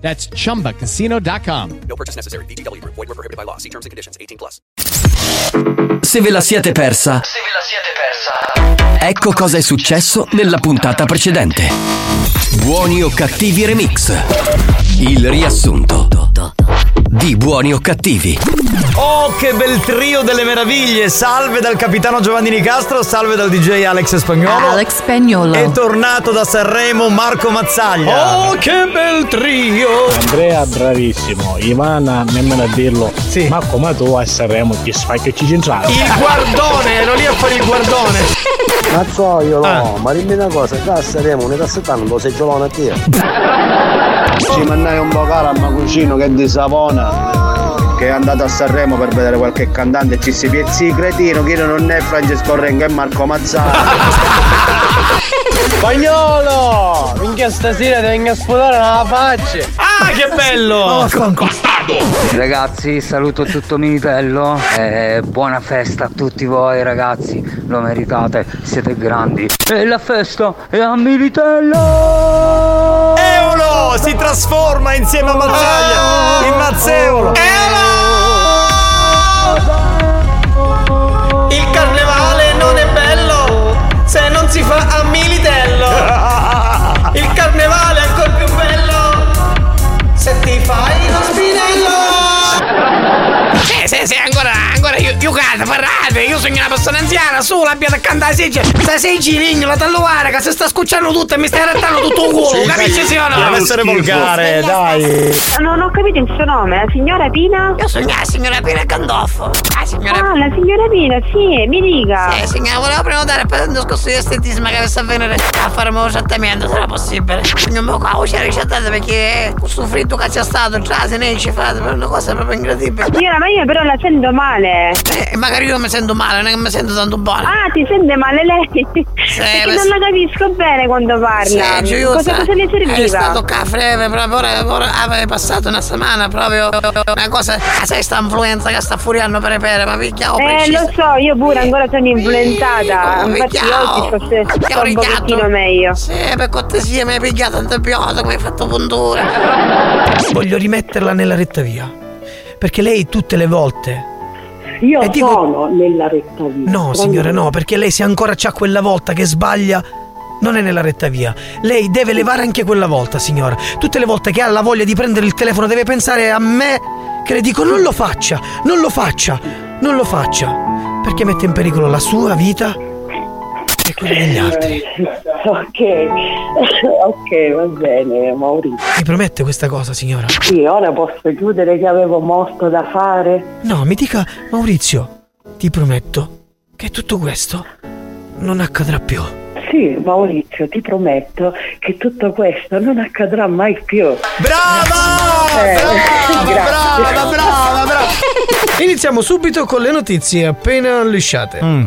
That's chumbacasino.com. No purchase necessary. VGW Group. Void were prohibited by law. See terms and conditions. 18 plus. Se ve la siete persa, Se ve la siete persa. ecco cosa è successo nella puntata precedente. Buoni o cattivi remix. Il riassunto di Buoni o cattivi. Oh, che bel trio delle meraviglie! Salve dal capitano Giovanni Nicastro, salve dal DJ Alex Spagnolo. Alex Spagnolo. È tornato da Sanremo Marco Mazzaglia. Oh, che bel trio! Andrea bravissimo, Ivana nemmeno a dirlo. Sì. Ma come tu a Sanremo ti spacchi centrale. Il guardone, ero lì a fare il guardone. Mazzoiolo, Ah. ma dimmi una cosa, qua saremo un tassettano, lo sei giolone a te. Ci mandai un po' cara a Macucino che è di Savona, che è andato a Sanremo per vedere qualche cantante e ci si piezzi cretino, che non è Francesco Rengo, è Marco Mazzara. Spagnolo! Minchia stasera ti vengo a sputare nella faccia! Ah, che bello! Ragazzi, saluto tutto Militello e buona festa a tutti voi ragazzi, lo meritate, siete grandi. E la festa è a Militello! Eolo si trasforma insieme a Mazzaglia in Mazzeolo. Il carnevale non è bello se non si fa a Militello! Sì, sì, sì, ancora, ancora, io, io canto, parlate, io sono una persona anziana, su, l'abbiate a cantare segge, sta seggi, ligno, la talluare, che si sta scucciando tutto e mi stai rattando tutto il culo, capisci sì o no? Deve essere volgare, dai. Non ho capito il suo nome, la signora Pina? Io sono la signora Pina Candoffo, la signora Ah, la signora Pina, sì, mi dica. Sì, signora, volevo prenotare per un discorso di estetismo che avesse a venire a fare mio trattamento, sarà possibile? Non mi ho c'è ricettato perché questo fritto che c'è stato, già se ne ci fate per una cosa proprio incredibile. Signora, ma io però la sento male. Eh, magari io mi sento male, non è che mi sento tanto buono. Ah, ti sente male lei? Perché ma non la capisco bene quando parla. Sì, giusto. cosa, cosa le serviva? È stato caffè, proprio ora, ora avevo passato una settimana proprio una cosa, ah, sai sta influenza che sta furiando per pere, ma picchia ho Eh, preciso. lo so, io pure ancora sono influenzata. Oh, Infatti oggi forse sto un richiatto. pochettino meglio. Sì, per cortesia mi hai pigliato antibiotico, mi hai fatto puntura. Voglio rimetterla nella retta via. Perché lei tutte le volte. Io E dico- sono nella retta via. No, signore, no, perché lei se ancora c'ha quella volta che sbaglia. Non è nella retta via. Lei deve levare anche quella volta, signora. Tutte le volte che ha la voglia di prendere il telefono deve pensare a me che le dico non lo faccia, non lo faccia, non lo faccia. Perché mette in pericolo la sua vita e quella degli altri. Ok, ok, va bene, Maurizio. Mi promette questa cosa, signora? Sì, ora posso chiudere che avevo molto da fare. No, mi dica, Maurizio, ti prometto che tutto questo non accadrà più. Sì, Maurizio, ti prometto che tutto questo non accadrà mai più. Brava! Eh, Brava, grazie. brava, brava, brava. Iniziamo subito con le notizie appena lisciate. Mm.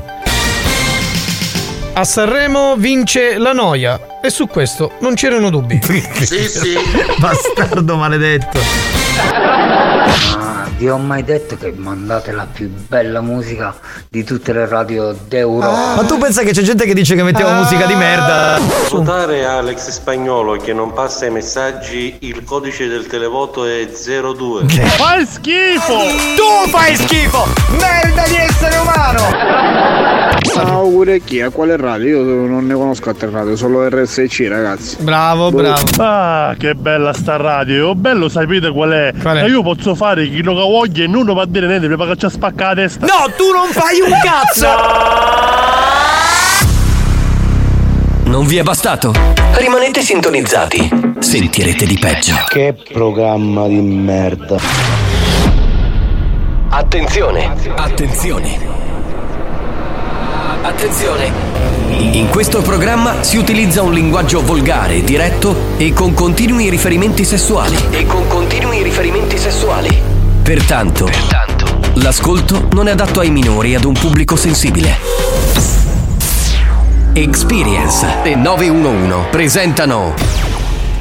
A Sanremo vince la noia e su questo non c'erano dubbi. Sì, sì. Bastardo maledetto. Ah, vi ho mai detto che mandate la più bella musica di tutte le radio d'Europa? Ma tu pensa che c'è gente che dice che mettiamo musica di merda? Notare Alex Spagnolo che non passa i messaggi, il codice del televoto è 02. Fai schifo! Tu fai schifo! Merda di essere umano! Auguri a chi? A quale radio? Io non ne conosco altre radio, solo RSC ragazzi. Bravo, bravo. Ah, che bella sta radio! Oh, Bello sapete qual è? Qual è? E io posso fare chi lo voglia e non va a dire niente perché ci spacca la testa. No, tu non fai un cazzo! Non vi è bastato? Rimanete sintonizzati. Sentirete di peggio. Che programma di merda. Attenzione! Attenzione! Attenzione! In questo programma si utilizza un linguaggio volgare, diretto e con continui riferimenti sessuali. E con continui riferimenti sessuali. Pertanto, l'ascolto non è adatto ai minori e ad un pubblico sensibile. Experience e 911 presentano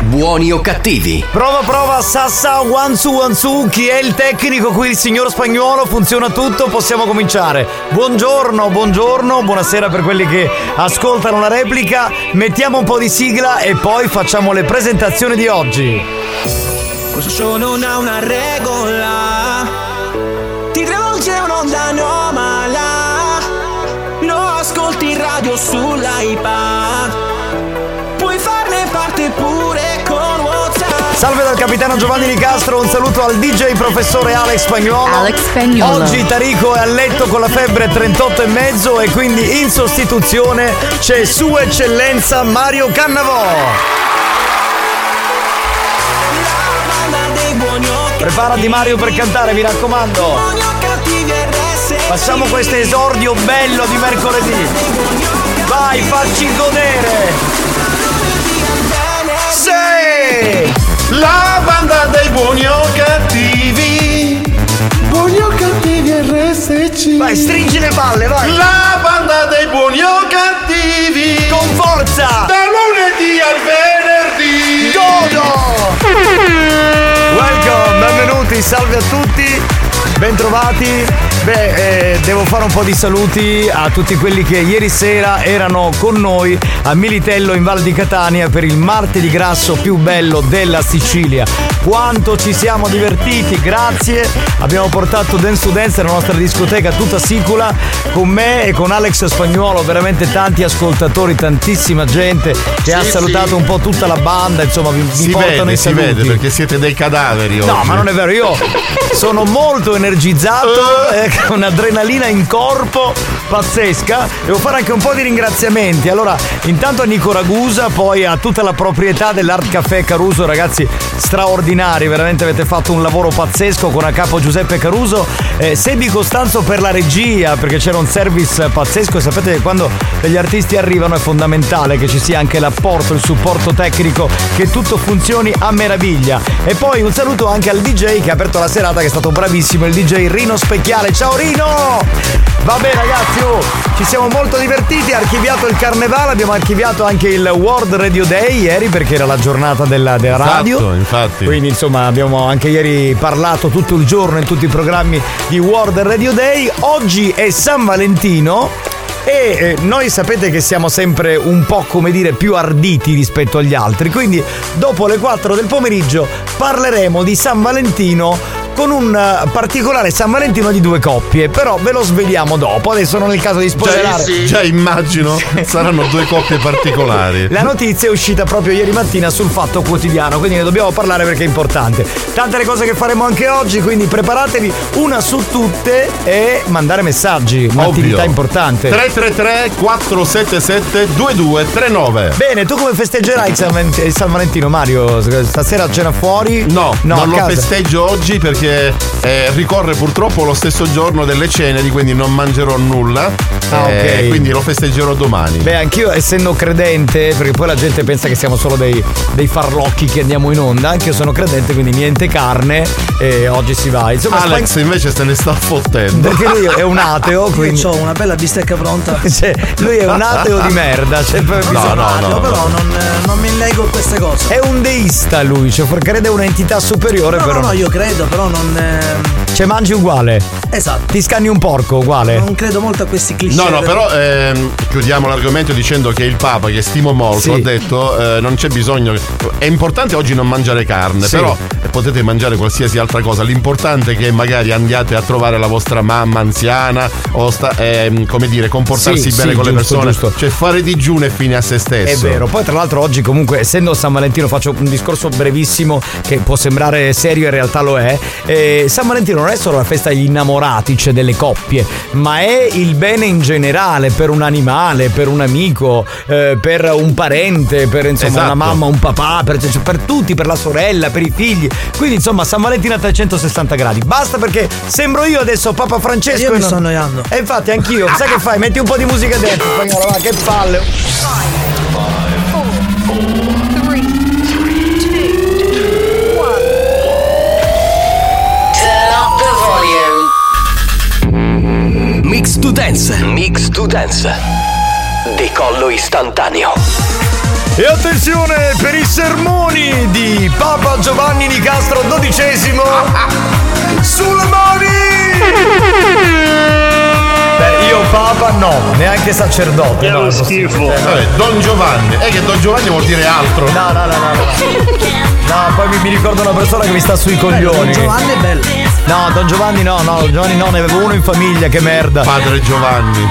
Buoni o cattivi? Prova, prova, Sassa, one su, one su. Chi è il tecnico qui? Il signor spagnolo? Funziona tutto? Possiamo cominciare. Buongiorno, buongiorno, buonasera per quelli che ascoltano la replica. Mettiamo un po' di sigla e poi facciamo le presentazioni di oggi. Questo show non ha una regola. Ti travolge un'onda anomala. Lo ascolti in radio sull'iPad. Puoi farne parte pure con WhatsApp. Salve dal capitano Giovanni Nicastro, un saluto al DJ professore Alex Spagnolo. Alex Spagnolo. Oggi Tarico è a letto con la febbre 38 e mezzo e quindi in sostituzione c'è Sua Eccellenza Mario Cannavò. Preparati Mario per cantare, mi raccomando. Facciamo questo esordio bello di mercoledì. Vai, facci godere. Sì! La banda dei buoni o cattivi. Buoni o cattivi RSC. Vai, stringi le palle, vai. La banda dei buoni o cattivi. Con forza. Da lunedì al venerdì. Godo! Salve a tutti. Bentrovati. Beh, eh, devo fare un po' di saluti a tutti quelli che ieri sera erano con noi a Militello in Val di Catania per il martedì grasso più bello della Sicilia. Quanto ci siamo divertiti, grazie. Abbiamo portato Dance to Dance nella nostra discoteca tutta sicula con me e con Alex Spagnuolo, veramente tanti ascoltatori, tantissima gente che ha Sì, salutato sì. un po' tutta la banda, insomma vi, vi Si portano vede, i si saluti. vede perché siete dei cadaveri No, oggi. ma non è vero, io sono molto energizzato, eh, un'adrenalina in corpo pazzesca. Devo fare anche un po' di ringraziamenti. Allora, intanto a Nico Ragusa, poi a tutta la proprietà dell'Art Café Caruso, ragazzi, straordinari, veramente avete fatto un lavoro pazzesco con a capo Giuseppe Caruso. Eh, Sebi Costanzo per la regia, perché c'era un service pazzesco sapete che quando degli artisti arrivano è fondamentale che ci sia anche l'apporto, il supporto tecnico, che tutto funzioni a meraviglia. E poi un saluto anche al DJ che ha aperto la serata, che è stato bravissimo, il DJ Rino Specchiale. Ciao Rino! Vabbè ragazzi, oh, ci siamo molto divertiti, archiviato il carnevale, abbiamo archiviato anche il World Radio Day ieri perché era la giornata della, della radio. Esatto, infatti. Quindi insomma abbiamo anche ieri parlato tutto il giorno in tutti i programmi di World Radio Day. Oggi è San Valentino. E eh, noi sapete che siamo sempre un po' come dire più arditi rispetto agli altri, quindi dopo le 4 del pomeriggio parleremo di San Valentino con un eh, particolare San Valentino di due coppie, però ve lo sveliamo dopo, adesso non è il caso di spoilerare. Già, già immagino saranno due coppie particolari. La notizia è uscita proprio ieri mattina sul Fatto Quotidiano, quindi ne dobbiamo parlare perché è importante. Tante le cose che faremo anche oggi, quindi preparatevi una su tutte e mandare messaggi, un'attività Ovvio. importante. 333 477 2239. Bene, tu come festeggerai il San, Valentino, Mario? Stasera cena fuori? No, No, non lo festeggio oggi perché eh, ricorre purtroppo lo stesso giorno delle cene, di quindi non mangerò nulla. Ah, Eh, ok. Quindi lo festeggerò domani. Beh, anch'io essendo credente, perché poi la gente pensa che siamo solo dei, dei farlocchi che andiamo in onda, anch'io sono credente, quindi niente carne e oggi si va. Insomma, Alex Spagn- invece se ne sta fottendo. perché lui è un ateo, quindi... Io ho una bella bistecca pronta. Cioè, lui è un ateo di merda. Cioè, per- No, no, no, però non, eh, non mi leggo a queste cose. È un deista lui, cioè crede a un'entità superiore, No, però. no, no, io credo, però non. eh, Cioè, mangi uguale. Esatto. Ti scanni un porco uguale. Non credo molto a questi cliché. No, no, però ehm, chiudiamo l'argomento dicendo che il Papa, che stimo molto, Sì. ha detto eh, non c'è bisogno. È importante oggi non mangiare carne, Sì. però eh, potete mangiare qualsiasi altra cosa. L'importante è che magari andiate a trovare la vostra mamma anziana o sta- ehm, come dire, comportarsi Sì, bene sì, con le giusto, persone. giusto. Cioè fare digiuno è fine a se È stesso. vero, poi tra l'altro oggi comunque essendo San Valentino faccio un discorso brevissimo che può sembrare serio in realtà lo è. Eh, San Valentino non è solo la festa degli innamorati, cioè delle coppie, ma è il bene in generale per un animale, per un amico, eh, per un parente, per insomma Esatto. una mamma, un papà, per, cioè, per tutti, per la sorella, per i figli. Quindi insomma San Valentino a 360 gradi. Basta perché sembro io adesso Papa Francesco. Io e mi non- sto annoiando. E infatti anch'io, sai che fai? Metti un po' di musica dentro, spagnolo, va, che palle. Turn up to Dance. Mix to Dance. Decollo istantaneo. E attenzione per i sermoni di Papa Giovanni Nicastro XII sulle mani! Papa no, neanche sacerdote. no, è schifo. Vabbè, Don Giovanni. È che Don Giovanni vuol dire altro. No, no, no, no. No, poi mi, mi ricordo una persona che mi sta sui coglioni. Don Giovanni è bello. No, Don Giovanni no, no, Don Giovanni no, ne avevo uno in famiglia, che merda. Padre Giovanni.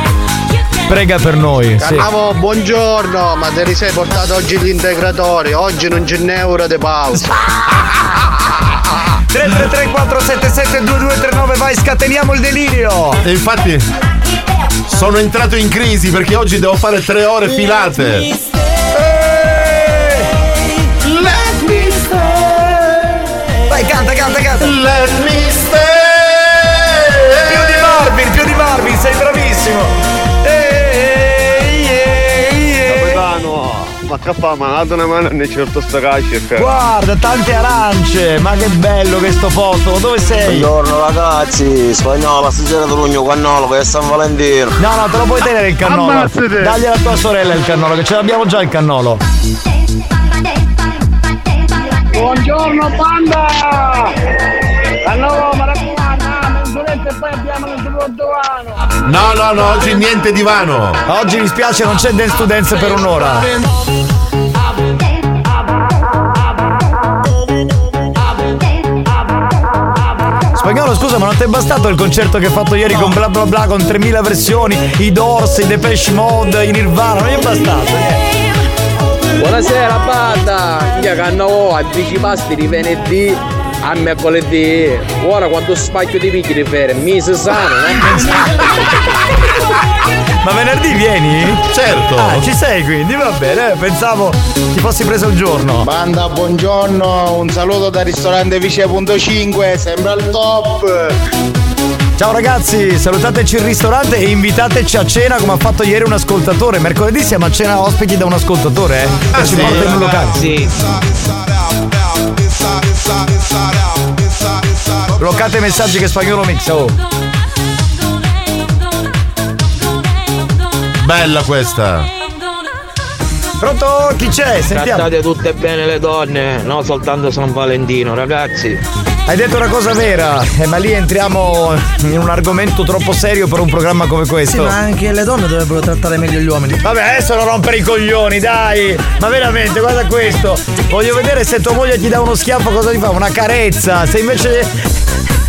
Prega per noi. Sì. Carnavo, buongiorno, ma te li sei portato oggi gli integratori? Oggi non c'è né euro di pausa. 333 477 2239 vai scateniamo il delirio E infatti sono entrato in crisi perché oggi devo fare tre ore filate. Let me stay. Vai canta canta canta. Let me Capitano, ma che fa? Ma dato una mano ne certo sta cascia. Guarda tante arance Ma che bello che sto posto Dove sei? Buongiorno ragazzi, spagnolo, stasera di Lugno Cannolo che è San Valentino. No no te lo puoi tenere il cannolo Ammazzate. Dagli a tua sorella il cannolo Che ce l'abbiamo già il cannolo Buongiorno banda! Allora, mi raccomando, mensolette e poi abbiamo il Giovano. No, no, no, oggi niente divano. Oggi mi spiace non c'è dance to dance per un'ora Spagnolo scusa ma non ti è bastato il concerto che hai fatto ieri con bla bla bla con 3000 versioni I Doors, i Depeche Mode, i Nirvana Non gli è bastato. Buonasera banda! Io che hanno anticipaste di venerdì a mercoledì. Ora quando spacchio di picchi di fere, mi si sano, Ma venerdì vieni? Certo Ah ci sei quindi va bene Pensavo ti fossi preso il giorno Banda, buongiorno, un saluto dal ristorante Vice.5, sembra il top. Ciao ragazzi, salutateci il ristorante e invitateci a cena come ha fatto ieri un ascoltatore. Mercoledì siamo a cena ospiti da un ascoltatore, eh? Che ci porta in un locale. Bloccate i messaggi che spagnolo mixa, oh. Bella questa. Pronto? Chi c'è? Sentiamo. Trattate tutte bene le donne, non soltanto San Valentino, ragazzi. Hai detto una cosa vera, eh, ma lì entriamo in un argomento troppo serio per un programma come questo. Sì, ma anche le donne dovrebbero trattare meglio gli uomini. Vabbè, adesso non rompere i coglioni, dai! Ma veramente, guarda questo! Voglio vedere se tua moglie ti dà uno schiaffo, cosa ti fa? Una carezza! Se invece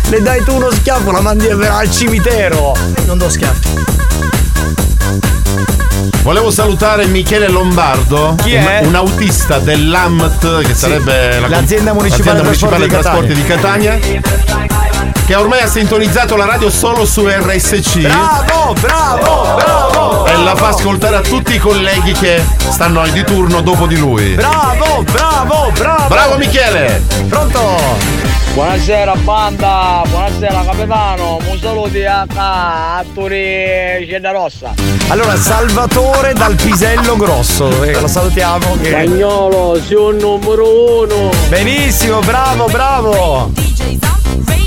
le dai tu uno schiaffo, la mandi al cimitero! Non do schiaffi. Volevo salutare Michele Lombardo, Chi è? un, un autista dell'AMT, che sarebbe la- l'azienda municipale l'azienda municipale trasporti di trasporti di Catania, che ormai ha sintonizzato la radio solo su RSC. Bravo, bravo, bravo! E la fa ascoltare a tutti i colleghi che stanno di turno dopo di lui. Bravo, bravo, bravo! Bravo Michele! Pronto? Buonasera banda, buonasera capitano, un saluti a, a Turi Rossa. Allora, Salvatore dal Pisello Grosso, eh, lo salutiamo. che- Spagnolo, sei un numero uno. Benissimo, bravo, bravo! Fantastique,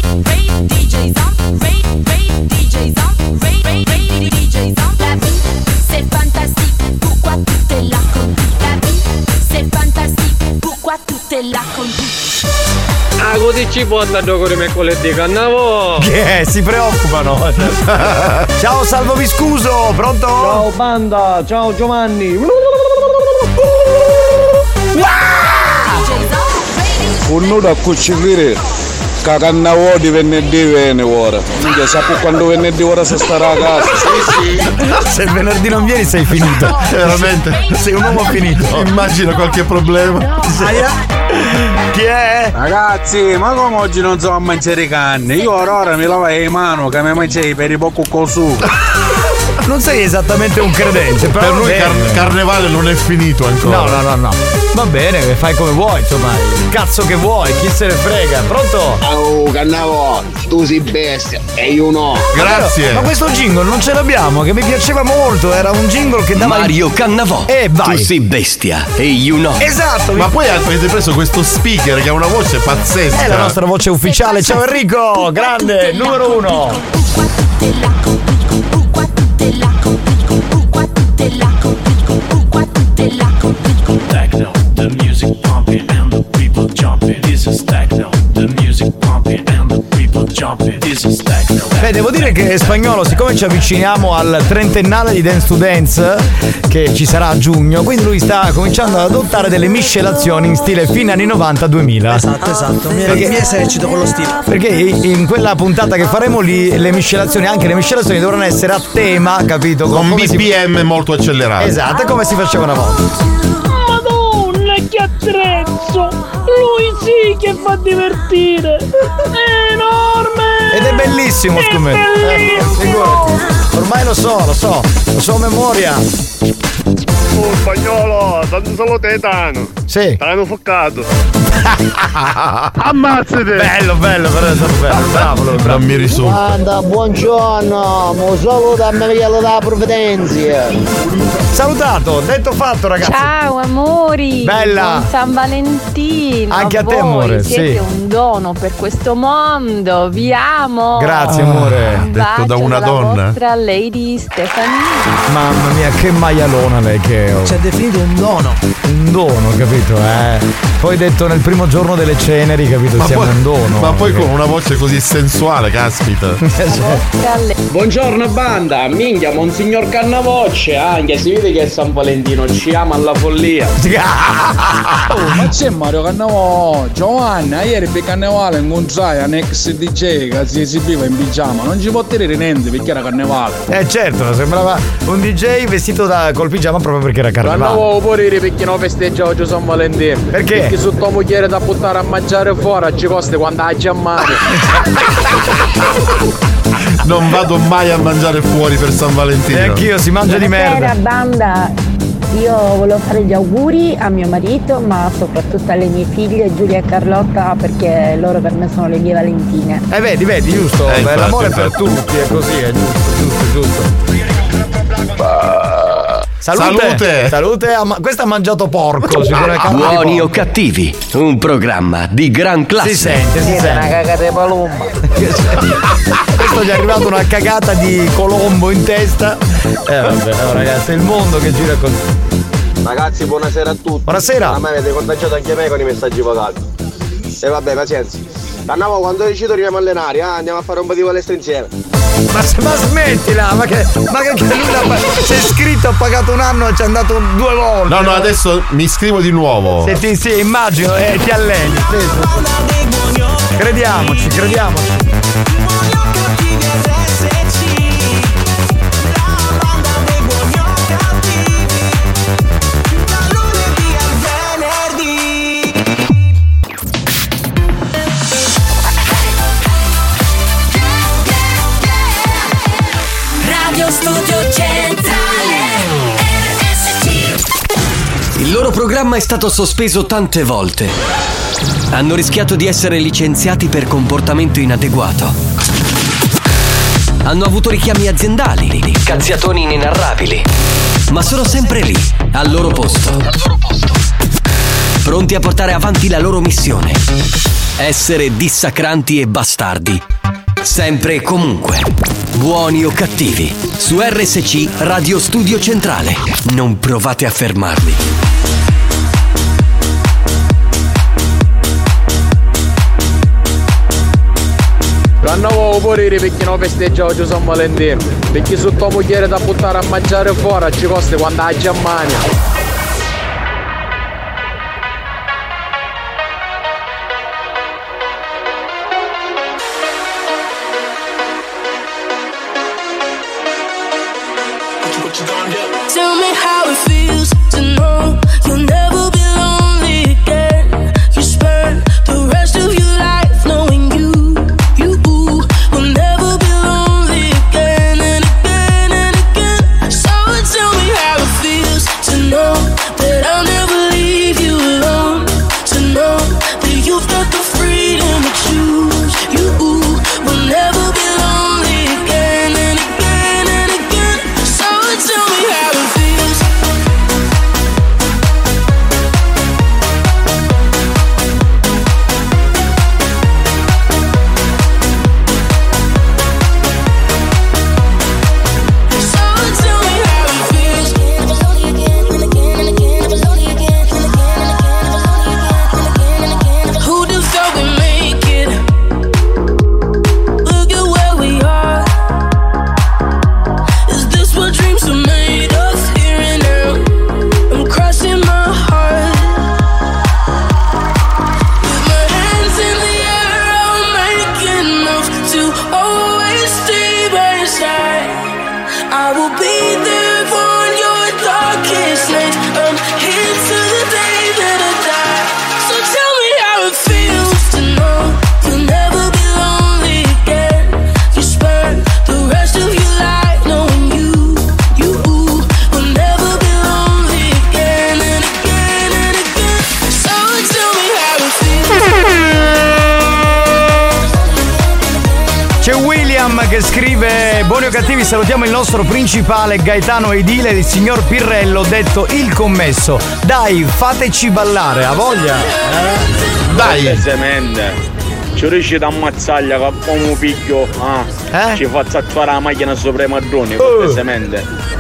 può andare con i mercoledì, cannavo. Che? Si preoccupano! Ciao Salvo Viscuso, pronto? Ciao banda, ciao Giovanni. Un da cucivire cacannavo di venerdì viene ora. Minchia, sapo quando venerdì ora si starà a casa. Se venerdì non vieni sei finito. Veramente. Sei un uomo finito. Immagino qualche problema. Chi è? Ragazzi, ma come oggi non so a mangiare carne? Io ora ora mi lavai le mani che mi mangiai per i poco col sugo. Non sei esattamente un credente, però Per bene. car- carnevale non è finito ancora. No, no, no, no. Va bene, fai come vuoi, insomma, cazzo che vuoi, chi se ne frega, pronto? Oh, cannavo, tu sei bestia e io no. Grazie. Ma questo jingle non ce l'abbiamo, che mi piaceva molto, era un jingle che dava. Mario Cannavò. E vai. Tu sei bestia e io no. Esatto. Ma mi... poi avete preso questo speaker che ha una voce pazzesca. È la nostra voce ufficiale. Ciao Enrico, grande, numero uno. Tutela, Beh, devo dire che spagnolo, siccome ci avviciniamo al trentennale di Dance to Dance, che ci sarà a giugno, quindi lui sta cominciando ad adottare delle miscelazioni in stile fine anni 90-2000. Esatto, esatto. Perché, mi esercito con lo stile. Perché in quella puntata che faremo lì, le miscelazioni, anche le miscelazioni dovranno essere a tema, capito? Con, con BPM si... molto accelerato. Esatto, come si faceva una volta. Madonna, che attrezzo! Lui sì che fa divertire! È enorme! Ed è bellissimo, scommetto. Eh, figurati. Ormai lo so, lo so, lo so a memoria. Oh spagnolo, tanto solo te Tano. Sì. Tano foccato. Ammazzate! Bello, bello, però è stato bello. Bravo, bravo. Non mi risulta. Guarda, buongiorno, mo solo da me della provvidenza. Salutato, detto fatto, ragazzi. Ciao amori! Bella. Buon San Valentino! Anche a te, voi amore, Siete sì. un dono per questo mondo, vi amo! Grazie, amore. Un Detto da una donna. vostra Lady Stefania. Mamma mia, che maialona lei che è. Oh. Ci ha definito un dono. Un dono, capito? Eh. Poi detto nel primo giorno delle ceneri, capito? Siamo poi, un dono. ma poi Perché- con una voce così sensuale, caspita. Buongiorno banda, minchia, monsignor Cannavocce, anche si vede che è San Valentino, ci ama alla follia. Oh, ma c'è Mario Cannavò, Giovanna, ieri per Carnevale incontrai un ex DJ che si esibiva in pigiama, non ci può tenere niente perché era Carnevale. Eh certo, sembrava un DJ vestito da, col pigiama proprio perché era carnevale. Cannavò pure perché non festeggia oggi San Valentino. Perché? Perché sotto moglie da buttare a mangiare fuori ci costa quando ha chiamato. Non vado mai a mangiare fuori per San Valentino. E anch'io si mangia di Buonasera merda. banda, io volevo fare gli auguri a mio marito ma soprattutto alle mie figlie Giulia e Carlotta perché loro per me sono le mie Valentine. Eh vedi, vedi, giusto? Eh, Beh, infatti, l'amore è per infatti. tutti, è così, è giusto, giusto, giusto. Salute! Salute! Salute, ha ma- questo ha mangiato porco, sicuramente. Buoni o cattivi, un programma di gran classe. Si sente, si Una sente. cagata di palumba. Questo gli è arrivata una cagata di colombo in testa. Eh vabbè, no, ragazzi, è il mondo che gira così. Ragazzi, buonasera a tutti. Buonasera. A me avete contagiato anche me con i messaggi vocali. E vabbè, pazienza. Annavo, quando decido arriviamo a allenare, ah, andiamo a fare un po' di palestra insieme. Ma, ma smettila, ma che, ma che, si è iscritto, ha pagato un anno e ci è andato due volte. No, no, adesso mi iscrivo di nuovo. Se ti, sì, immagino, e ti alleni. Crediamoci, crediamoci. Radio Studio Centrale Il loro programma è stato sospeso tante volte. Hanno rischiato di essere licenziati per comportamento inadeguato. Hanno avuto richiami aziendali, cazziatoni inenarrabili. Ma sono sempre lì, al loro posto. Pronti a portare avanti la loro missione. Essere dissacranti e bastardi. Sempre e comunque. Buoni o cattivi. Su RSC Radio Studio Centrale. Non provate a fermarli. Cannavò pure perché non festeggia oggi San Valentino. Perché sotto moglie da buttare a mangiare fuori ci costa quando ha Germania. Principale Gaetano Edile il signor Pirrello detto il commesso Dai fateci ballare a voglia Dai! Semente. Ci riuscite a ammazzarla che come piglio. Ah, Eh? Ci faccio attuare la macchina sopra i marroni Oh. con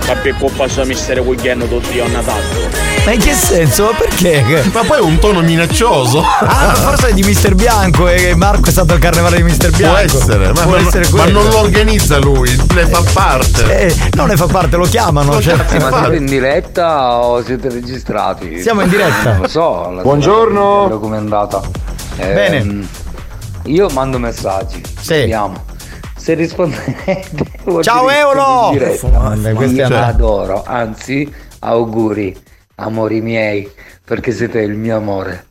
semente. Capi colpa sua mistero cogliendo tutti io Natale. Ma in che senso? Perché? Ma poi è un tono minaccioso. Ah, forse è di Mister Bianco e Marco è stato al carnevale di Mister Può Bianco. essere, ma, Può non- essere ma non lo organizza lui, ne fa parte. Eh, non ne fa parte, lo chiamano. Lo cioè- ma siete in diretta o siete registrati? Siamo in diretta. Non lo so. la- Buongiorno. Come è andata? Ehm, Bene. Io mando messaggi. Sì. Vediamo. Se rispondete. vuol Ciao, Eolo! io adoro, anzi, auguri, amori miei, perché siete il mio amore.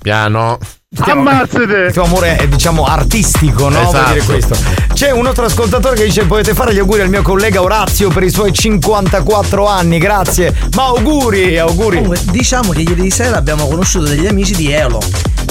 Piano. Ammazzate! Il tuo amore è diciamo artistico, no? Vuol Esatto. dire questo. C'è un altro ascoltatore che dice potete fare gli auguri al mio collega Orazio per i suoi 54 anni, grazie. Ma auguri, auguri. Comunque, diciamo che ieri sera abbiamo conosciuto degli amici di Elo.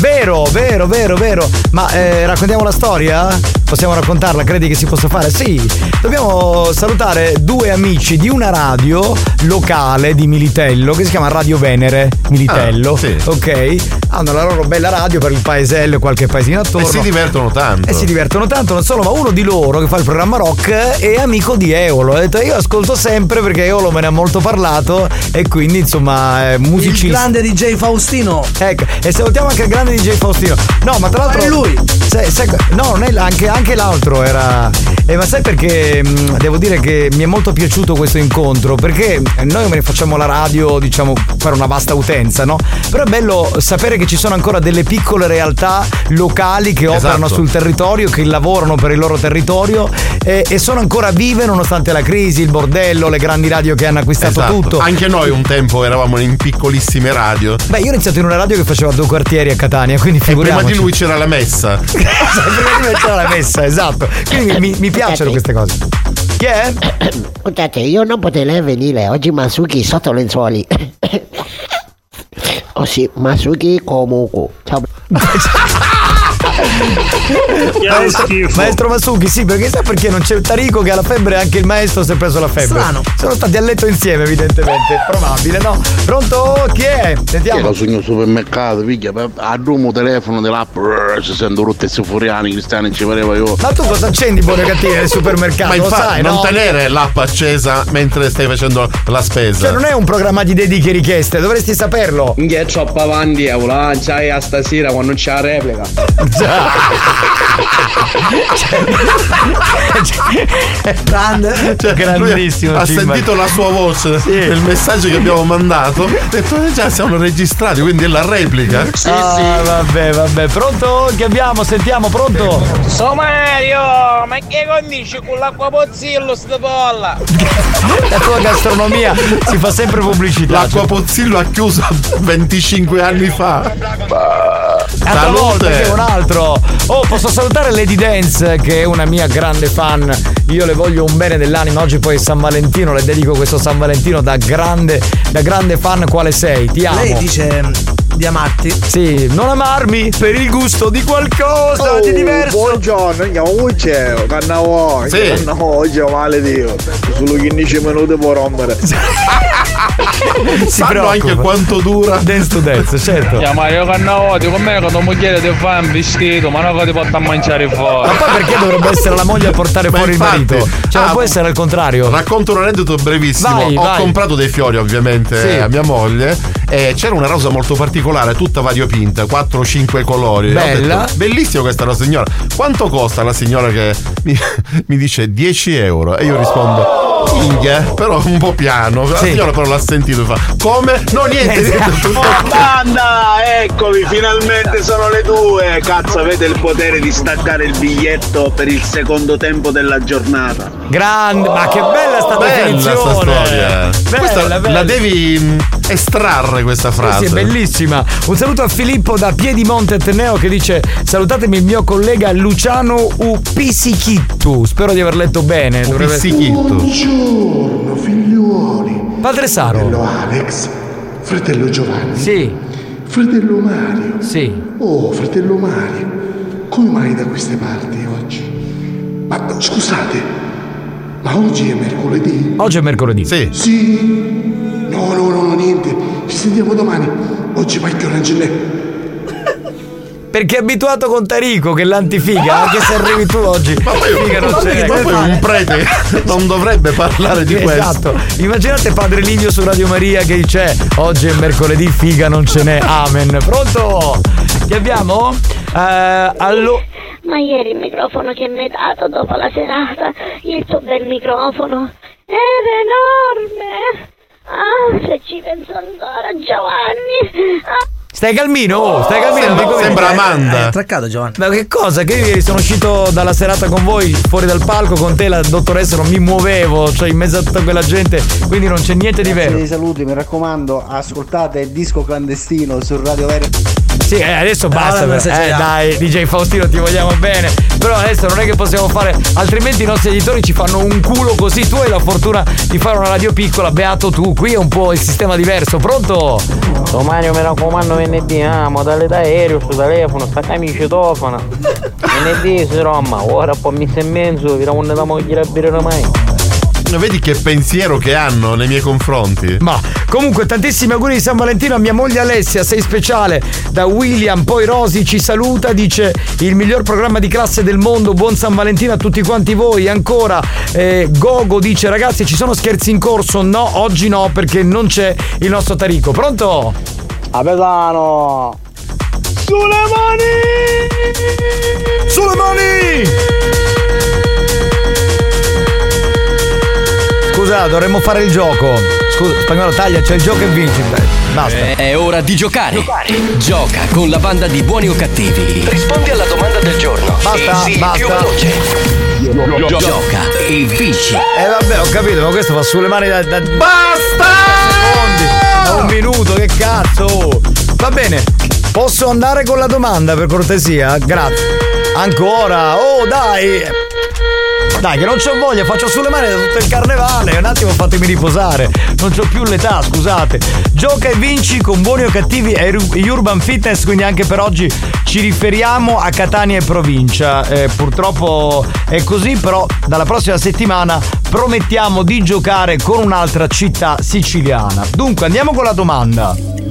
Vero, vero, vero, vero. Ma eh, raccontiamo la storia? Possiamo raccontarla? Credi che si possa fare? Sì. Dobbiamo salutare due amici di una radio locale di Militello che si chiama Radio Venere Militello. Ah, sì. Ok? Hanno la loro bella radio per il paesello e qualche paesino attorno. E si divertono tanto. E si divertono tanto, non solo, ma uno di loro che fa il programma rock è amico di Eolo. Ha detto io ascolto sempre perché Eolo me ne ha molto parlato e quindi insomma è musicista. Il grande DJ Faustino. Ecco, e salutiamo anche il grande DJ Faustino. No, ma tra l'altro. Ma è lui. Sai- sai- no, non è anche, anche l'altro era. Eh, ma sai perché mh, devo dire che mi è molto piaciuto questo incontro? Perché noi ne facciamo la radio, diciamo, per una vasta utenza, no? Però è bello sapere che ci sono ancora delle piccole realtà locali che operano Esatto. sul territorio, che lavorano per il loro territorio e, e sono ancora vive nonostante la crisi, il bordello, le grandi radio che hanno acquistato Esatto. tutto. Anche noi un tempo eravamo in piccolissime radio. Beh, io ho iniziato in una radio che faceva due quartieri a Catania, quindi E prima figuriamoci. di lui c'era la messa. prima di me c'era la messa, esatto. Quindi mi, mi piacciono queste cose. Chi è? Scusate, io non potrei venire oggi Masuki sotto lenzuoli. Oh sì, Masuki comunque. Ciao. Maestro, maestro Masuki, sì, perché sa perché non c'è il Tarico che ha la febbre e anche il maestro si è preso la febbre. Strano. Sono stati a letto insieme, evidentemente. Probabile, no? Pronto? Chi è? Sentiamo. Ero sogno supermercato, piglia, a rumo telefono dell'app, ci sento rotte furiani, cristiani, ci pareva io. Ma tu cosa accendi buone cattive nel supermercato? Ma lo infatti sai, non no? tenere l'app accesa mentre stai facendo la spesa. Cioè, non è un programma di dediche richieste, dovresti saperlo. Che troppo avanti, Eula, c'hai a stasera quando c'è la replica. Grande. Cioè, Grandissimo, lui Ha sentito la sua voce nel messaggio che abbiamo mandato. Ha detto, "Eh, già siamo registrati, quindi è la replica. ah, vabbè, vabbè. Pronto? Che abbiamo? Sentiamo, pronto? So Mario, ma che condisci con l'acqua pozzillo sta bolla? La tua gastronomia si fa sempre pubblicità. L'acqua Pozzillo ha chiuso 25 anni fa. Volta che un altro. Oh, posso salutare Lady Dance, che è una mia grande fan. Io le voglio un bene dell'anima. Oggi poi è San Valentino, le dedico questo San Valentino da grande, da grande fan quale sei. Ti amo. Lei dice di amarti? Sì, non amarmi per il gusto di qualcosa di diverso. Oh, Buongiorno, andiamo qui c'è, cannavo. Sì. È male Dio. Solo 15 minuti può rompere. Si Sanno preoccupa. anche quanto dura. Dance to dance, certo. Ya Mario Cannavoti, con me quando moglie ti fa un vestito, ma non che ti porta a mangiare fuori. Ma poi perché dovrebbe essere la moglie a portare Ma fuori infatti, il marito? Cioè, non ah, può essere al contrario. Racconto un aneddoto brevissimo. Vai, Ho vai. comprato dei fiori, ovviamente, Sì. a mia moglie. E c'era una rosa molto particolare, tutta variopinta, 4-5 colori. Bella. detto, Bellissima questa la signora. Quanto costa la signora che mi, mi dice 10 euro? E io rispondo. Minchia, però un po' piano. La Sì. signora però l'ha sentito e fa. Come? No, niente, niente, tutto ok. Banda, eccovi, finalmente sono le due. Cazzo, avete il potere di staccare il biglietto per il secondo tempo della giornata. Grande, ma che bella sta Bella storia. Bella, Questa bella. la devi mm, estrarre questa frase. Sì, sì, è bellissima. Un saluto a Filippo da Piedimonte Ateneo che dice: Salutatemi il mio collega Luciano Upisichittu. Spero di aver letto bene. Dovrebbe- Buongiorno figliuoli. Padre Saro. Fratello Alex. Fratello Giovanni. Sì. Fratello Mario. Sì. Oh, fratello Mario. Come mai da queste parti oggi? Ma scusate, ma oggi è mercoledì? Oggi è mercoledì. Sì. Sì. No, no, no, no, niente. Ci sentiamo domani. Oggi non ce n'è. Perché è abituato con Tarico che è l'antifiga, anche se arrivi tu oggi. Ma poi, figa non ma c'è. poi un prete non dovrebbe parlare di questo. Esatto. Immaginate padre Livio su Radio Maria che dice oggi è mercoledì, figa non ce n'è. Amen. Pronto? Chi abbiamo? Eh, allo- Ma ieri il microfono che mi hai dato dopo la serata, il tuo bel microfono, era enorme. Ah, se ci penso ancora, Giovanni. Ah, Stai calmino? Oh, stai calmino? Sembra- sembra Amanda. Eh, Traccato Giovanni. Ma che cosa? Che io sono uscito dalla serata con voi fuori dal palco con te, la dottoressa, non mi muovevo, cioè in mezzo a tutta quella gente, quindi non c'è niente di vero. Dei saluti, mi raccomando, ascoltate il disco clandestino su Radio Vero. Sì, eh, adesso basta. allora però. Eh, dai, DJ Faustino, ti vogliamo bene. Però adesso non è che possiamo fare. Altrimenti i nostri editori ci fanno un culo così. Tu hai la fortuna di fare una radio piccola, beato tu. Qui è un po' il sistema diverso. Pronto? Domani mi raccomando venerdì, ah, modalità aereo su telefono, sta camicia tofana. Venerdì si romma, ora poi mi sei in mezzo, vi ramondo la moglie a bere mai. Vedi che pensiero che hanno nei miei confronti. Ma comunque tantissimi auguri di San Valentino a mia moglie Alessia, sei speciale da William, poi Rosi ci saluta, dice il miglior programma di classe del mondo, buon San Valentino a tutti quanti voi, ancora eh, Gogo dice ragazzi ci sono scherzi in corso, no oggi no perché non c'è il nostro Tarico, pronto? Capitano! Sulle mani! Sulle mani! Scusa, dovremmo fare il gioco. Scusa, spagnolo taglia, c'è il gioco e vinci. Basta. È ora di giocare. Gioca con la banda di buoni o cattivi. Rispondi alla domanda del giorno. Basta, e basta. più veloce. Gioca e vinci. Eh vabbè, ho capito, ma questo fa sulle mani da. da Basta! Minuto, che cazzo! Va bene, posso andare con la domanda per cortesia? Grazie. Ancora? Oh, dai! Dai, che non c'ho voglia, faccio sulle mani da tutto il carnevale. Un attimo fatemi riposare. Non c'ho più l'età, scusate. Gioca e vinci con buoni o cattivi e Ur- Urban Fitness, quindi anche per oggi ci riferiamo a Catania e provincia. Eh, purtroppo è così, però dalla prossima settimana promettiamo di giocare con un'altra città siciliana. Dunque, andiamo con la domanda.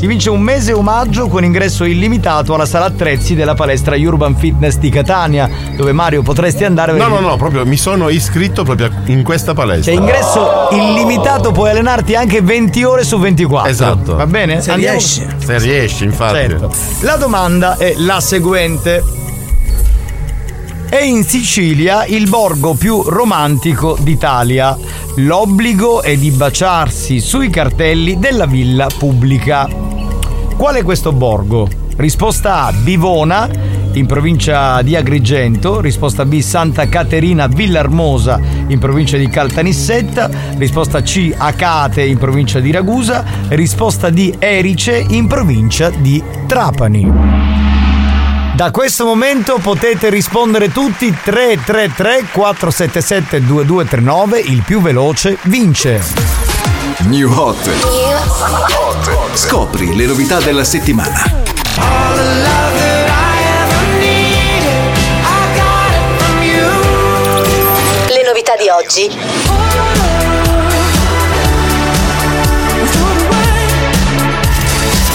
Si vince un mese omaggio con ingresso illimitato alla sala attrezzi della palestra Urban Fitness di Catania, dove Mario potresti andare No, no, no, proprio mi sono iscritto proprio in questa palestra. C'è ingresso illimitato, puoi allenarti anche 20 ore su 24. Esatto. Va bene? Se Andiamo- riesci. Se riesci, infatti. Certo. La domanda è la seguente. È in Sicilia il borgo più romantico d'Italia. L'obbligo è di baciarsi sui cartelli della villa pubblica. Qual è questo borgo? Risposta A Bivona, in provincia di Agrigento, risposta B Santa Caterina Villarmosa, in provincia di Caltanissetta, risposta C Acate, in provincia di Ragusa, risposta D Erice, in provincia di Trapani. Da questo momento potete rispondere tutti 333 477 2239, il più veloce vince. New Hot. Scopri le novità della settimana. Le novità di oggi.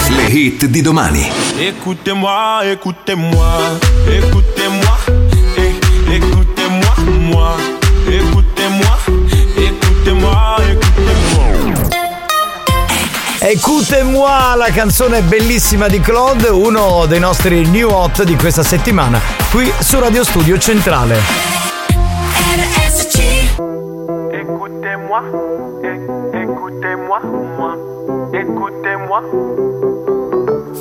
Le hit di domani. Écoutez-moi, écoutez-moi, écoutez-moi, eh, écoutez-moi, moi, écoutez-moi, écoutez-moi, écoutez-moi. Écoutez-moi, la canzone bellissima di Claude, uno dei nostri new hot di questa settimana, qui su Radio Studio Centrale. Écoutez-moi. Écoutez-moi, moi, écoutez-moi.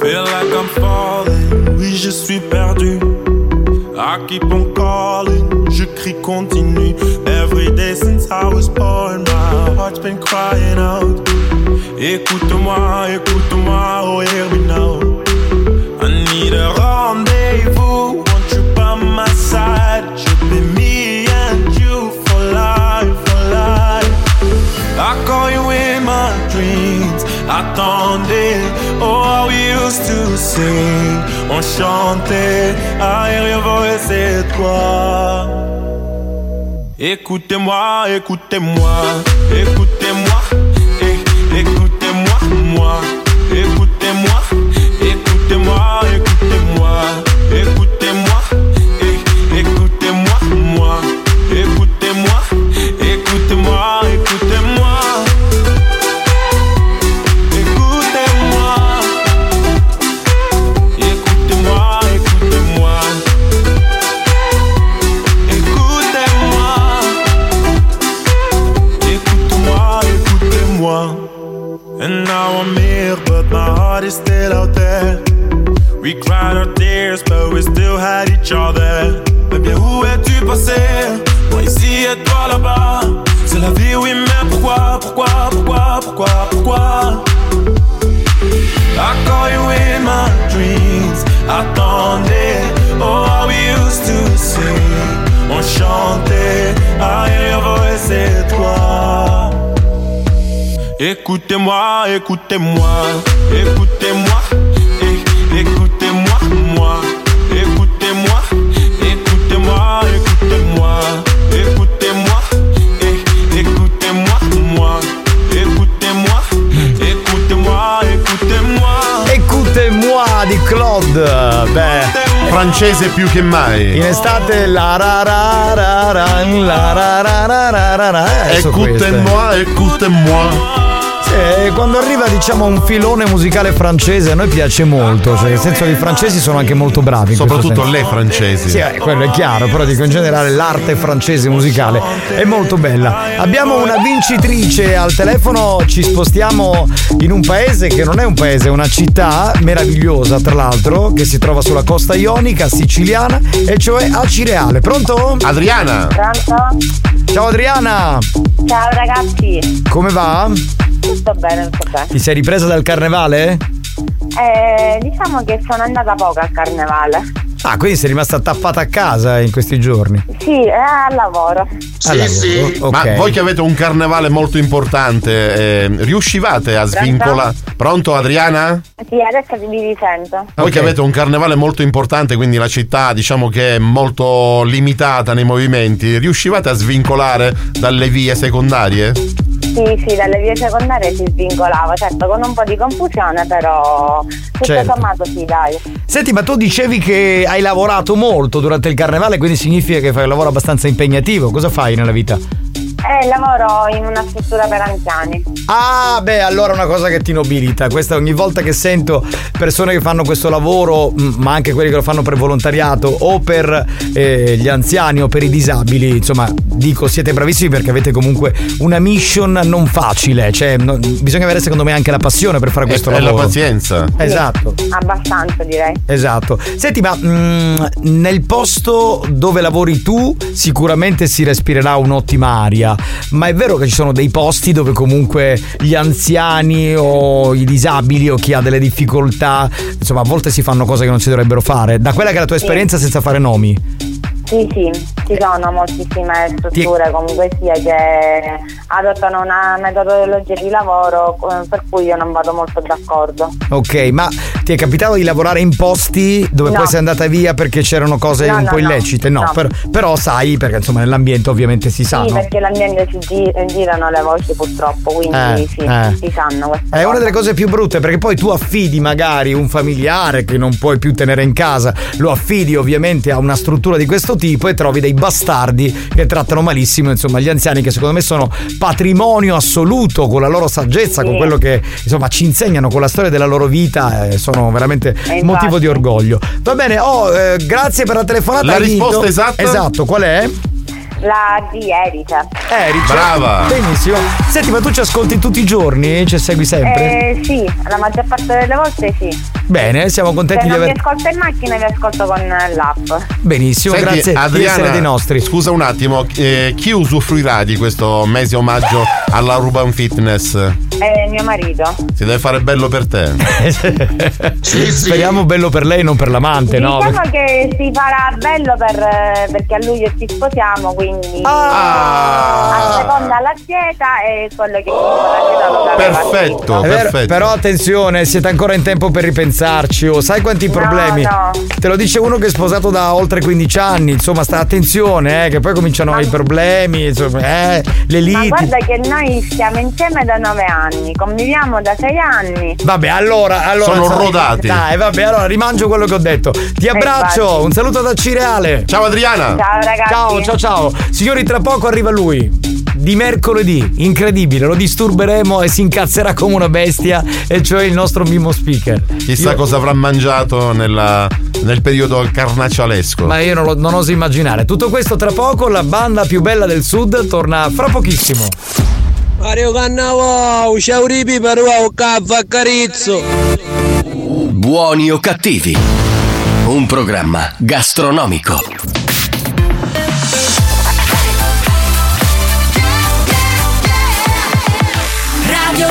Feel like I'm falling, oui je suis perdu. I keep on calling, je crie continue. Every day since I was born, my heart's been crying out. Écoute-moi, écoute-moi, oh me now. I need a rendezvous, want you by my side? Should be me and you for life, for life. I call you in my dreams. Attendez, oh how we used to sing. On chantait, I hear your voice et toi. Écoutez-moi, écoutez-moi, écoutez-moi, écoutez-moi, moi, écoutez-moi, écoutez-moi, écoutez-moi, écoutez-moi, still out there. We cried our tears, but we still had each other. Mais bien, où es-tu passé? Moi ici et toi là-bas. C'est la vie, oui, mais pourquoi, pourquoi, pourquoi, pourquoi, pourquoi? I call you in my dreams. Attendez, oh, how we used to sing. On chantait, I hear your voice. Écoutez-moi, écoutez-moi, écoutez-moi, eh, écoutez-moi, moi, écoutez-moi, écoutez-moi, écoutez-moi, écoutez-moi, eh, écoutez-moi, moi, écoutez-moi, écoutez-moi, écoutez-moi. Écoutez-moi di Claude. Beh, Francese più che mai. in estate la ra ra ra ra la ra ra ra ra ra queste. Écoutez-moi, écoutez-moi. Sì, quando arriva diciamo un filone musicale francese a noi piace molto, cioè nel senso che i francesi sono anche molto bravi. Soprattutto le francesi. Sì, eh, quello è chiaro, però dico in generale l'arte francese musicale è molto bella. Abbiamo una vincitrice al telefono, ci spostiamo in un paese che non è un paese, è una città meravigliosa tra l'altro, che si trova sulla costa ionica siciliana, e cioè a Cireale. Pronto? Adriana. Pronto? Ciao Adriana, Ciao ragazzi, come va? Tutto bene, tutto bene. Ti sei ripresa dal carnevale? Eh, diciamo che sono andata poco al carnevale. Ah, quindi sei rimasta tappata a casa in questi giorni. Sì, è al lavoro. Al lavoro, ok. Ma voi che avete un carnevale molto importante, eh, riuscivate a svincolare. Pronto Adriana? Sì, adesso vi risento. Voi che avete un carnevale molto importante, quindi la città diciamo che è molto limitata nei movimenti, riuscivate a svincolare dalle vie secondarie? Sì, sì, dalle vie secondarie si svincolava, certo con un po' di confusione, però tutto Certo. sommato sì, dai. Senti, ma tu dicevi che hai lavorato molto durante il carnevale, quindi significa che fai un lavoro abbastanza impegnativo. Cosa fai nella vita? Eh, lavoro in una struttura per anziani. Ah, beh, allora è una cosa che ti nobilita. Questa ogni volta che sento persone che fanno questo lavoro, mh, ma anche quelli che lo fanno per volontariato o per eh, gli anziani o per i disabili, insomma, dico siete bravissimi perché avete comunque una mission non facile. Cioè, no- bisogna avere secondo me anche la passione per fare questo e la lavoro. pazienza. Esatto. Abbastanza direi. Esatto. Senti, ma mm, nel posto dove lavori tu sicuramente si respirerà un'ottima aria, ma è vero che ci sono dei posti dove comunque gli anziani o i disabili o chi ha delle difficoltà, insomma, a volte si fanno cose che non si dovrebbero fare. Da quella che è la tua esperienza senza fare nomi. Sì, sì, ci sono moltissime strutture comunque sia che adottano una metodologia di lavoro eh, per cui io non vado molto d'accordo. Ok, ma ti è capitato di lavorare in posti dove No. poi sei andata via perché c'erano cose No, un no, po' illecite? No, per- però sai, perché insomma nell'ambiente ovviamente si sa, sì, perché l'ambiente si gi- girano le voci purtroppo, quindi Eh, sì, eh. si sanno queste È una delle cose più brutte perché poi tu affidi magari un familiare che non puoi più tenere in casa, lo affidi ovviamente a una struttura di questo tipo e trovi dei bastardi che trattano malissimo insomma gli anziani che secondo me sono patrimonio assoluto con la loro saggezza, con Sì. quello che insomma ci insegnano con la storia della loro vita, eh, sono veramente infatti. motivo di orgoglio. Va bene, oh, eh, grazie per la telefonata. La risposta esatta? Esatto, qual è? La di Erice. Erice. Brava. Benissimo. Senti, ma tu ci ascolti tutti i giorni? Ci segui sempre? Eh, sì, la maggior parte delle volte sì. Bene, siamo Se contenti di non vi aver. ascolto in macchina vi ascolto con l'app. Benissimo, Senti, grazie di Adriana, essere dei nostri. Scusa un attimo, eh, chi usufruirà di questo mese omaggio alla Ruban Fitness? È mio marito. Si deve fare bello per te. Speriamo bello per lei, non per l'amante, no? Diciamo che si farà bello per, eh, perché a luglio ci sposiamo, quindi Ah. a seconda la dieta e quello che la dieta lo Perfetto, È perfetto. Però attenzione, siete ancora in tempo per ripensarci. Oh, sai quanti problemi? no. Te lo dice uno che è sposato da oltre 15 anni. Insomma, sta attenzione, eh, che poi cominciano i problemi, insomma, eh, le Ma liti. guarda che noi stiamo insieme da nove anni, conviviamo da sei anni. Vabbè, allora, allora. Sono sai- rodati. Dai, vabbè, allora rimangio quello che ho detto. Ti abbraccio, un saluto da Cireale. Ciao Adriana. Ciao ragazzi. Ciao, ciao, ciao. Signori, tra poco arriva lui. Di mercoledì, incredibile, lo disturberemo e si incazzerà come una bestia, e cioè il nostro Mimo Speaker. Chissà Io- cosa avrà mangiato nella- nel periodo carnaccialesco. Ma io non, lo- non oso immaginare. Tutto questo tra poco, la banda più bella del sud torna fra pochissimo. Mario Cannavò, ciao ripi per un caffè carizzo. Buoni o cattivi? Un programma gastronomico.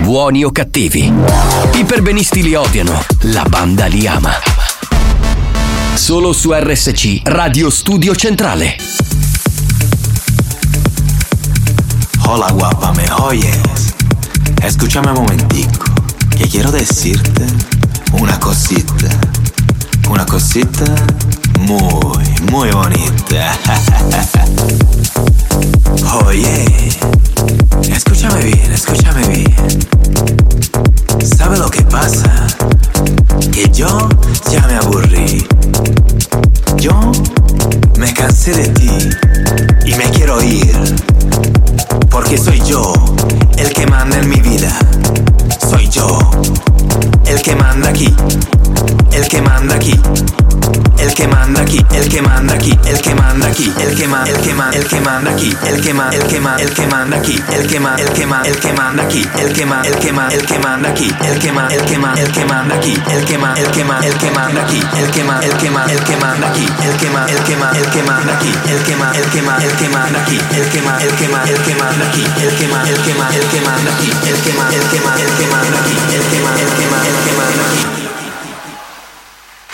Buoni o cattivi. I perbenisti li odiano, la banda li ama. Solo su RSC Radio Studio Centrale. Hola guapa, me oyes. Escúchame un momentico, que quiero decirte una cosita. Una cosita muy, muy bonita. Oye, escúchame bien, escúchame bien. ¿Sabe lo que pasa? Que yo ya me aburrí. Yo me cansé de ti y me quiero ir. Porque soy yo el que manda en mi vida. Soy yo el que manda aquí. El que manda aquí. El que manda aquí, el que manda aquí, el que manda aquí, el que ma, el que ma, el que manda aquí, el que ma, el que ma, el que manda aquí, el que ma, el que ma, el que manda aquí, el que ma, el que ma, el que manda aquí, el que ma, el que ma, el que manda aquí, el que ma, el que ma, el que manda aquí, el que ma, el que ma, el que manda aquí, el que ma, el que ma, el que manda aquí, el que ma, el que ma, el que manda aquí, el que ma, el que ma, el que manda aquí, el que ma, el que ma, el que manda aquí, el que ma, el que ma, el que manda aquí, el que ma, el que ma, el que manda aquí.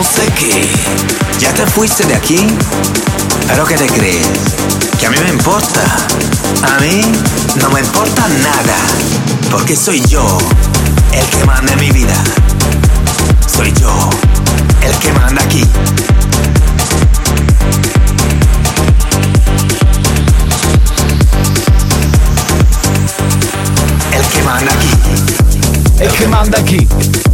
Entonces, ¿qué? ¿Ya te fuiste de aquí? ¿Pero qué te crees? ¿Que a mí me importa? A mí no me importa nada. Porque soy yo el que manda en mi vida. Soy yo el que manda aquí. El que manda aquí. E che manda chi?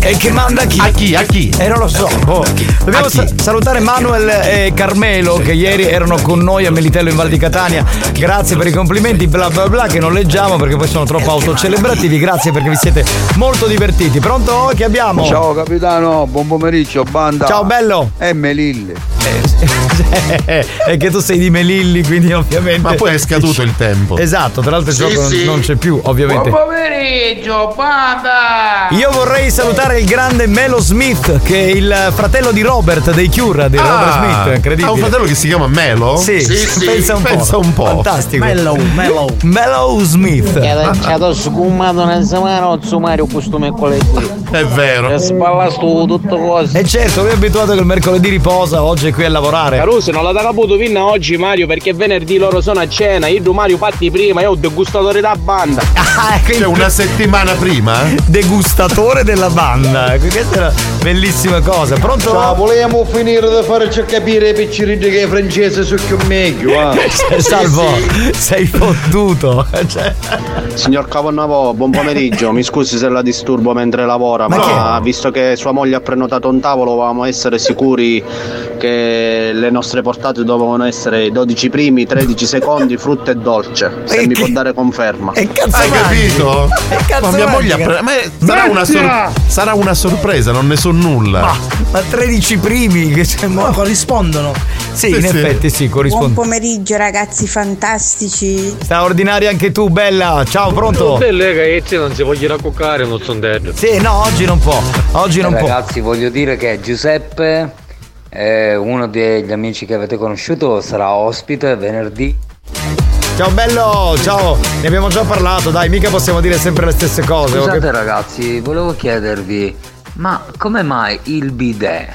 E che manda chi? A chi? A chi? Eh non lo so. boh. Dobbiamo sa- salutare Manuel e Carmelo che ieri erano con noi a Melitello in Val di Catania. Grazie per i complimenti, bla bla bla, che non leggiamo perché poi sono troppo autocelebrativi. Grazie perché vi siete molto divertiti. Pronto? Che abbiamo? Ciao capitano, buon pomeriggio, banda. Ciao bello. E Melille. È che tu sei di Melilli, quindi ovviamente. Ma poi è scaduto il tempo. Esatto, tra l'altro il Sì, gioco non- sì. non c'è più, ovviamente. Buon pomeriggio, banda! Io vorrei salutare il grande Melo Smith, che è il fratello di Robert dei Cure, di Robert Smith, incredibile. Ha un fratello che si chiama Melo? Sì, pensa un po'. Pensa un po'. Fantastico. Mellow, mellow. Mellow Smith. Che lasciato scumato nel semana Mario questo mercoledì. È vero. E spallasto tutto cose. E certo, lui è abituato che il mercoledì riposa, oggi è qui a lavorare. Caruso, non l'ha da caputo fino a oggi Mario perché venerdì loro sono a cena, io Mario fatti prima, io ho degustatore da banda. Ah, Cioè una settimana prima? Degustatore della banda. Questa è una bellissima cosa. Pronto? Ciao, volevamo finire di farci capire ai piccirini che i francesi sono più meglio, eh. Salvo, sei fottuto. Cioè, Signor Caponavo, buon pomeriggio. Mi scusi se la disturbo mentre lavora, Ma ma, visto che sua moglie ha prenotato un tavolo, volevamo essere sicuri che le nostre portate dovevano essere i 12 primi, 13 secondi, frutta e dolce. Se mi può dare conferma. Che cazzo Hai capito? Ma mia moglie ha pre- Ma è- sarà una, sor- sarà una sorpresa, non ne so nulla. Ma, ma 13 primi che c'è No, corrispondono. Sì, Sì, in sì. effetti sì, Buon corrisponde. pomeriggio ragazzi fantastici. Straordinaria anche tu, bella. Ciao, pronto? Belle ragazzi non si vogliono raccoccare, non sono detto. Sì, no, oggi non può. Oggi non può. Ragazzi, voglio dire che Giuseppe, eh, uno degli amici che avete conosciuto, sarà ospite venerdì. Ciao bello, ciao. Ne abbiamo già parlato, dai, mica possiamo dire sempre le stesse cose. Scusate ok? ragazzi, volevo chiedervi, ma come mai il bidet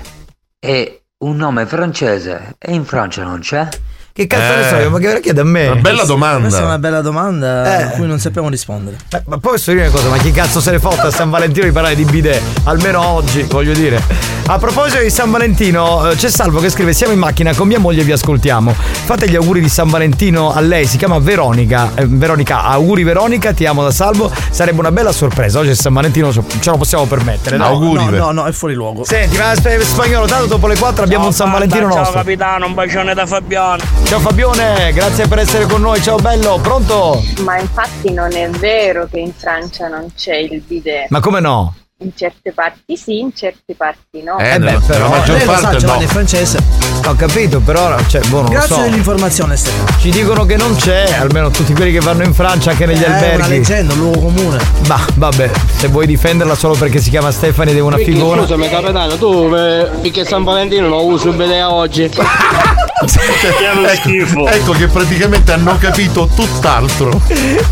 è un nome francese e in Francia non c'è? Che cazzo ne so io, ma che chiede a me? Una bella domanda. Questa è una bella domanda Eh. a cui non sappiamo rispondere. Eh, Ma poi posso dire una cosa, ma chi cazzo se ne fotte a San Valentino di parlare di bidet? Almeno oggi, voglio dire. A proposito di San Valentino, eh, c'è Salvo che scrive: Siamo in macchina con mia moglie e vi ascoltiamo. Fate gli auguri di San Valentino a lei, si chiama Veronica. Eh, Veronica, auguri Veronica, ti amo da Salvo. Sarebbe una bella sorpresa. Oggi è San Valentino, ce lo possiamo permettere. No, No, no, no, no, è fuori luogo. Senti, ma sp- spagnolo, tanto dopo le 4 abbiamo un San Valentino Ciao nostro. capitano, un bacione da Fabiano. Ciao Fabione, grazie per essere con noi. Ciao bello, pronto? Ma infatti non è vero che in Francia non c'è il bidet. Ma come no? In certe parti sì, in certe parti no. Eh, beh, però Lei lo sa, Giovanni, è francese. Ho capito, però cioè, boh, non Grazie lo so. dell'informazione, Stefano. Ci dicono che non c'è, almeno tutti quelli che vanno in Francia, anche negli È una alberghi. leggenda, un luogo comune. Ma vabbè, se vuoi difenderla solo perché si chiama Stefani ed è una figura. Scusami capitano, tu eh, perché San Valentino non uso il bidet oggi. ecco, ecco che praticamente hanno capito tutt'altro.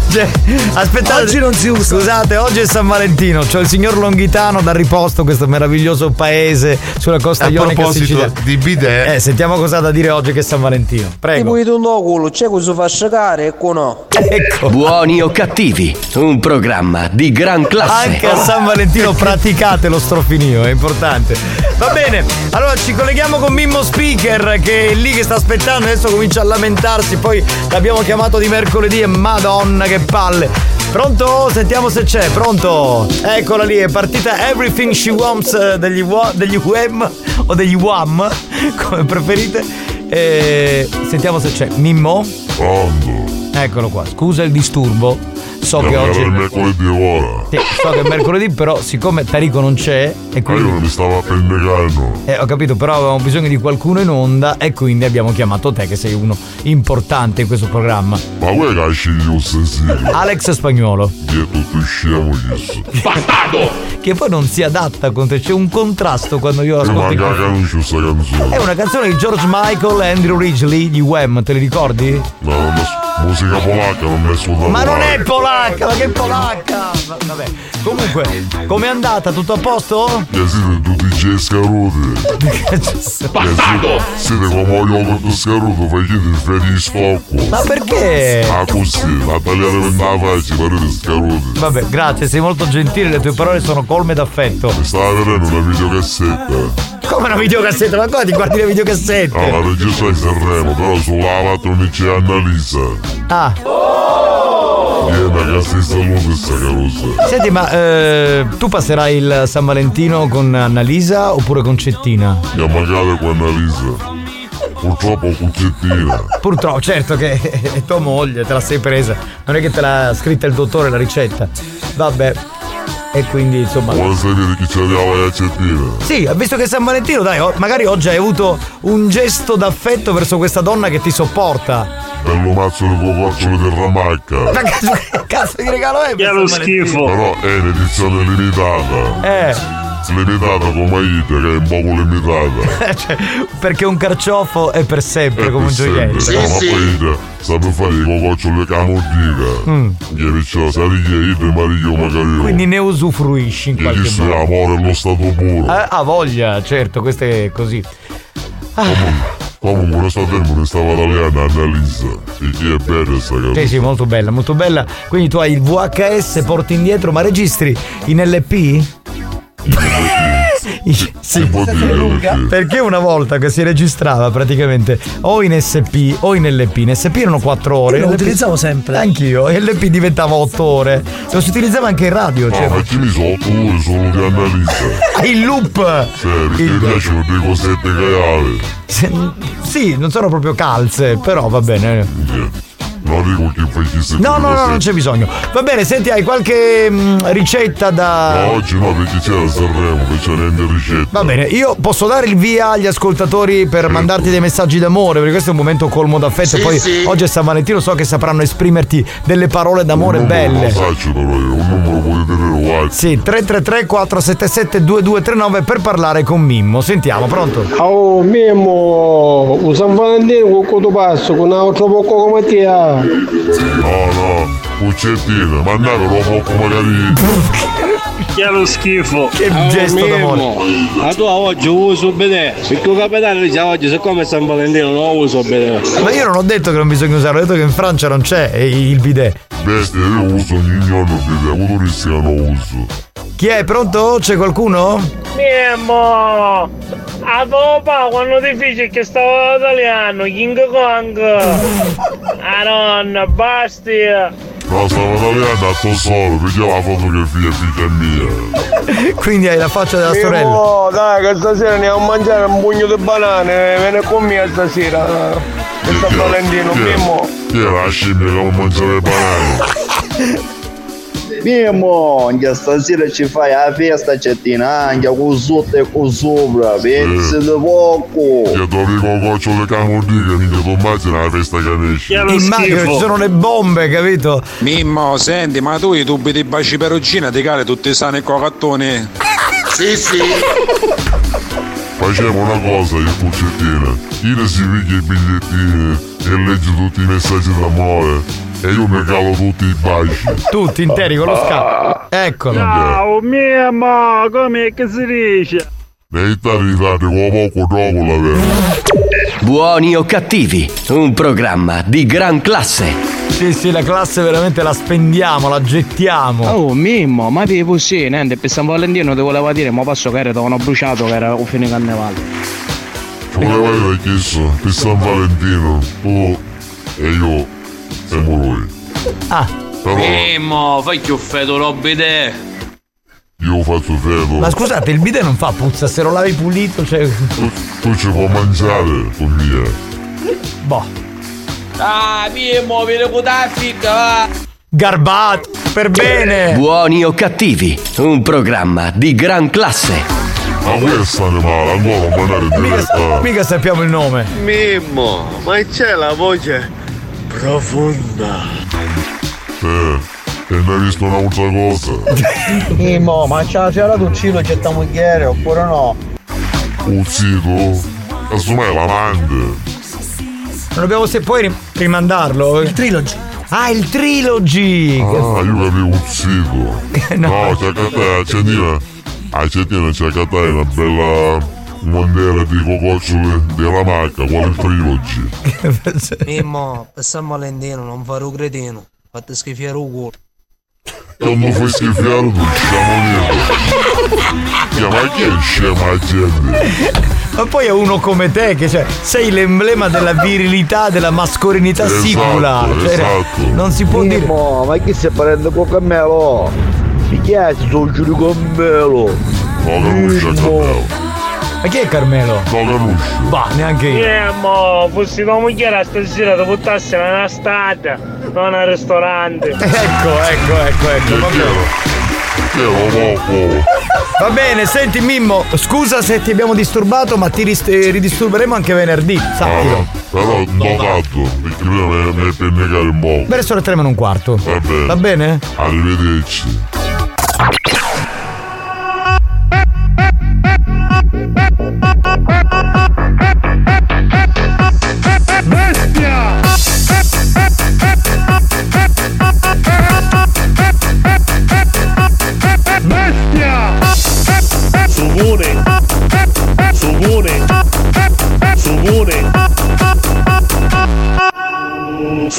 Cioè, aspettate. Oggi non si usa. Scusate, oggi è San Valentino, c'ho il signor Longhitano da riposto, questo meraviglioso paese sulla costa A ionica proposito siciliana. di bidet, Eh, sentiamo cosa ha da dire oggi che è San Valentino. Prego. Tipo tu no culo, c'è cosa fa scagare e no. Ecco. Buoni o cattivi, un programma di gran classe. Anche a San Valentino praticate lo strofinio, è importante. Va bene, allora ci colleghiamo con Mimmo Speaker che è lì che sta aspettando, adesso comincia a lamentarsi, poi l'abbiamo chiamato di mercoledì e madonna che palle. Pronto? Sentiamo se c'è, pronto? Eccola lì, è partita Everything She Wants eh, degli, Wa- degli UM o degli WAM, come preferite. E sentiamo se c'è. Mimmo? Eccolo qua, scusa il disturbo. So che oggi. mercoledì ora. Sì, so che è mercoledì, però siccome Tarico non c'è e Ma io quindi. non mi stavo a pendegando. Eh, ho capito, però avevamo bisogno di qualcuno in onda e quindi abbiamo chiamato te che sei uno importante in questo programma. Ma vuoi che un sensibile? Alex Spagnuolo. Che è tutto scemo questo. Che poi non si adatta con te, c'è un contrasto quando io ascolto. manca la conosco questa canzone. È una canzone di George Michael e Andrew Ridgely di Wham, te li ricordi? No, non è- musica polacca non è assolutamente. Ma non è polacca, ma che polacca! Va- Vabbè. Comunque, com'è andata? Tutto a posto? Che siete tutti DJ scaruti. Bastardo! Siete come yogurt scaruto, facete il freddi stocco. Ma perché? Ah così, la tagliate per la faccia, parete scaruti. Vabbè, grazie, sei molto gentile, le tue parole sono colme d'affetto. Mi stava vedendo una videocassetta. Come una videocassetta? Ma qua ti guardi le videocassette? Ah, la regista di Sanremo, però sulla lato non c'è Annalisa. Ah, Viene si saluta questa carosa. senti, ma eh, tu passerai il San Valentino con Annalisa oppure con Cettina? Mi ha mancato con Annalisa. Purtroppo con Cettina. Purtroppo, certo che è tua moglie, te la sei presa. Non è che te l'ha scritta il dottore la ricetta. Vabbè. E quindi insomma. Vuole sapere chi c'è la accettina? Sì, visto che è San Valentino, dai, magari oggi hai avuto un gesto d'affetto verso questa donna che ti sopporta. Bello mazzo di cococciole del ramacca. Ma che che cazzo di regalo è? Che lo San Valentino? schifo. Però è un'edizione limitata. Eh. Limitata come Ita, che è un poco limitata. Cioè, perché un carciofo è per sempre come un gioiello. no, ma poi Ita sape fare i cococciole camordica. Mm. Che perciò sai che Ita e Mario magari io. Quindi ne usufruisci in Che qualche è modo. amore allo stato puro. Eh, ha voglia, certo, questo è così. Comunque nel tempo ne stava italiana Annalisa. E chi è bella sta cosa? Sì, sì, molto bella, molto bella. Quindi tu hai il VHS, porti indietro, ma registri in LP? Sì, perché una volta che si registrava praticamente o in SP o in LP, in SP erano 4 ore. Io lo LP utilizzavo sempre. Anch'io, e LP diventava 8 ore. Lo si utilizzava anche in radio. Cioè, ma ci mi sono otto ore solo di Annalisa. il loop! Sì, perché mi piacciono due cosette caiale. Se- Sì, non sono proprio calze, però va bene. Non dico chi fa chissà No, no, no, non c'è bisogno. Va bene, senti, hai qualche mm, ricetta da. No, oggi no, perché c'era Sanremo, che c'è rende ricetta. Va bene, io posso dare il via agli ascoltatori per mandarti dei messaggi d'amore, perché questo è un momento colmo d'affetto. Sì, e poi sì. oggi è San Valentino, so che sapranno esprimerti delle parole d'amore Un belle. Lo faccio però io, un numero potete tenere WhatsApp. Sì, 333 477 2239 per parlare con Mimmo. Sentiamo, pronto? Oh, Mimmo, un San Valentino con questo passo, con un altro poco come te. ah. No, no, cuccettina, mandate lo poco magari. Che lo schifo. Che gesto d'amore. Ma tu oggi uso bene. Perché il capitano dice oggi siccome è San Valentino non uso bene. Ma io non ho detto che non bisogna usarlo, ho detto che in Francia non c'è il bidet. Bestia, io uso ogni giorno il video, turistica non uso. Chi è? Pronto? C'è qualcuno? Mimmo! A dopo quando ti fece che stavo italiano, King Kong! Ah nonna, basti! No, stavo italiano a to solo, perché la fotografia è figlia mia. Quindi hai la faccia della sorella. Mimmo, dai che stasera andiamo a mangiare un pugno di banane, vieni con me stasera. Che San Valentino, Mimmo. Chi è la scimmia che vuole mangiare le banane? Mimmo, anche stasera ci fai la festa cettina, anche con sotto e con sopra, pezzi di poco. Che trovi cococcio le camordiche, mica tu immagini la festa che esce. Immagino, ci sono le bombe, capito? Mimmo, senti, ma tu i tubi di baci perugina ti cale tutti sani e cocattoni? Sì, sì. Facciamo una cosa, io cuccettina. Io si piglia i bigliettini e legge tutti i messaggi d'amore. E io mi calo tutti i baci. Tutti interi con lo scatto. Eccolo. Ciao Mimmo, come che si dice? Ne sta arrivando come poco dopo la vera. Buoni o cattivi, un programma di gran classe. Sì, sì, la classe veramente la spendiamo, la gettiamo. Oh Mimmo, ma ti sì, niente, per San Valentino ti voleva dire, ma passo che era, ti avevano bruciato che era un fine carnevale. Voleva dire chiesto per San Valentino, tu e io siamo noi. Ah. Però Mimmo, fai chiuffeto robe te. io faccio feto. Ma scusate, il bidet non fa puzza, se lo lavi pulito, cioè. Tu ci puoi mangiare con mia. Boh. Ah, Mimmo, vieni con la figa, va. Garbato, per bene. Buoni o cattivi, un programma di gran classe. Ma questa animale ancora non mandare in diretta. Mica sappiamo il nome. Mimmo, ma c'è la voce profonda. Eh, e ne hai visto un'altra cosa? Mimmo, ma c'è la sera tu uccido c'è sta mogliere oppure no? Uzzito? Casomai l'amante. Non dobbiamo se poi rim- rimandarlo. Il trilogy. Ah, il trilogy. Ah, io capivo uzzito. no, c'è che te, accendina. Accendina, c'è che te una bella bandiera di cococciole della macca, quale il trilogy. Mimmo, per San Valentino non fare un cretino, fate schifare un culo. Quando fai schifare tu siamo niente. Yeah, ma chi è scema gente? Ma poi è uno come te che cioè, sei l'emblema della virilità, della mascolinità Esatto, sicula. Cioè, esatto. Non si può dire. Mimmo, ma chi stai parlando con Cammelo? Mi chiedi, sono giù con Melo. No, Canuscia, Carmelo. Ma chi è Carmelo? No, Canuscia. Bah, neanche io. Mimmo, fossi tua moglie stasera ti buttasse nella strada, non al ristorante. Ecco, ecco, ecco, ecco. vabbè. Va bene, senti Mimmo, scusa se ti abbiamo disturbato, ma ti ris- eh, ridisturberemo anche venerdì, sappilo. Però un po' caldo, perché prima mi per negare un po'. Verso le tre meno un quarto. Va bene. Va bene? Arrivederci.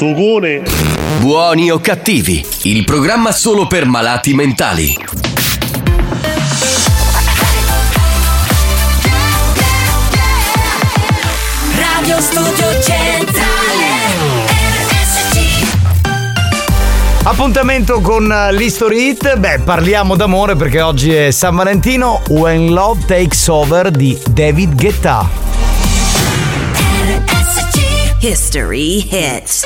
Sugone! Buoni o cattivi, il programma solo per malati mentali. Radio Studio Centrale RSC Appuntamento con eh, l'History Hit. Beh, parliamo d'amore perché oggi è San Valentino. When Love Takes Over di David Guetta. History Hits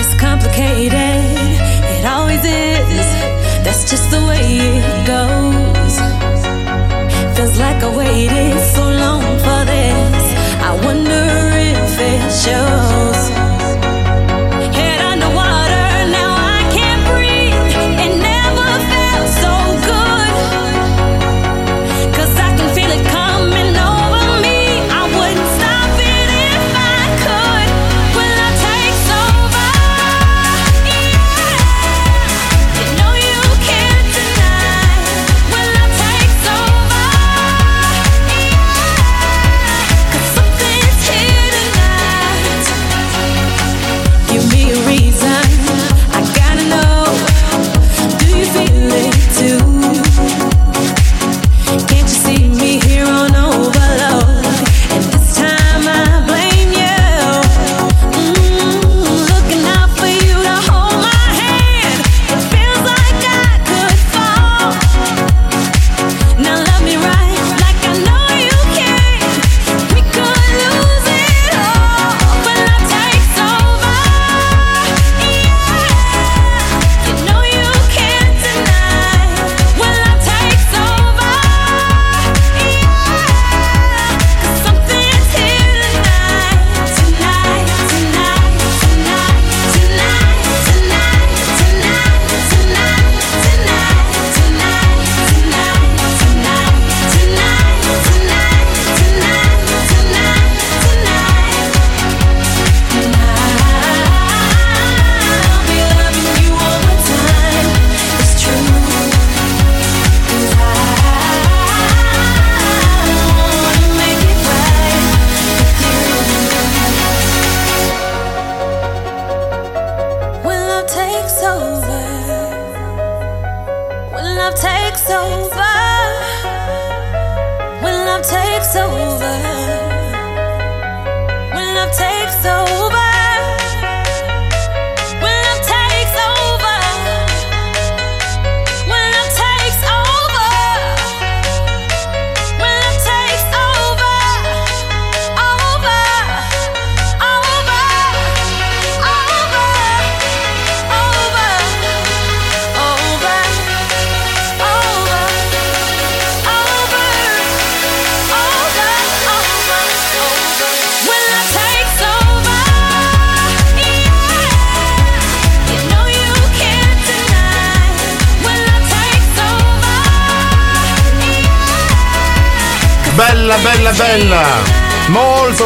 It's complicated, it always is. That's just the way it goes. Feels like I waited so long for this. I wonder if it shows.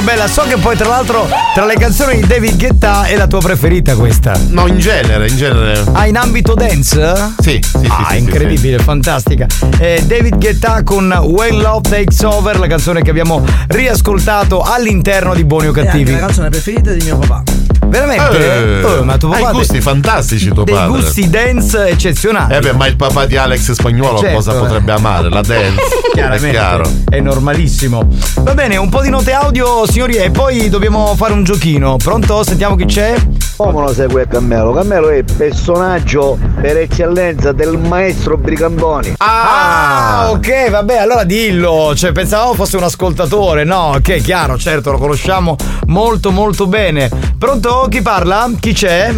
Molto bella, so che poi tra l'altro tra le canzoni di David Guetta è la tua preferita questa. No, in genere, in genere. Ah, in ambito dance? Sì, sì, sì. Ah, sì, incredibile, fantastica. Eh, David Guetta con When Love Takes Over, la canzone che abbiamo riascoltato all'interno di Buoni o È anche Cattivi. la canzone preferita di mio papà. Veramente? Eh, Oh, ma tuo hai papà gusti dei- fantastici tuo dei padre. gusti dance eccezionali. Eh beh, ma il papà di Alex Spagnuolo Certo, cosa eh. potrebbe amare? La dance. Chiaramente È chiaro. è normalissimo. Va bene, un po' di note audio, signori, e poi dobbiamo fare un giochino. Pronto? Sentiamo chi c'è. Come lo segue Cammelo? Cammelo è il personaggio per eccellenza del maestro Brigandoni. Ah, ok, vabbè, allora dillo. Cioè, pensavamo fosse un ascoltatore. No, ok, chiaro, certo, lo conosciamo molto, molto bene. Pronto? Chi parla? Chi c'è?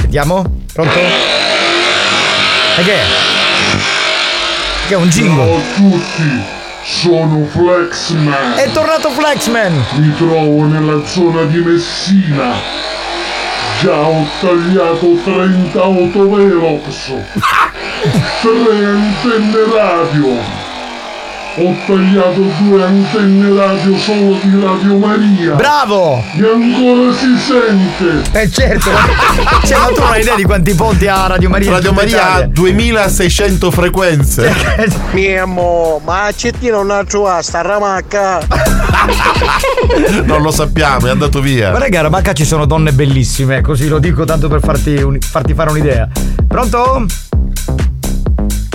Sentiamo? Pronto? E che è? Che è un jingle? Ciao a tutti, sono Flexman. È tornato Flexman! Mi trovo nella zona di Messina. Già ho tagliato 30 autovelox. Tre antenne radio. Ho tagliato due antenne radio solo di Radio Maria. Bravo! E ancora si sente. Eh certo, cioè, ma tu non hai idea di quanti ponti ha Radio Maria? Radio Maria ha Italia? 2600 frequenze. Mimmo, ma accettino un altro a sta ramacca. non lo sappiamo, è andato via. Guarda che a Ramacca ci sono donne bellissime, così lo dico tanto per farti, un- farti fare un'idea. Pronto?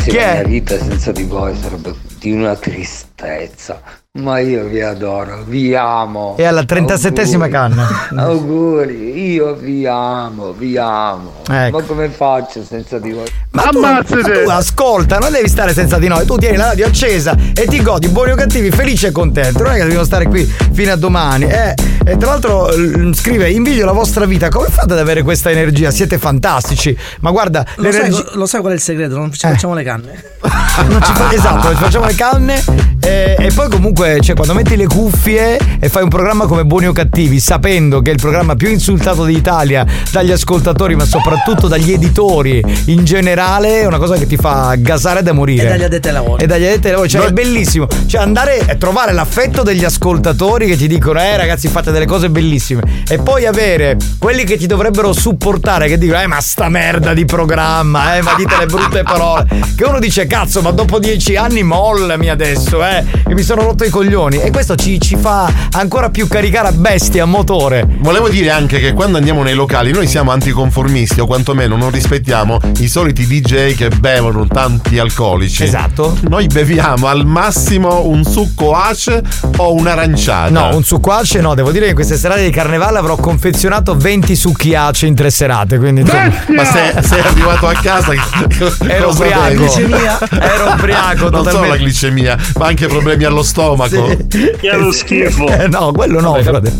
Sì, Chi la è? mia vita senza di voi sarebbe di una tristezza. Ma io vi adoro, vi amo. È alla 37esima Auguri. canna. Auguri, io vi amo, vi amo. Ecco. Ma come faccio senza di voi? Ma tu, ma tu ascolta, non devi stare senza di noi. Tu tieni la radio accesa e ti godi buoni o cattivi, felice e contento. Non è che dobbiamo stare qui fino a domani. Eh, e tra l'altro scrive: Invidio la vostra vita. Come fate ad avere questa energia? Siete fantastici. Ma guarda, Lo sai, lo sai qual è il segreto? Non ci facciamo le canne. Non ci fa- esatto, ci facciamo le canne eh, e poi comunque cioè, quando metti le cuffie e fai un programma come Buoni o Cattivi, sapendo che è il programma più insultato d'Italia dagli ascoltatori, ma soprattutto dagli editori in generale, è una cosa che ti fa gasare da morire. E dagli addetti ai lavori. E dagli addetti ai lavori, cioè è bellissimo. Cioè andare a trovare l'affetto degli ascoltatori che ti dicono "Eh ragazzi, fate delle cose bellissime" e poi avere quelli che ti dovrebbero supportare che dicono "Eh ma sta merda di programma, eh, ma dite le brutte parole". Che uno dice "Cazzo, ma dopo dieci anni mollami adesso, eh, che mi sono rotto i coglioni". E questo ci, ci fa ancora più caricare a bestia, a motore. Volevo dire anche che quando andiamo nei locali noi siamo anticonformisti o quantomeno non rispettiamo i soliti DJ che bevono tanti alcolici. Esatto. Noi beviamo al massimo un succo ace o un'aranciata. No, un sucquace no, devo dire che in queste serate di carnevale avrò confezionato 20 succhi ace in tre serate, quindi. Ma sei, sei arrivato a casa Ero ubriaco. Glicemia? Ero ubriaco Non solo la glicemia, ma anche problemi allo stomaco. Che è lo schifo. Eh, no, quello no, frate.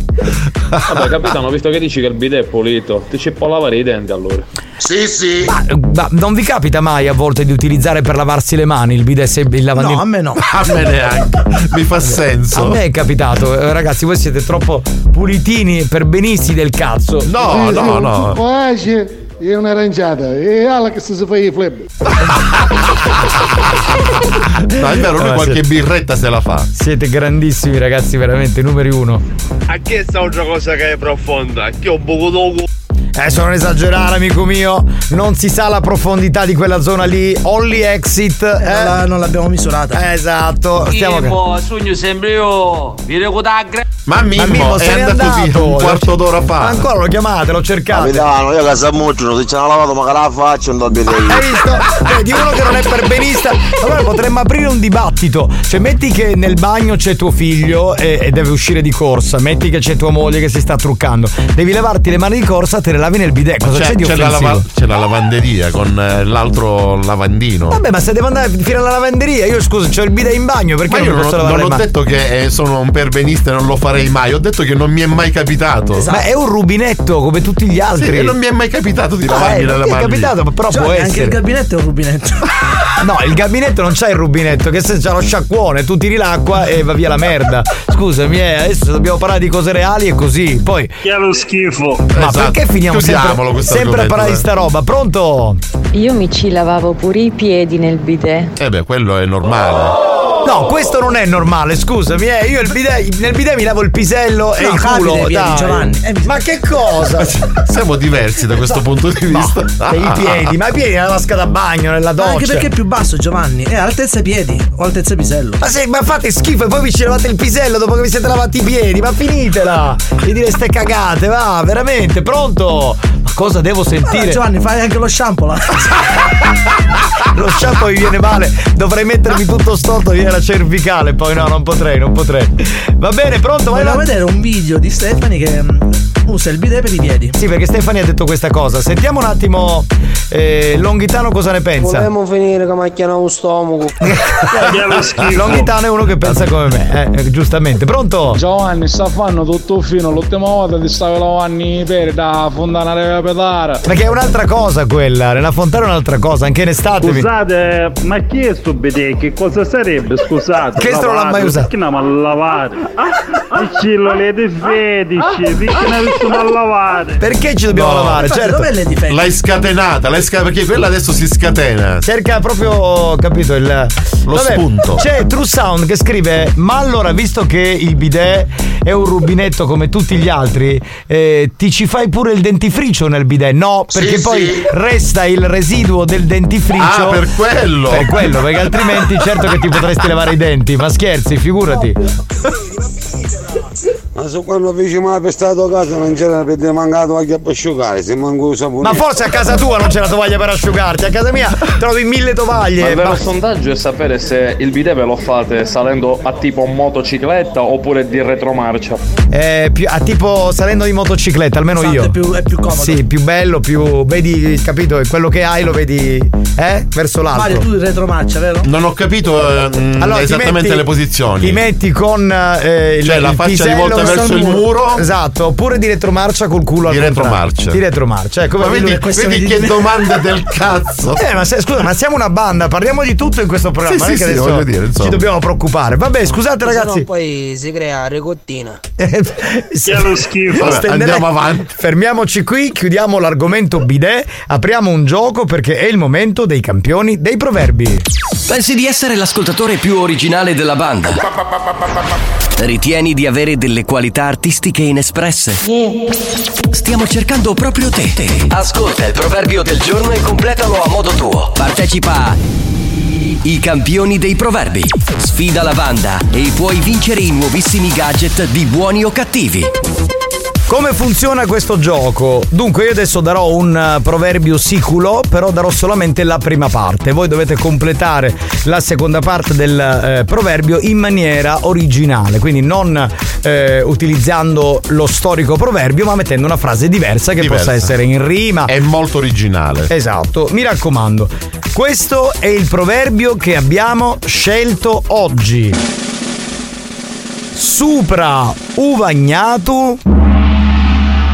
Vabbè, capitano, visto che dici che il bidet è pulito, ti ci può lavare i denti allora. Sì, sì. Ma, ma non vi capita mai a volte di utilizzare per lavarsi le mani il bidet se il lavandino? No, a me no. A me neanche. Mi fa senso. A me è capitato, Eh, ragazzi, voi siete troppo pulitini per benisti del cazzo. No, no, no. Pace e un'aranciata e Alex si fa i flip. No, è vero, lui Eh, qualche siete- birretta se la fa. Siete grandissimi ragazzi, veramente, numeri uno. A che sta un'altra cosa che è profonda? Che ho buco dopo. Adesso non esagerare, amico mio. Non si sa la profondità di quella zona lì. Only exit. eh? Non, la- non l'abbiamo misurata. Esatto. Stiamo Tipo, sogno sempre io. Vi recutagre. Ma Mimmo, Ma Mimmo è n'è andato, via un quarto d'ora fa. Ancora lo chiamate, lo cercate. Capitano, io casa muccio, se ci hanno lavato magari la faccia non do vedere. Hai visto? Cioè, di uno che non è per benista. Allora potremmo aprire un dibattito. Cioè, metti che nel bagno c'è tuo figlio e, e deve uscire di corsa. Metti che c'è tua moglie che si sta truccando. Devi lavarti le mani di corsa, te le lavi nel bidet. Cosa c'è, C'è, di c'è la lava- c'è la lavanderia con eh, l'altro lavandino. Vabbè, ma se devo andare fino alla lavanderia, io scusa, c'ho il bidet in bagno, perché Ma io non non, posso non le ho mani? detto che eh, sono un perbenista e non lo farei mai, ho detto che non mi è mai capitato. Ma è un rubinetto come tutti gli altri. Sì, e non mi è mai capitato di lavarmi eh, non ti è capitato, ma però Gianni, può anche essere. il gabinetto è un rubinetto. No, il gabinetto non c'ha il rubinetto, che se c'ha lo sciacquone, tu tiri l'acqua e va via la merda. Scusami, eh, adesso dobbiamo parlare di cose reali e così. Poi. Che è lo schifo. Ma Esatto. perché finiamo Chiudiamolo sempre, questo sempre dai. sta roba? Pronto? Io mi ci lavavo pure i piedi nel bidet. Eh beh, quello è normale. No, questo non è normale, scusami, eh. Io il bidet, nel bidet mi lavo il pisello e No, il capita culo. dai. Giovanni. Eh, Ma che cosa? Siamo diversi da questo punto di vista. E I piedi, ma i piedi nella vasca da bagno, nella Ma doccia. anche perché è più basso, Giovanni. È altezza piedi o altezza pisello. Ma, se, ma fate schifo e poi vi ci lavate il pisello dopo che vi siete lavati i piedi, ma finitela! Di dire ste cagate, va, veramente, pronto? Cosa devo Allora, sentire? Giovanni, fai anche lo shampoo là. Lo poi mi viene male, dovrei mettermi tutto storto, viene la cervicale, poi no, non potrei, non potrei. Va bene, pronto? Vai avanti. vedere un video di Stefani che mm, usa il bidet per i piedi. Sì, perché Stefani ha detto questa cosa. Sentiamo un attimo eh, Longhitano cosa ne pensa. Volevamo finire che macchiano un stomaco. Longhitano è uno che pensa come me, eh, giustamente. Pronto? Giovanni sta fanno tutto fino, l'ultima volta ti stavo lavando i peri da fontana deve pedare. Perché è un'altra cosa quella, nella fontana è un'altra cosa, anche in estate. mi- Scusate, ma chi è sto bidet? Che cosa sarebbe? Scusate. Questo non l'ha mai usato. Perché non mi lavare? Il cillo le fetici, perché ne avete mal lavare? Perché ci dobbiamo lavare? Certo. L'hai scatenata, l'hai sca- perché quella adesso si scatena. Cerca proprio, capito, il Lo spunto. C'è True Sound che scrive: Ma allora, visto che il bidet è un rubinetto come tutti gli altri, eh, ti ci fai pure il dentifricio nel bidet? No, perché Sì, poi sì. resta il residuo del dentifricio. Ah, per quello. Per quello, perché altrimenti certo che ti potresti lavare i denti. Ma scherzi, figurati. Ma su quando feci la pestato a casa non c'era per te mancato la per asciugare, se manco il sapone. Ma forse a casa tua non c'è la tovaglia per asciugarti, a casa mia trovi mille tovaglie. Ma il vero Ma- sondaggio è sapere se il bidet ve lo fate salendo a tipo motocicletta oppure di retromarcia. Eh, più- a tipo salendo di motocicletta, almeno Esatto, io. è più- è più comodo. Sì, più bello, più. Vedi, capito? Quello che hai lo vedi, eh? Verso l'alto. Mario, tu in retromarcia, vero? Non ho capito eh, Allora, esattamente metti- le posizioni. Ti metti con eh, il, Cioè, la il faccia pisello rivolta verso il muro. Esatto, oppure di retromarcia col culo al Di contrario. retromarcia. Di retromarcia. Ecco, Ma vedi, vedi- che domanda del cazzo. Eh, ma se- scusa, ma siamo una banda, parliamo di tutto in questo programma. Sì, sì, sì, adesso voglio dire, insomma. ci dobbiamo preoccupare. Vabbè, scusate, ragazzi. No poi si crea ricottina. Che lo schifo. Vabbè, andiamo avanti. Fermiamoci qui, chiudiamo l'argomento bidet, apriamo un gioco perché è il momento dei campioni dei proverbi. Pensi di essere l'ascoltatore più originale della banda? Ritieni di avere delle qualità artistiche inespresse? Stiamo cercando proprio te. Ascolta il proverbio del giorno e completalo a modo tuo. Partecipa a I campioni dei proverbi. Sfida la banda e puoi vincere i nuovissimi gadget di buoni o cattivi. Come funziona questo gioco? Dunque io adesso darò un eh, proverbio siculo, però darò solamente la prima parte. Voi dovete completare la seconda parte del eh, proverbio in maniera originale, quindi non eh, utilizzando lo storico proverbio, ma mettendo una frase diversa che Diversa. possa essere in rima. È molto originale. Esatto, mi raccomando. Questo è il proverbio che abbiamo scelto oggi. Supra uvagnato.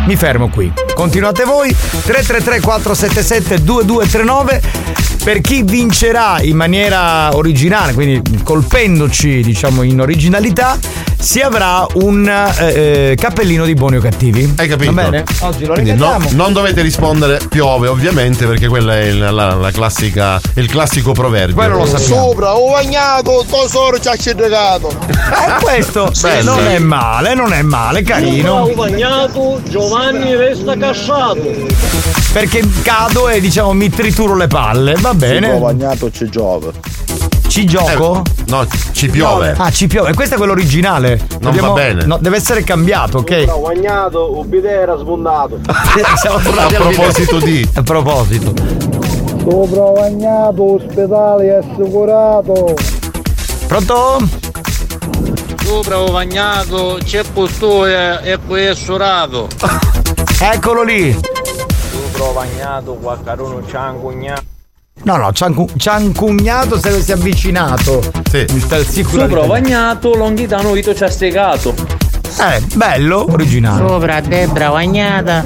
Mi fermo qui. Continuate voi. 333 477 2239 per chi vincerà in maniera originale, quindi colpendoci, diciamo, in originalità, si avrà un eh, eh, cappellino di buoni o cattivi. Hai capito? Va bene? Oggi lo Quindi no- non dovete rispondere piove, ovviamente, perché quella è la, la- la classica, il classico proverbio. Quello lo sappiamo. Sopra, ho bagnato, tesoro ci ha cercato. Eh, questo Bello. non è male, non è male, carino. bagnato, Giovanni resta casciato. Perché cado e diciamo mi trituro le palle. Va bene. Ho bagnato ci giove. Ci gioco? No, ci piove. Ah, ci piove. Questo è quello originale. Non va bene. No, deve essere cambiato, ok? Ho bagnato, un bidet era sfondato. Siamo tornati A proposito di. A proposito. Sopra bagnato, ospedale assicurato. Pronto? Sopra ho bagnato, c'è custode e qui è surato. Eccolo lì. Sopra bagnato, qualcuno c'ha un cugnato. No, no, ci ha incu- ci ha incugnato se si è avvicinato. Sì. Mi sta il sicuro. Sopra bagnato, Longhitano Vito ci ha stegato. Eh, bello, originale. Sopra Debra bagnata,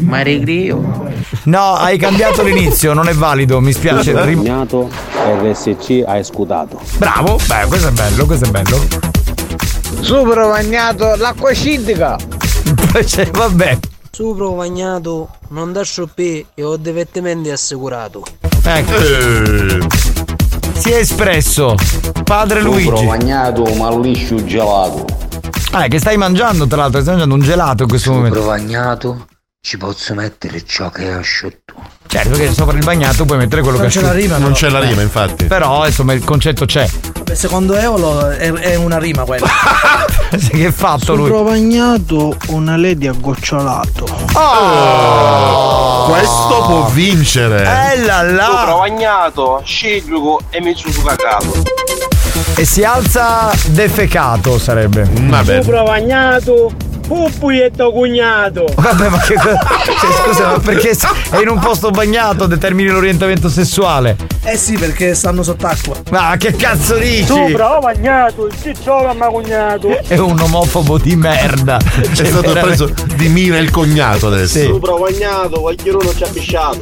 ma rigrio. No, hai cambiato l'inizio, non è valido, mi spiace. Bagnato, RSC ha escutato. Bravo, beh, questo è bello, questo è bello. Sopra bagnato, l'acqua scindica. Cioè, vabbè. Sopra bagnato, non da shoppé e ho divertimenti assicurato. Ecco. Eh, Si è espresso. Padre Luigi. bagnato, ma liscio gelato. Ah, che stai mangiando, tra l'altro, stai mangiando un gelato in questo momento. Provagnato, ci posso mettere ciò che è asciutto. Certo che sopra il bagnato puoi mettere quello Non che c'è la asciutti. rima, non c'è la rima, infatti. Però, insomma, il concetto c'è. Beh, secondo Eolo è, è una rima quella. che ha fatto lui? Provagnato una lady aggocciolato. Oh, questo può vincere. Eh là là. Provagnato, scigliuco e mezzo cagato. E si alza defecato sarebbe. Vabbè. provagnato, puppuietto cugnato. Vabbè, ma che cosa. Cioè, scusa, ma perché è in un posto bagnato determini l'orientamento sessuale? Eh sì, perché stanno sott'acqua. Ma che cazzo dici? Tu provagnato, il cicciolo mi ha cognato. È un omofobo di merda. È Cioè, stato veramente- preso di mira il cognato adesso. Sì. Provagnato, qualcuno ci ha pisciato.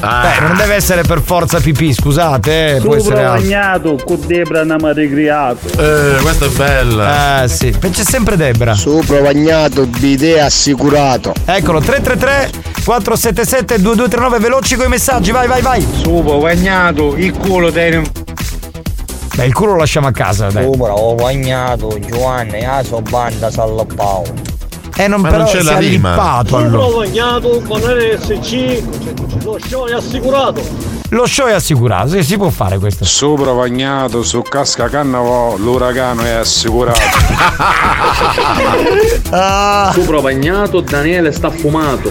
Beh, non deve essere per forza pipì, scusate, eh, può essere altro. Provagnato, con Debra non mi ha ricreato. Eh, questa è bella. Eh sì, c'è sempre Debra. Su provagnato, bidet assicurato. Eccolo, 333 477 2239, veloci con i messaggi, vai, vai, vai. Su provagnato, il culo tiene Beh, il culo lo lasciamo a casa, dai. Sopra ho bagnato Giovanni, la sua banda s'allapao. Eh, non Ma però non c'è si la è rima. allippato allora. provagnato con RSC, lo show è assicurato. Lo show è assicurato, sì, si può fare questo. Su Provagnato, su Casca Cannavò, l'uragano è assicurato. Ah, Su Provagnato, Daniele sta fumato.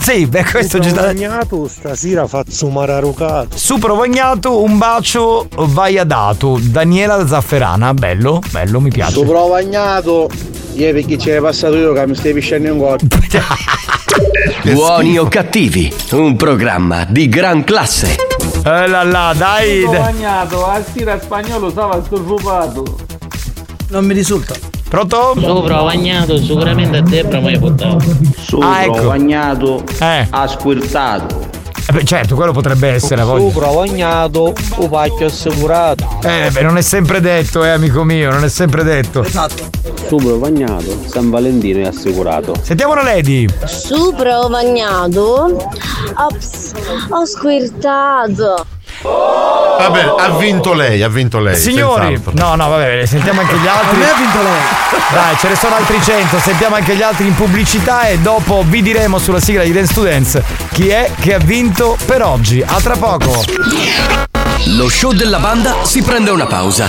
sì, beh, questo ci sta. Provagnato stasera faccio mararucato. Su Provagnato, un bacio vai a dato. Daniela Zafferana, bello, bello, mi piace. Su provagnato, ieri perché c'era passato io che mi stai pisciando in corpo. Buoni o cattivi, un programma di gran classe. Eh là là, dai. dai. Bagnato, al tira spagnolo stava stufato. Non mi risulta. Pronto? Sopra bagnato, sicuramente a Debra mi hai portato. Su Ah, ecco. provagnato, Eh, ha squirtato. Eh beh, certo, quello potrebbe essere, voglio. Su provagnato, un pacchio assicurato. Eh, beh, non è sempre detto, eh, amico mio, non è sempre detto. Esatto. Su provagnato, San Valentino è assicurato. Sentiamo la Lady. Su provagnato. Ops, ho squirtato. Vabbè, ha vinto lei, ha vinto lei. Signori, senz'altro. no, no, vabbè, sentiamo anche gli altri. A me ha vinto lei. Dai, ce ne sono altri 100, sentiamo anche gli altri in pubblicità e dopo vi diremo sulla sigla di Dance Dance chi è che ha vinto per oggi. A tra poco. Lo show della banda si prende una pausa.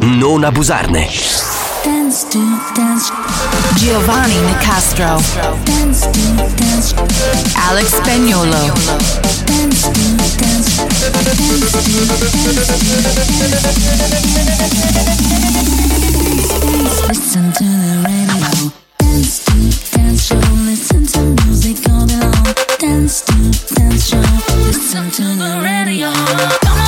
non abusarne. Dance Dance. Giovanni Nicastro. Dance Dance. Alex Spagnolo Dance to Dance. Listen to the radio. Dance Dance Show. Listen to music all day long. Dance Dance Show. Listen to the radio. Come on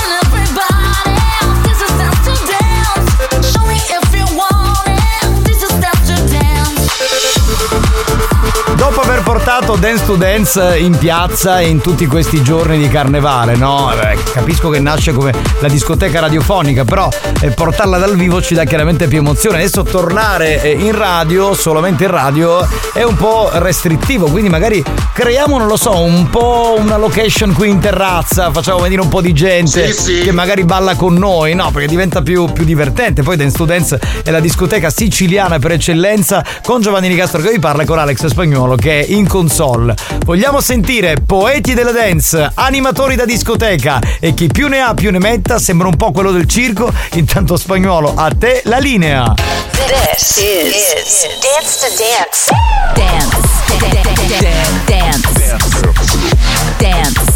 Portato Dance to Dance in piazza in tutti questi giorni di carnevale, no? Capisco che nasce come la discoteca radiofonica, però eh, portarla dal vivo ci dà chiaramente più emozione. Adesso tornare eh, in radio, solamente in radio, è un po' restrittivo, quindi magari creiamo, non lo so, un po' una location qui in terrazza, facciamo venire un po' di gente che magari balla con noi, no? Perché diventa più, più divertente. Poi Dance to Dance è la discoteca siciliana per eccellenza con Giovanni Nicastro che vi parla e con Alex Spagnuolo che è in console. Vogliamo sentire poeti della dance, animatori da discoteca e chi più ne ha più ne metta, sembra un po' quello del circo. Intanto Spagnuolo, a te la linea. This is, Dance to Dance. Dance. Dance. Dance. Dance.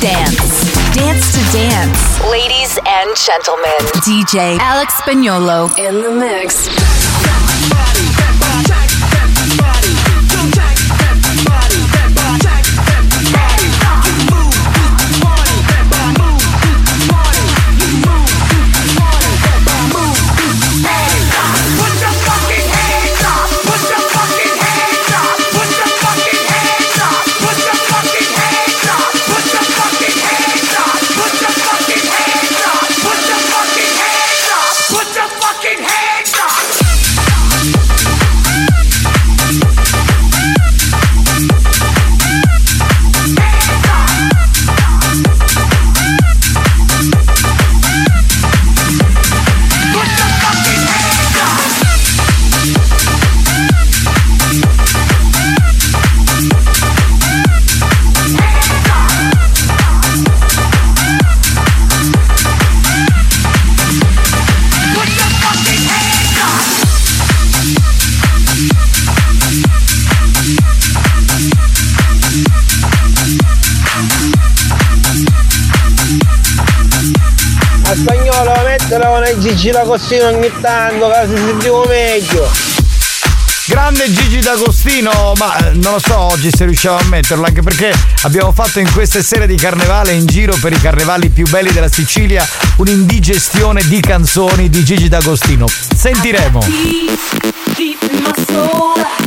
Dance. Dance to Dance. and gentlemen, DJ Alex Spagnolo in the mix. Metterla una Gigi la costina ogni tanto, che si sentivo meglio. Grande Gigi D'Agostino, ma eh, non lo so oggi se riusciamo a metterlo, anche perché abbiamo fatto in queste sere di carnevale in giro per i carnevali più belli della Sicilia un'indigestione di canzoni di Gigi D'Agostino. Sentiremo. My soul.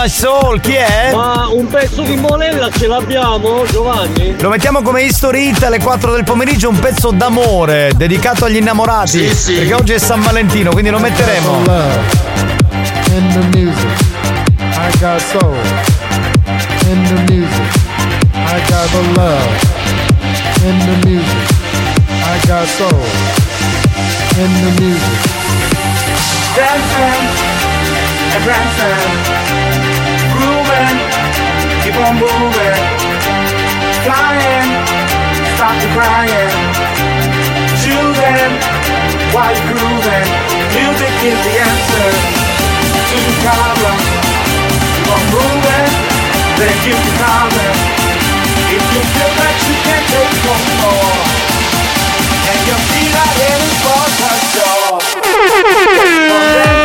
My soul. Chi è? Ma un pezzo di monella ce l'abbiamo, Giovanni? Lo mettiamo come history hit alle 4 del pomeriggio, un pezzo d'amore dedicato agli innamorati. Sì, sì. Perché oggi è San Valentino, quindi lo metteremo. In the music, I got soul. In the music, I got the love. In the music, I got soul. In the music. Dancing grooving, keep on moving, flying, stop the crying, choosing while you're grooving. Music is the answer to the problem. Keep on moving, then keep the calming. If you feel that you can't take no more, and your feet are heading for the door.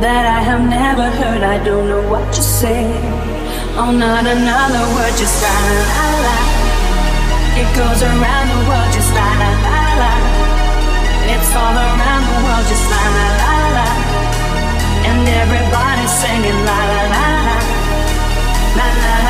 That I have never heard. I don't know what to say. Oh, not another word, just la la la. It goes around the world, just la la la la. It's all around the world, just la la la la. And everybody's singing la la. La la la la la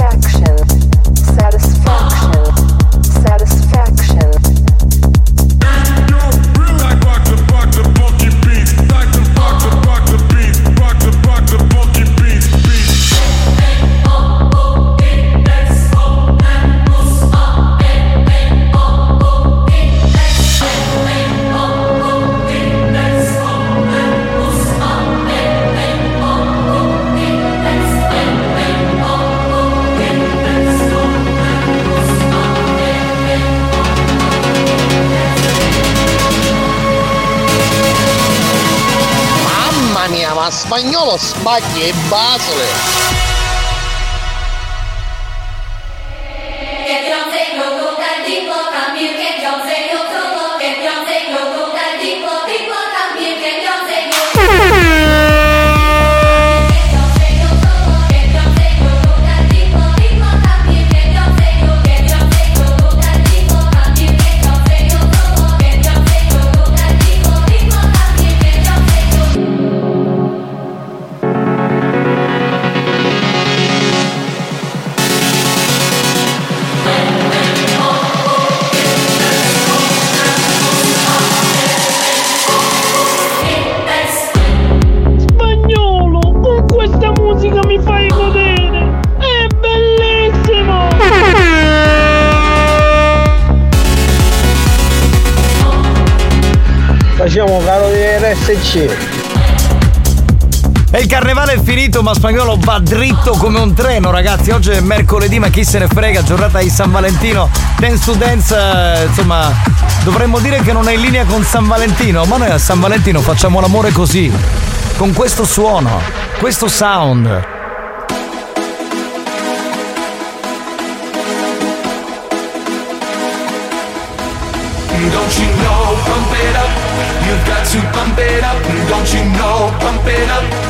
sex. spagnolo, spaghi e basole. Finito, ma spagnolo va dritto come un treno, ragazzi. Oggi è mercoledì, ma chi se ne frega, giornata di San Valentino. Dance to dance, eh, insomma, dovremmo dire che non è in linea con San Valentino, ma noi a San Valentino facciamo l'amore così, con questo suono, questo sound. Don't you know, pump it up. You've got to pump it up. Don't you know, pump it up.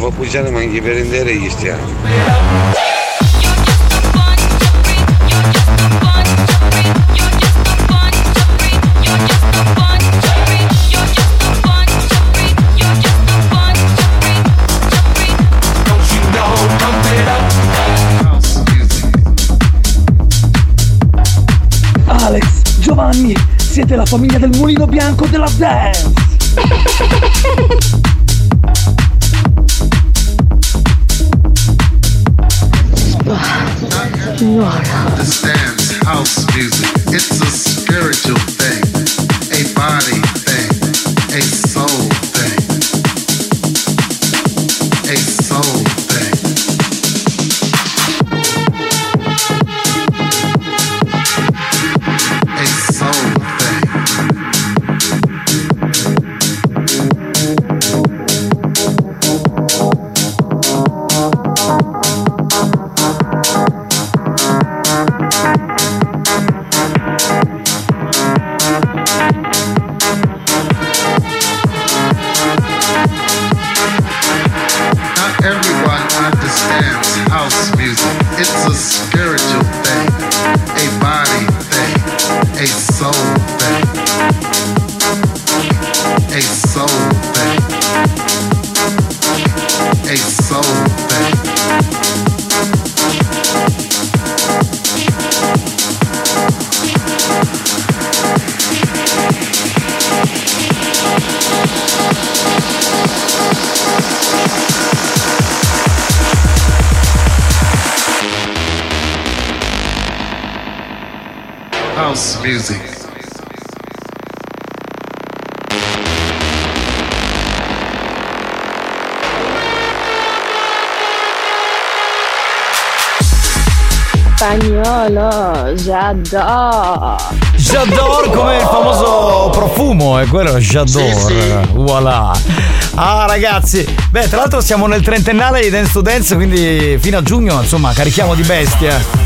può cucinare ma anche per rendere gli stiamo. Alex, Giovanni, siete la famiglia del mulino bianco della dance! you are. Spagnolo, j'adore. J'adore come il famoso profumo, è quello J'adore. Sì, sì. Voilà. Ah ragazzi, beh tra l'altro siamo nel trentennale di Dance to Dance, quindi fino a giugno insomma carichiamo di bestia.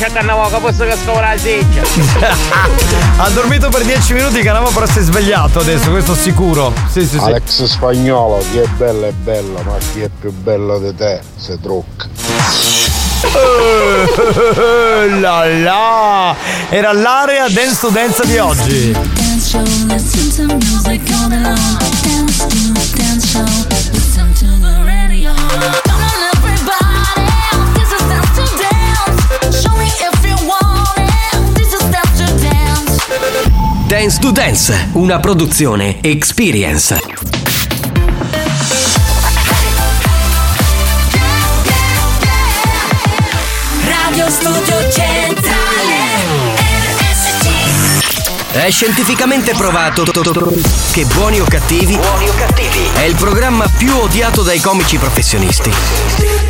Reggi la voce a cannavo, che posso che scopre la seccia. ha dormito per 10 minuti, Canavo però si è svegliato adesso, questo sicuro. Sì, sì, sì. Alex Spagnolo, chi è bella è bella, ma chi è più bello di te se trucca. Eh, la la! Era l'area dance to dance di oggi. Dance. To Dance, una produzione Experience. Radio Studio Centrale RSC. È scientificamente provato che Buoni o Cattivi è il programma più odiato dai comici professionisti.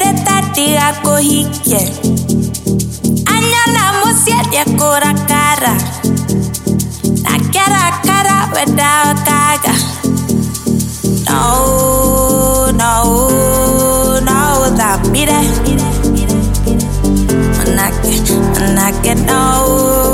mirar corriquia. Añana mocieria cora cara. Naquela cara vedava caga. No, no, no, da mire. Naque, naque, no.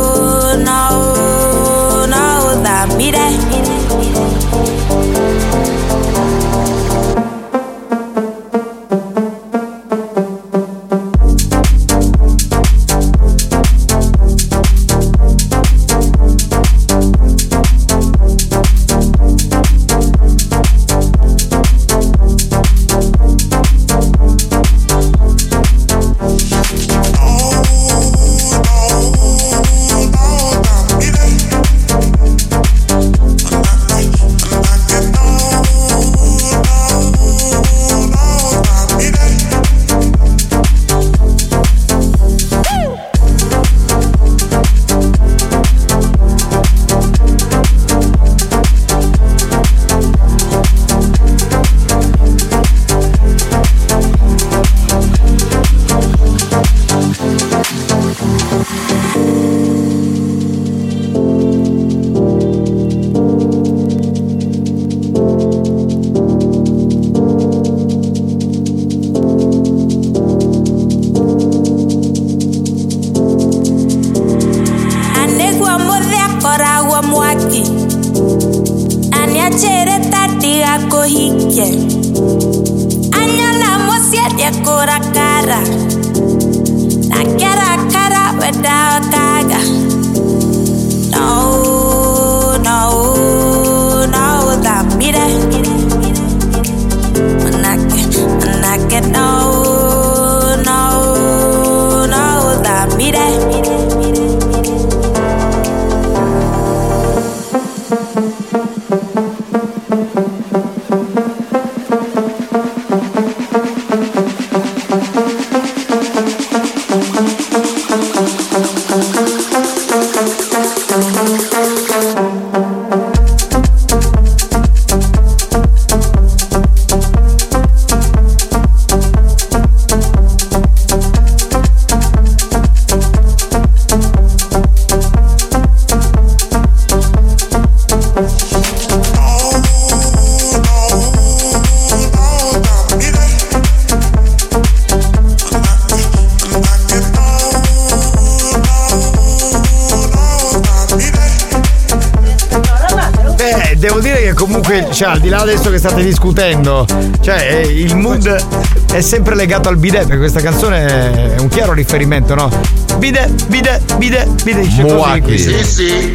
Di là adesso che state discutendo, cioè, eh, il mood è sempre legato al bidet, perché questa canzone è un chiaro riferimento, no? Bidet, bidet, bidet, bidet. Muaki. Sì, sì.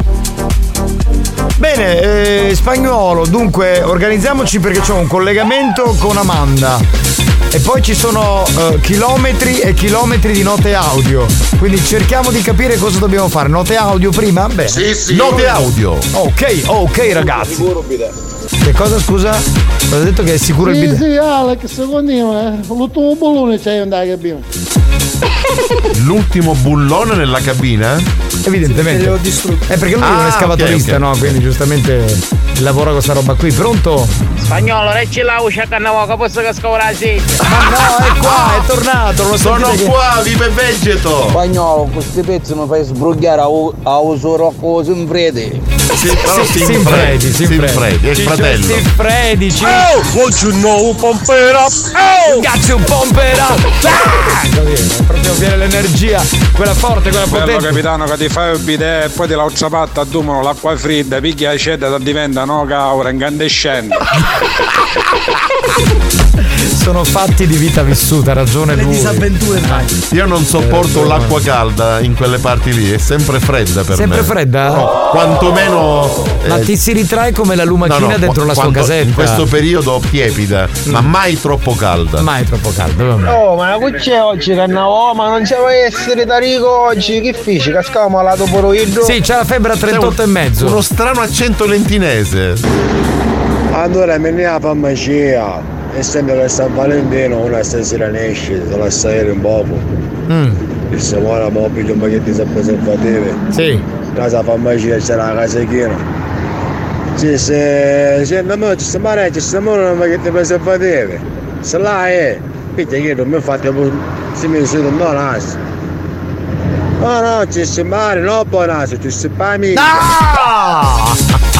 Bene, eh, spagnolo, dunque organizziamoci perché c'è un collegamento con Amanda. E poi ci sono eh, chilometri e chilometri di note audio. Quindi cerchiamo di capire cosa dobbiamo fare. Note audio prima? Bene. Sì, sì. Note audio. Ok, ok ragazzi. Che cosa scusa? Ho detto che è sicuro il Sì, bidet. sì, Alex, secondo me, l'ultimo bullone c'è andare cabina. L'ultimo bullone nella cabina? Evidentemente. È perché lui è un Ah, escavatorista, ok, ok. no? Quindi giustamente lavora con questa roba qui. Pronto? Spagnolo, reggi la uscia che posso che sedia. Ma no, è qua, è tornato. Lo Sono che- qua, vive vegeto! Spagnolo, questi pezzi mi fai sbrugliare a, u- a uso rocco in frede. Sì, però Sì, Sim Sinfredi, Sim Sinfredi. Freddy, è il fratello. Sinfredi, ci... Oh, what you know, pump it up. Oh! Got you pump it up! Ah! Così, proprio viene l'energia, quella forte, quella potente. capitano che ti fai il bidet e poi ti la ucciapatta a dumano l'acqua fredda, picchia la cedda e diventa no caura, incandescente. Sono fatti di vita vissuta, ha ragione lui. Io non sopporto l'acqua calda in quelle parti lì, è sempre fredda per Sempre me. fredda? No, quantomeno. Ma eh, ti si ritrae come la lumachina no, no, dentro la sua quando- casetta. In questo periodo tiepida, ma mai troppo calda. Mai troppo calda, vabbè. Oh, ma che c'è oggi che andavo? Ma non c'è mai essere Tarico oggi, che feci? Cascavo malato pure io. Sì, c'ha la febbre a 38 e mezzo. Uno strano accento lentinese. Allora me ne a farmacia. Essendo che San Valentino una stasera ne esce, la stai un poco. Mm. E se vuole mobile un pacchetto di preservative. Sì. Casa farmacia c'era la casa china. Sì, se se non mi ci mare, ci stiamo un pacchetto di preservative. Se là è, picchia che non mi fate se mi sono non naso. No, no, ci si mare, no, poi naso, ci si pami. Ah!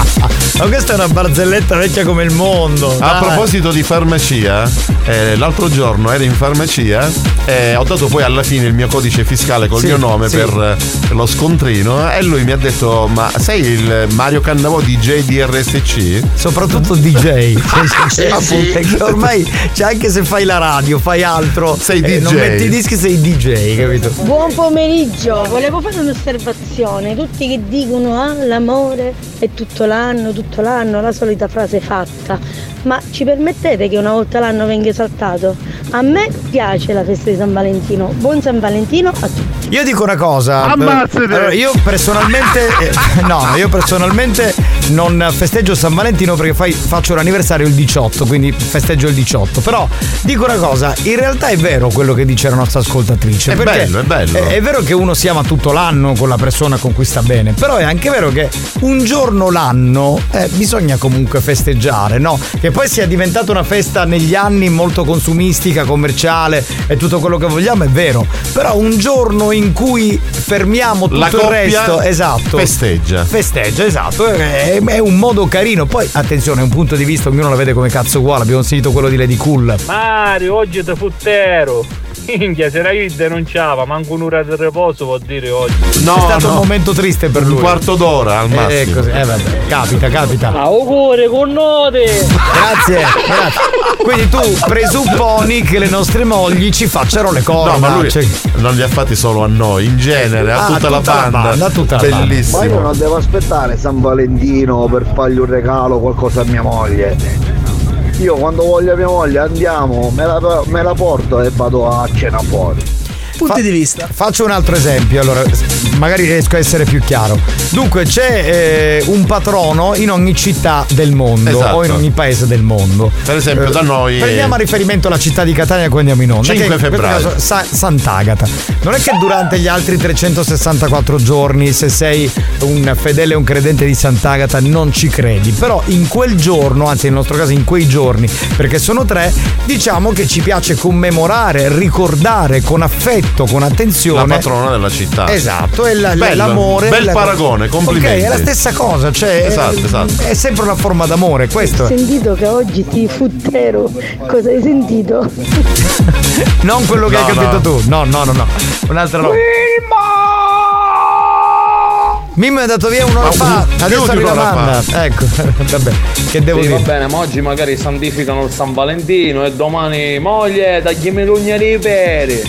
Ma questa è una barzelletta vecchia come il mondo. A dai. proposito di farmacia, eh, l'altro giorno ero in farmacia e ho dato poi alla fine il mio codice fiscale col Sì, mio nome sì. per eh, lo scontrino e lui mi ha detto ma sei il Mario Cannavò DJ di RSC? Soprattutto DJ. Sì, Appunto, sì. perché ormai, cioè, anche se fai la radio, fai altro. Sei eh, Non DJ. metti i dischi, sei DJ, capito? Buon pomeriggio, volevo fare un'osservazione. Tutti che dicono ah, l'amore è tutto l'anno, tutto l'anno, la solita frase fatta. Ma ci permettete che una volta l'anno venga esaltato? A me piace la festa di San Valentino. Buon San Valentino a tutti. Io dico una cosa. Ammazzate! Allora, io personalmente. eh, no, io personalmente non festeggio San Valentino perché fai- faccio l'anniversario il 18, quindi festeggio il 18. Però dico una cosa, in realtà è vero quello che dice la nostra ascoltatrice. È bello, è bello. È, è vero che uno si ama tutto l'anno con la persona con cui sta bene, però è anche vero che un giorno l'anno eh, bisogna comunque festeggiare, no? Che poi sia diventata una festa negli anni molto consumistica, commerciale e tutto quello che vogliamo è vero. Però un giorno in cui fermiamo tutto il resto, esatto. festeggia. Festeggia, esatto. È, è un modo carino. Poi, attenzione, è un punto di vista, ognuno la vede come cazzo vuole. Abbiamo sentito quello di Lady Cool. Mario, oggi ti futtero. Minchia, se io denunciava, manco un'ora di riposo vuol dire oggi. è stato un momento triste per lui. Un quarto d'ora al Eh, massimo. così, eh, vabbè, capita, capita. Auguri con note! Grazie, grazie. Quindi tu presupponi che le nostre mogli ci facciano le corna. No, ma lui cioè- non li ha fatti solo a noi, in genere, a Ah, tutta, la banda. a tutta la banda. Bellissimo. Ma io non devo aspettare San Valentino per fargli un regalo, qualcosa a mia moglie. Io quando voglio mia moglie andiamo, me la, me la porto e vado a cena fuori. Punti di vista. Faccio un altro esempio, allora magari riesco a essere più chiaro. Dunque, c'è eh, un patrono in ogni città del mondo Esatto. o in ogni paese del mondo. Per esempio, Eh, da noi. Prendiamo a riferimento la città di Catania quando andiamo in onda. 5 che in questo febbraio. caso Sa- Sant'Agata. Non è che durante gli altri 364 giorni, se sei un fedele e un credente di Sant'Agata, non ci credi. Però in quel giorno, anzi nel nostro caso in quei giorni, perché sono tre, diciamo che ci piace commemorare, ricordare con affetto, con attenzione. La patrona della città. Esatto, è la- Bello, l'amore. Bel la- paragone, complimenti. Ok, è la stessa cosa, cioè. Esatto, è, esatto. è sempre una forma d'amore, questo. Ho è. sentito che oggi ti futtero. Cosa hai sentito? Non quello che No, hai capito no. tu. No, no, no, no. Un'altra roba. Mimmo è andato via un'ora fa, adesso arriva fa. Ecco, vabbè, che devo Sì, dire? va bene, ma oggi magari santificano il San Valentino e domani moglie tagliami l'ugna dei peri.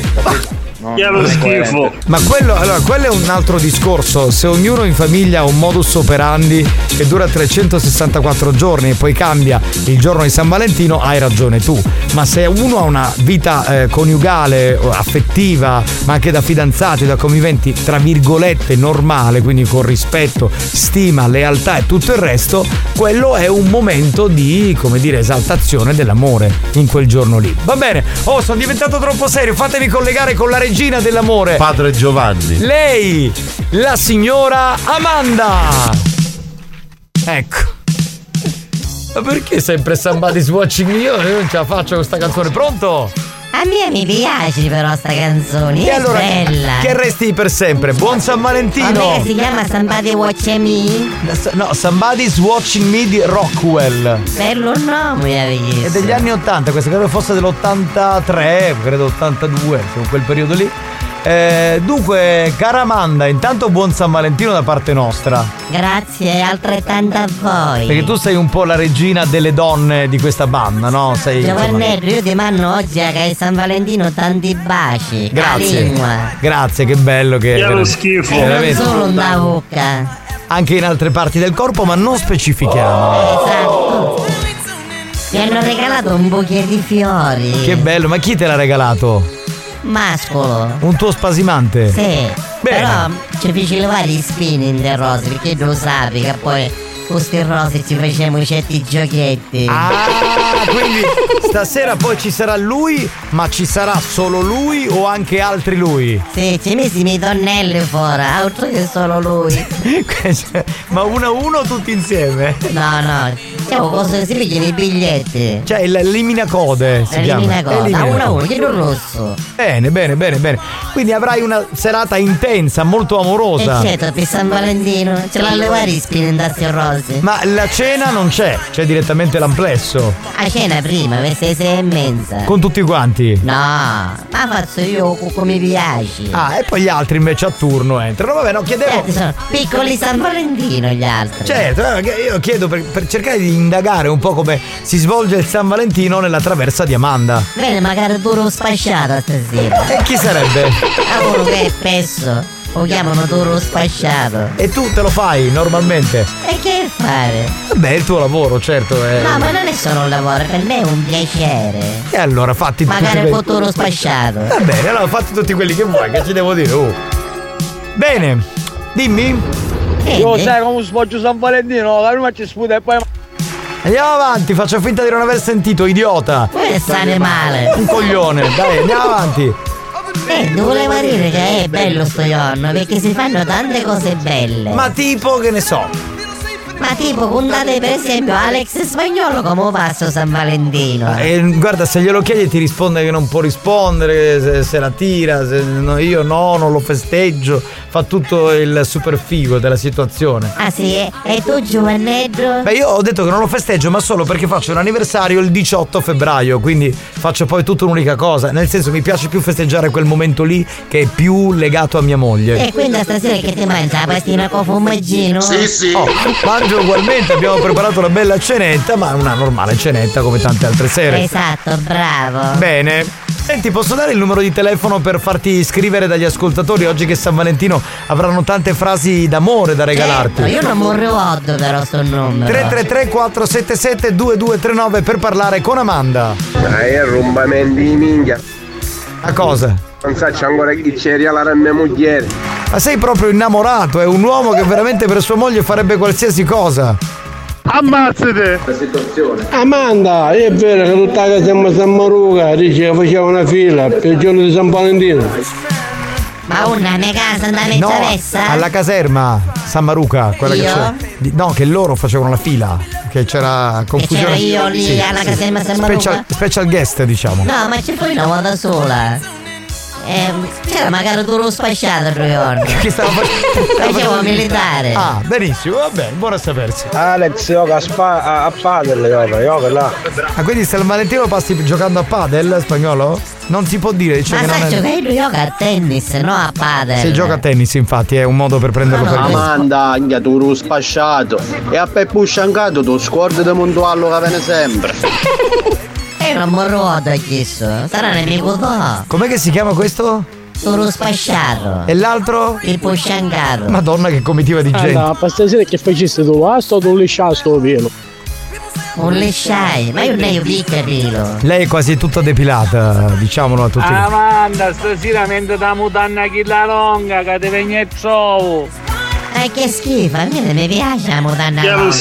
No, è coerente. Ma quello, allora, quello è un altro discorso. Se ognuno in famiglia ha un modus operandi che dura 364 giorni e poi cambia il giorno di San Valentino, hai ragione tu. Ma se uno ha una vita eh, coniugale, affettiva, ma anche da fidanzati, da conviventi, tra virgolette, normale, quindi con rispetto, stima, lealtà e tutto il resto, quello è un momento di, come dire, esaltazione dell'amore in quel giorno lì. Va bene, oh, sono diventato troppo serio, fatemi collegare con la regina dell'amore. Padre Giovanni. Lei, la signora Amanda. Ecco. Ma perché sempre Somebody's Watching Me? Io non ce la faccio questa canzone. Pronto? A me mi piace però sta canzone, E allora bella. che resti per sempre. Buon San Valentino. Vabbè, che si chiama Somebody Watch Me? No, Somebody's Watching Me di Rockwell. Bello nome È degli anni 80, questa credo fosse dell'83, credo 82, in quel periodo lì. Eh, dunque, cara Amanda, intanto buon San Valentino da parte nostra. Grazie, altrettanto a voi. Perché tu sei un po' la regina delle donne di questa banda, no? Sei Giovannello, io ti mando oggi a che è San Valentino tanti baci. Grazie. Grazie, che bello che Che vera- schifo. E veramente. non solo da bocca. Anche in altre parti del corpo, ma non specifichiamo. Esatto. Mi hanno regalato un bouquet di fiori. Che bello, ma chi te l'ha regalato? Mascolo. Un tuo spasimante? Sì. Bene. Però ci fece levare gli spinning dei rose, perché tu sapi che poi con sti rose ci facciamo certi giochetti. Ah, quindi stasera poi ci sarà lui, ma ci sarà solo lui o anche altri lui? Sì, ci messi i miei tonnelli fuori, altro che solo lui. ma uno a uno o tutti insieme? No, no, siamo cosa si pigliano i biglietti. Cioè il eliminacode si chiama. Eliminacode, a Elimina- uno a uno, chiedo rosso. Bene, bene, bene, bene. Quindi avrai una serata intensa, molto amorosa. E certo, per San Valentino ce l'ha levare i spinning da sti rose. Ma la cena non c'è, c'è direttamente l'amplesso. A cena prima, verso le sei e mezza. Con tutti quanti. No, ma faccio io co- come piace. Ah, e poi gli altri invece a turno entrano. Vabbè, no, chiedevo. Certo, sono piccoli San Valentino gli altri. Certo, eh, io chiedo per, per cercare di indagare un po' come si svolge il San Valentino nella traversa di Amanda. Bene, magari duro spasciato stasera. E chi sarebbe? A uno che è spesso lo chiamano duro spasciato. E tu te lo fai normalmente? E che fare? Vabbè, è il tuo lavoro, certo. È... No, ma non è solo un lavoro, per me è un piacere. E allora fatti tutti Magari un po' duro spasciato. Va bene, allora fatti tutti quelli che vuoi, che ci devo dire? Oh. Bene, dimmi. Io sai come sfoggio San Valentino, la prima ci sputa e poi. Andiamo avanti, faccio finta di non aver sentito, idiota. Questo animale. Un coglione, dai, andiamo avanti. Eh, volevo dire che è bello sto giorno perché si fanno tante cose belle. Ma tipo, che ne so. Ma tipo, contate per esempio Alex Spagnolo come passo San Valentino. E guarda, se glielo chiedi ti risponde che non può rispondere, se, se la tira, se no, io no, non lo festeggio, fa tutto il super figo della situazione. Ah sì, e, e tu Giovannetto? Beh, io ho detto che non lo festeggio, ma solo perché faccio un anniversario il 18 febbraio, quindi faccio poi tutta un'unica cosa. Nel senso, mi piace più festeggiare quel momento lì che è più legato a mia moglie. E quindi stasera che ti mangi la pastina con formaggino? Oh, mangio ugualmente, abbiamo preparato una bella cenetta, ma una normale cenetta come tante altre sere. Esatto, bravo. Bene. Senti, posso dare il numero di telefono per farti iscrivere dagli ascoltatori oggi che San Valentino avranno tante frasi d'amore da regalarti? Certo, io non mi ricordo però sto numero. 333 477 2239 per parlare con Amanda. Dai, di minchia. A cosa? Non saccio ancora chi c'è regalare a mia moglie. Ma sei proprio innamorato, è un uomo che veramente per sua moglie farebbe qualsiasi cosa. Ammazzate! Amanda, è vero che tutta la casa siamo a San Maruca, dice che faceva una fila per il giorno di San Valentino. Ma una mia casa da No, alla caserma San Maruca, quella che Io? c'era. di- No, che loro facevano la fila, che c'era confusione. c'ero io lì alla caserma San Maruca? Special, special guest, diciamo. No, ma ci fui una volta sola. Eh, c'era magari tu lo spacciato due giorni. Che stava Facevo militare. Ah, benissimo, va bene, buono a sapersi. Alex gioca a, spa- a, a padel, gioca, gioca là. Ah, quindi San Valentino passi giocando a padel spagnolo? Non si può dire, dice Ma che non sai è. giocare io gioco a tennis, no a padel. Se gioca a tennis, infatti, è un modo per prenderlo per il Amanda, anche tu lo spasciato. E a Peppu sciancato tu scordi di montuallo che viene sempre. Non ruoto chiesto. Sarà nemico tuo. Com'è che si chiama questo? Solo spasciato. E l'altro? Il pusciancato. Madonna che comitiva di gente. Allora, per stasera che facessi tu vasto o tu lisciato sto pelo? Un lisciai, ma io ne ho capito. Lei è quasi tutta depilata, diciamolo a tutti. Amanda, stasera mentre da mutanna chilla longa che ti viene trovo. Ma che schifo, a me non mi piace la mutanda longa.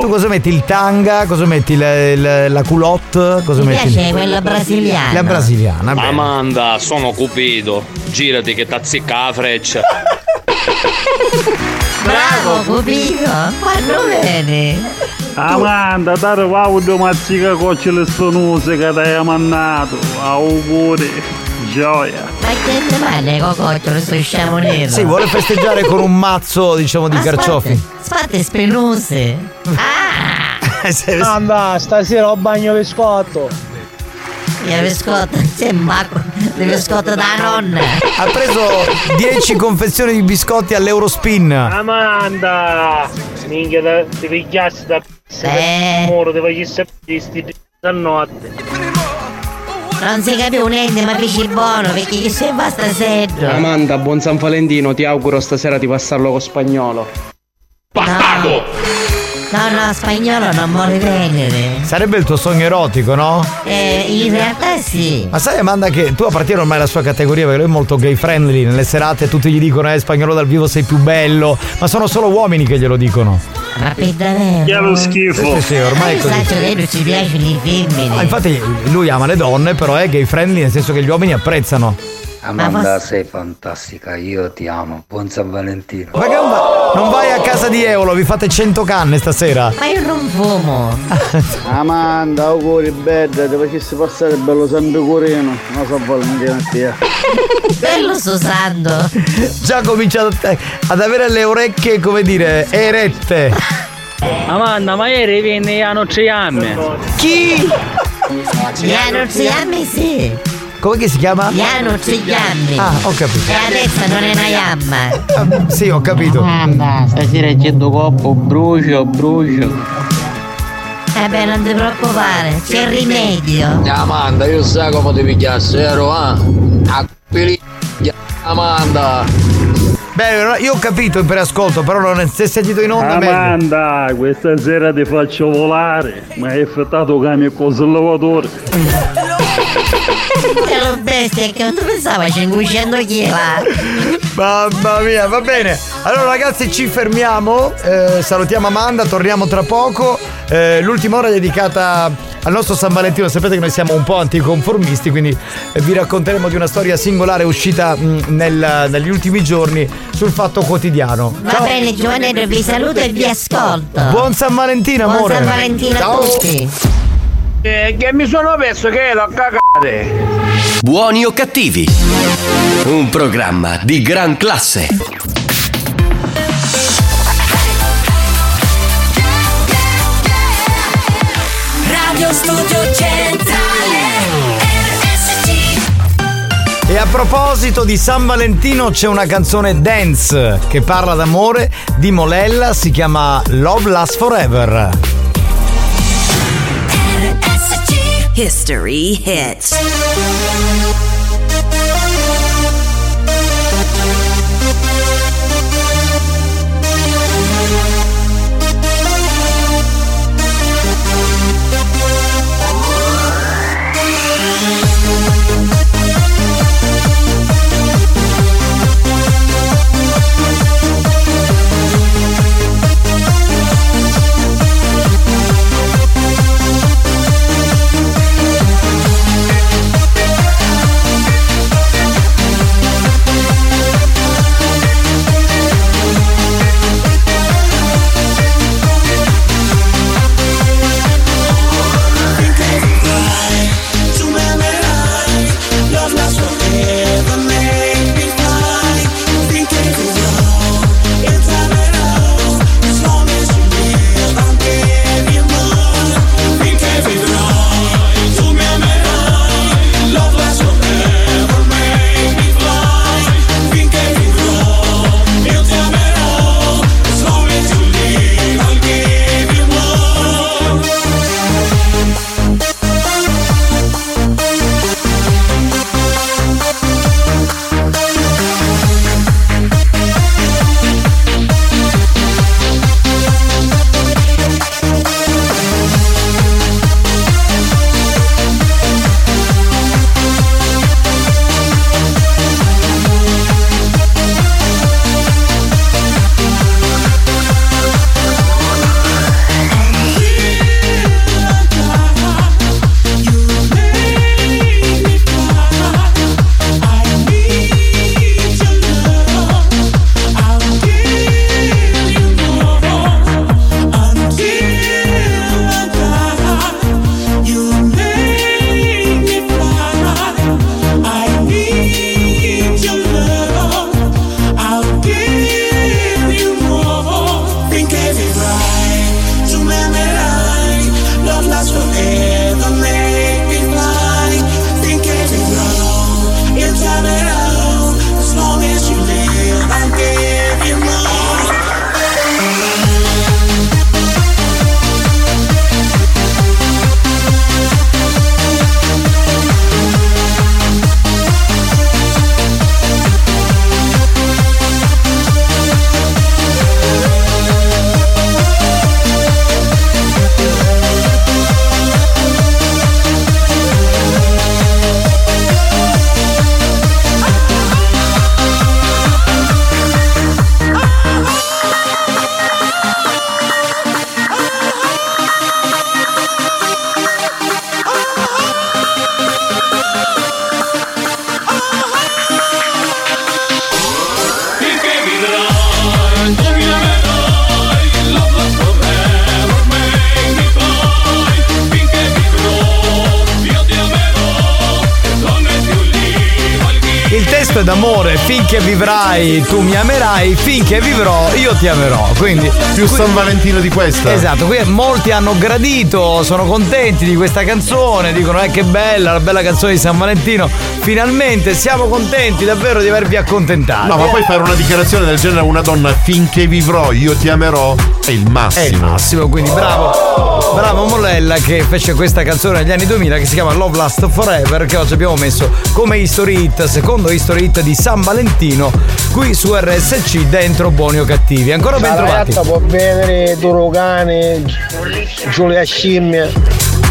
Tu cosa metti? Il tanga? Cosa metti? La, la- la culotte? Cosa Mi metti? piace quella brasiliana. La brasiliana, bene. Amanda, sono Cupido. Girati che t'azzicca la freccia. Bravo, Cupido. Quando vieni? Amanda, dare vaudo mazzica cocce le stonuse che ti hai mannato. Auguri. Gioia. Ma che te male cococcio, sto scemo nero? Sì, vuole festeggiare con un mazzo, diciamo, di carciofi. Sfate spinose. Anda, stasera ho bagno biscotto. Io biscotto, c'è un bacco di biscotto da nonna. Ha preso 10 confezioni di biscotti all'Eurospin. Amanda! Minchia, da- ti pigliassi da Eh. muro, ti facessi di sti stanotte. Non si capiva niente, ma feci buono perché chi sei basta seggio. Amanda, buon San Valentino, ti auguro stasera di passarlo con spagnolo. No, no, spagnolo non vuole venire. Sarebbe il tuo sogno erotico, no? Eh, in realtà sì. Ma sai Amanda che tu appartieni ormai alla sua categoria perché lui è molto gay friendly, nelle serate tutti gli dicono eh spagnolo dal vivo sei più bello, ma sono solo uomini che glielo dicono. Davvero? Che lo schifo. Sì, sì, ormai è così. Saccio che non ci piacciono i femmini. Ah, infatti lui ama le donne, però è gay friendly nel senso che gli uomini apprezzano. Amanda, sei fantastica, io ti amo. Buon San Valentino. Ma che non, va- non vai a casa di Eolo, vi fate 100 canne stasera. Ma io non fumo. Amanda, auguri, bella, ti facessi passare bello sempre curino. Non so Valentino a te. Bello Susando. Già ha cominciato a- ad avere le orecchie, come dire, erette. Amanda, ma ieri vieni a Notre Dame. Chi? Iano Ziammi sì. Come che si chiama? Iano Ziammi. Ah, ho capito. E adesso non è una yamma. Sì, ho capito. Amanda, stasera c'è due coppo, brucio, brucio. Eh beh, non ti preoccupare, c'è il rimedio. Amanda, io sai come ti pigliassi, ero, ah? A Amanda. Beh, io ho capito per ascolto, però non è, se sentito in onda meglio. Amanda, questa sera ti faccio volare. Ma hai effettato cambio con il lavatore. Lo bestia che non pensavo 500 kg. Mamma mia, va bene. Allora ragazzi ci fermiamo, eh, salutiamo Amanda, torniamo tra poco. Eh, l'ultima ora è dedicata al nostro San Valentino, sapete che noi siamo un po' anticonformisti, quindi eh, vi racconteremo di una storia singolare uscita mh, nel- negli ultimi giorni sul fatto quotidiano. Va bene Giovanello, vi saluto e vi ascolto. Buon San Valentino, Buon amore. San Valentino Ciao. a tutti. Eh, che mi sono perso che ero a cagare. Buoni o cattivi? Un programma di gran classe. Radio Studio Centrale RSC E a proposito di San Valentino c'è una canzone dance che parla d'amore di Molella, si chiama Love Lasts Forever. History hits. Vivrò, io ti amerò. Quindi. Più San Valentino di questa. Esatto, qui molti hanno gradito, sono contenti di questa canzone, dicono eh che bella, la bella canzone di San Valentino. Finalmente siamo contenti davvero di avervi accontentati. No, ma poi fare una dichiarazione del genere a una donna finché vivrò, io ti amerò, è il massimo. È il massimo, quindi bravo, bravo Mollella che fece questa canzone negli anni 2000 che si chiama Love Last Forever che oggi abbiamo messo come history hit, secondo history hit di San Valentino qui su RSC dentro Buoni o Cattivi. Ancora ben La trovati. ragazza può vedere Durogane, Giulia Scimmia.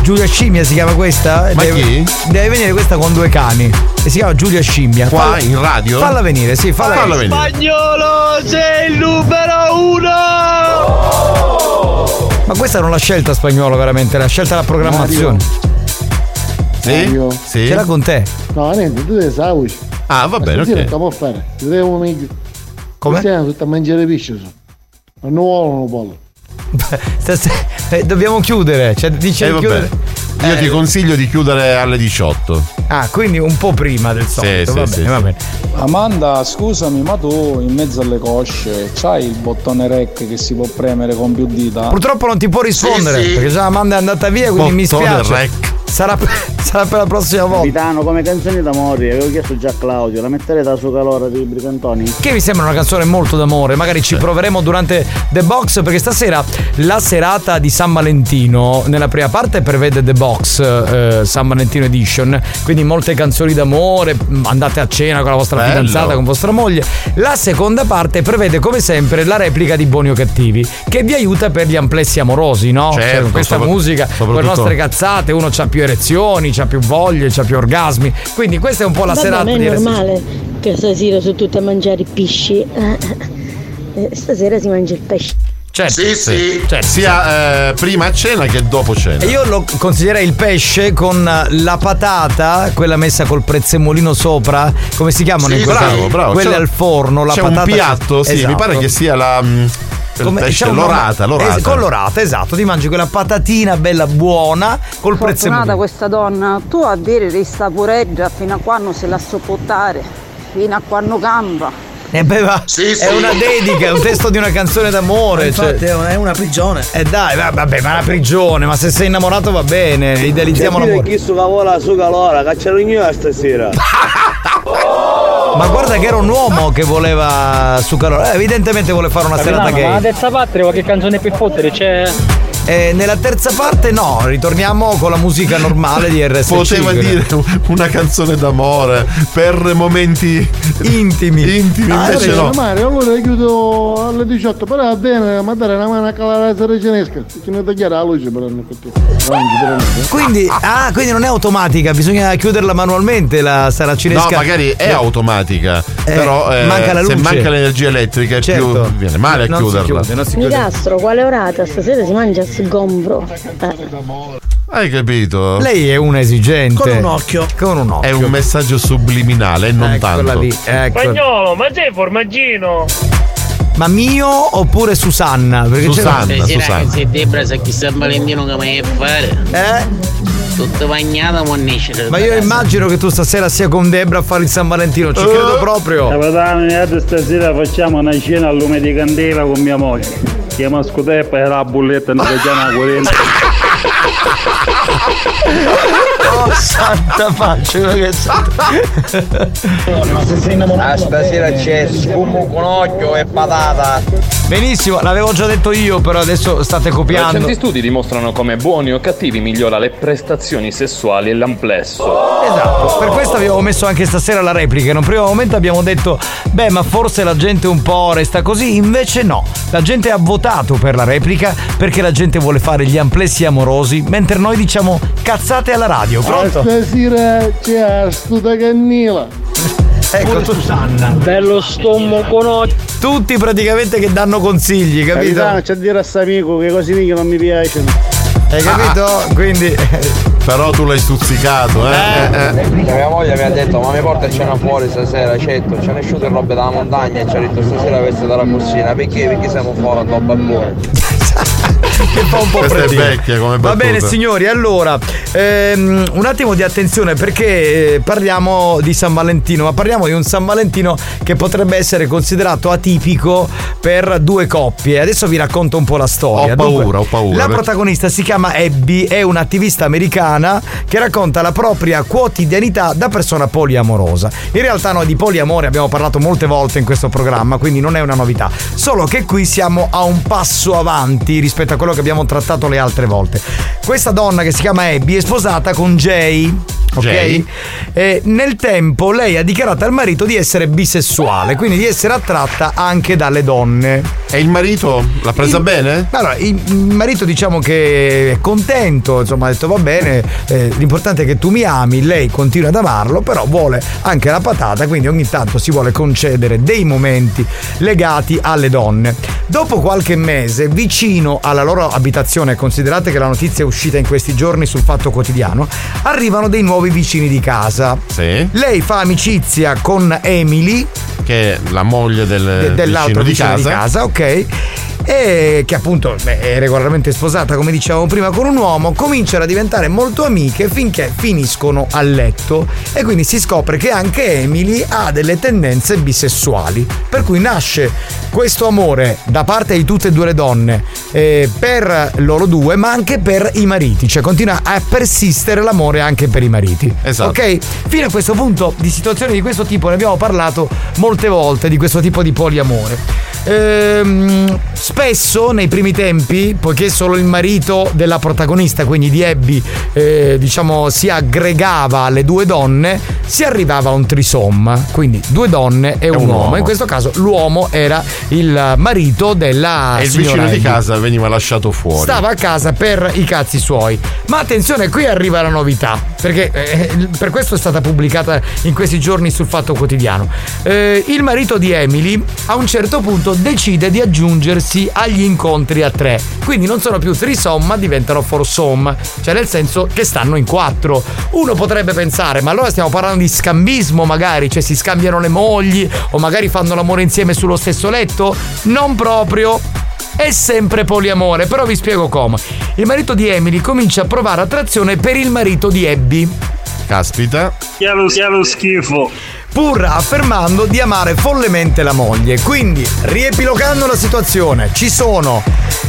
Giulia Scimmia si chiama questa? Ma deve, chi? deve venire questa con due cani. E si chiama Giulia Scimmia. Qua, Falla- in radio? Falla venire, sì, falla, Falla venire. Spagnolo, sei il numero uno! Ma questa non l'ha scelta spagnolo veramente, l'ha scelta la programmazione. Sì? Sì. Ce l'ha con te. No, niente, tu devi sapere. Ah, va bene, ok. che può fare? Ti devo meglio. Come? Stiamo tutti a mangiare pesce. non vogliono pollo. Eh, dobbiamo chiudere. Cioè, dice Eh, chiudere. Io Eh, ti consiglio di chiudere alle 18. Ah, quindi un po' prima del solito. sì, va sì, bene, sì. va bene. Amanda, scusami, ma tu in mezzo alle cosce c'hai il bottone rec che si può premere con più dita? Purtroppo non ti può rispondere Sì, sì. perché già Amanda è andata via, quindi mi Bottone spiace. rec. Sarà, sarà per la prossima volta. Capitano, come canzoni d'amore, avevo chiesto già a Claudio, la metterete a suo calore di Bricantoni? Che mi sembra una canzone molto d'amore, magari ci proveremo durante The Box perché stasera la serata di San Valentino nella prima parte prevede The Box eh, San Valentino Edition, quindi molte canzoni d'amore, andate a cena con la vostra Bello. fidanzata, con vostra moglie. La seconda parte prevede come sempre la replica di Buoni o Cattivi che vi aiuta per gli amplessi amorosi, no? Certo, Cioè, questa sopra- musica, con le nostre cazzate, uno ha più erezioni, ha più voglie, ha più orgasmi. Quindi questa è un po' la Vabbè, serata ma è normale che stasera sono tutti a mangiare pesci. Eh, Stasera si mangia il pesce. Certo, sì, sì. Sia eh, prima a cena che dopo cena. Io lo consiglierei il pesce con la patata, quella messa col prezzemolino sopra, come si chiamano Sì, in quel bravo, bravo. Quelle C'è- al forno, la c'è patata. un piatto, sì, mi Esatto. pare che sia la. Come- nome- l'orata, l'orata. Es- con l'orata, esatto. Ti mangi quella patatina bella buona col Fortunata prezzemolino. questa donna, tu a dire di sta pureggia fino a quando se la sopportare, fino a quando campa. E beh, ma è una dedica, è un testo di una canzone d'amore. Infatti cioè- è una prigione. Eh dai, va- vabbè, ma è una prigione, ma se sei innamorato va bene, idealizziamo Capire l'amore. chi su lavora su calore, cacciarogno stasera. Ma guarda che era un uomo che voleva su calore. Eh, evidentemente vuole fare una serata Capitano, ma la gay. terza parte qualche canzone per fottere c'è. Eh, nella terza parte no, ritorniamo con la musica normale di RSC. Poteva dire una canzone d'amore per momenti intimi. Intimi, Ah, invece allora, no. Mario, allora chiudo alle 18, però va bene, ma dare una mano a calare la sera cinesca. Ci ne tagliare la luce però non. Quindi, ah, quindi non è automatica, bisogna chiuderla manualmente la sala cinesca. No, magari è Eh, automatica, Eh, però eh, manca la se luce. manca l'energia elettrica Certo. più viene male a Non si chiuderla. chiude, non si Nicastro, quale orata? Stasera si mangia sgombro. Eh. Hai capito? Lei è una esigente. Con un occhio. Con un occhio. È un messaggio subliminale e non Eccola tanto. lì, ecco. Spagnolo, ma sei formaggino? Ma mio oppure Susanna? Perché c'è Eh sì, ragazzi, Debra sa chi San Valentino che mai a fare. Eh? Tutto bagnato, monnisce. Ma io immagino che tu stasera sia con Debra a fare il San Valentino, ci credo proprio. Capitano, niente, stasera facciamo una cena al lume di candela con mia moglie. Chiama Scudeppa e la bulletta facciamo la corrente. Oh, santa pace, ma che Ah, stasera c'è sfumo con occhio e patata. Benissimo, l'avevo già detto io, però adesso state copiando. Recenti studi dimostrano come buoni o cattivi migliora le prestazioni sessuali e l'amplesso. Esatto, per questo abbiamo messo anche stasera la replica. In un primo momento abbiamo detto, beh, ma forse la gente un po' resta così. Invece no, la gente ha votato per la replica perché la gente vuole fare gli amplessi amorosi, mentre noi diciamo cazzate alla radio. Pronto? Stasera c'è sta cannila. Ecco tu Susanna. Bello stomaco con. Tutti praticamente che danno consigli, capito? Capitano, c'è a dire a sto amico che così mica non mi piacciono. Hai capito? Quindi. Però tu l'hai stuzzicato, eh? eh, eh. Mia moglie mi ha detto ma mi porta a cena fuori stasera, certo, ci hanno asciutto in robe dalla montagna e ci ha detto stasera questa dalla cucina, perché? Perché siamo fuori a dopo a. che fa un po' Questa è vecchia come Va battuta. bene signori, allora ehm, un attimo di attenzione perché eh, parliamo di San Valentino, ma parliamo di un San Valentino che potrebbe essere considerato atipico per due coppie. Adesso vi racconto un po' la storia. Ho paura, ho paura. La protagonista si chiama Abby, è un'attivista americana che racconta la propria quotidianità da persona poliamorosa. In realtà noi di poliamore abbiamo parlato molte volte in questo programma, quindi non è una novità. Solo che qui siamo a un passo avanti rispetto a quello che abbiamo trattato le altre volte. Questa donna che si chiama Abby è sposata con Jay. Ok? E nel tempo lei ha dichiarato al marito di essere bisessuale, quindi di essere attratta anche dalle donne. E il marito l'ha presa Il- bene? Allora, il il marito diciamo che è contento, insomma ha detto va bene, eh, l'importante è che tu mi ami, lei continua ad amarlo, però vuole anche la patata, quindi ogni tanto si vuole concedere dei momenti legati alle donne. Dopo qualche mese, vicino alla loro abitazione, considerate che la notizia è uscita in questi giorni sul Fatto Quotidiano, arrivano dei nuovi vicini di casa. Sì. Lei fa amicizia con Emily, Che è la moglie del de- dell'altro Eh, vicino di casa. ok. E che appunto beh, è regolarmente sposata, come dicevamo prima, con un uomo, cominciano a diventare molto amiche finché finiscono a letto. E quindi si scopre che anche Emily ha delle tendenze bisessuali. Per cui nasce questo amore da parte di tutte e due le donne eh, per loro due, ma anche per i mariti. Cioè continua a persistere l'amore anche per i mariti. Esatto. Ok? Fino a questo punto di situazioni di questo tipo ne abbiamo parlato molte volte di questo tipo di poliamore. Ehm, spesso nei primi tempi, poiché solo il marito della protagonista, quindi di Abby, eh, diciamo, si aggregava alle due donne, si arrivava a un trisomma, quindi due donne e, un, un uomo. uomo. In questo caso l'uomo era il marito della e il vicino di Abby. casa veniva lasciato fuori. Stava a casa per i cazzi suoi. Ma attenzione, qui arriva la novità. Perché eh, per questo è stata pubblicata in questi giorni sul Fatto Quotidiano. Eh, il marito di Emily a un certo punto decide di aggiungersi agli incontri a tre. Quindi non sono più threesome, ma diventano foursome. Cioè nel senso che stanno in quattro. Uno potrebbe pensare, ma allora stiamo parlando di scambismo magari, cioè si scambiano le mogli o magari fanno l'amore insieme sullo stesso letto? Non proprio è sempre poliamore, però vi spiego come. Il marito di Emily comincia a provare attrazione per il marito di Abby. Caspita. Che è lo schifo. Pur affermando di amare follemente la moglie. Quindi, riepilogando la situazione, ci sono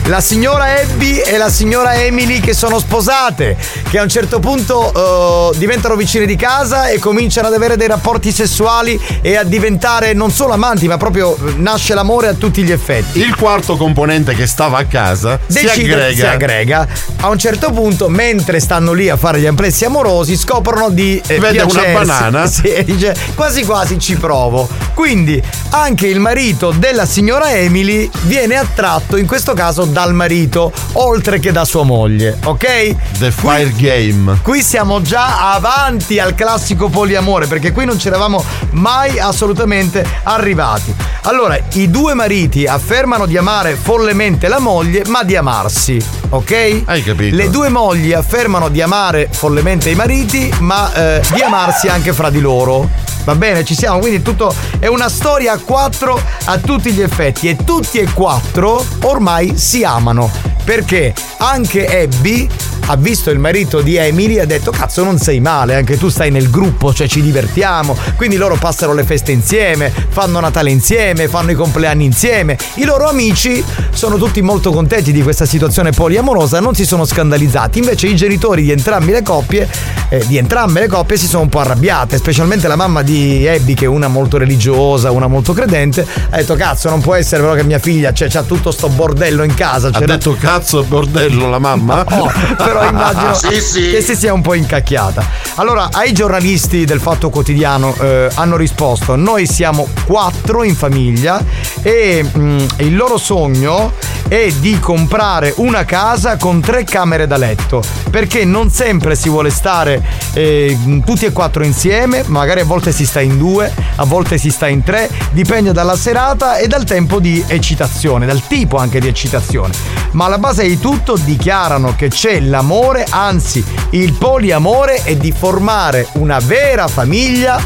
la signora Abby e la signora Emily che sono sposate, che a un certo punto eh, diventano vicine di casa e cominciano ad avere dei rapporti sessuali e a diventare non solo amanti, ma proprio eh, nasce l'amore a tutti gli effetti. Il quarto componente che stava a casa si decide, aggrega. si aggrega. A un certo punto, mentre stanno lì a fare gli amplessi amorosi, scoprono di eh, Vede una banana. E dice quasi quasi ci provo. Quindi anche il marito della signora Emily viene attratto, in questo caso, dal marito, oltre che da sua moglie, ok? The Fire Game. Qui siamo già avanti al classico poliamore, perché qui non ci eravamo mai assolutamente arrivati. Allora, i due mariti affermano di amare follemente la moglie, ma di amarsi, ok? Hai capito? Le due mogli affermano di amare follemente i mariti, ma eh, di amarsi anche fra di loro. Va bene, ci siamo, quindi tutto è una storia a quattro a tutti gli effetti e tutti e quattro ormai si amano. Perché anche Abby ha visto il marito di Emily e ha detto cazzo non sei male, anche tu stai nel gruppo, cioè ci divertiamo. Quindi loro passano le feste insieme, fanno Natale insieme, fanno i compleanni insieme. I loro amici sono tutti molto contenti di questa situazione poliamorosa, non si sono scandalizzati. Invece i genitori di entrambe le coppie, eh, di entrambe le coppie si sono un po' arrabbiate, specialmente la mamma di Abby che è una molto religiosa, una molto credente, ha detto cazzo non può essere però che mia figlia cioè, c'ha tutto sto bordello in casa. Ha Cioè, detto cazzo bordello la mamma? No, però immagino Sì, sì. che si sia un po' incacchiata. Allora, ai giornalisti del Fatto Quotidiano eh, hanno risposto: Noi siamo quattro in famiglia e mh, il loro sogno è di comprare una casa con tre camere da letto. Perché non sempre si vuole stare eh, tutti e quattro insieme, magari a volte si sta in due, a volte si sta in tre, dipende dalla serata e dal tempo di eccitazione, dal tipo anche di eccitazione. Ma alla base di tutto dichiarano che c'è l'amore, anzi il poliamore è di formare una vera famiglia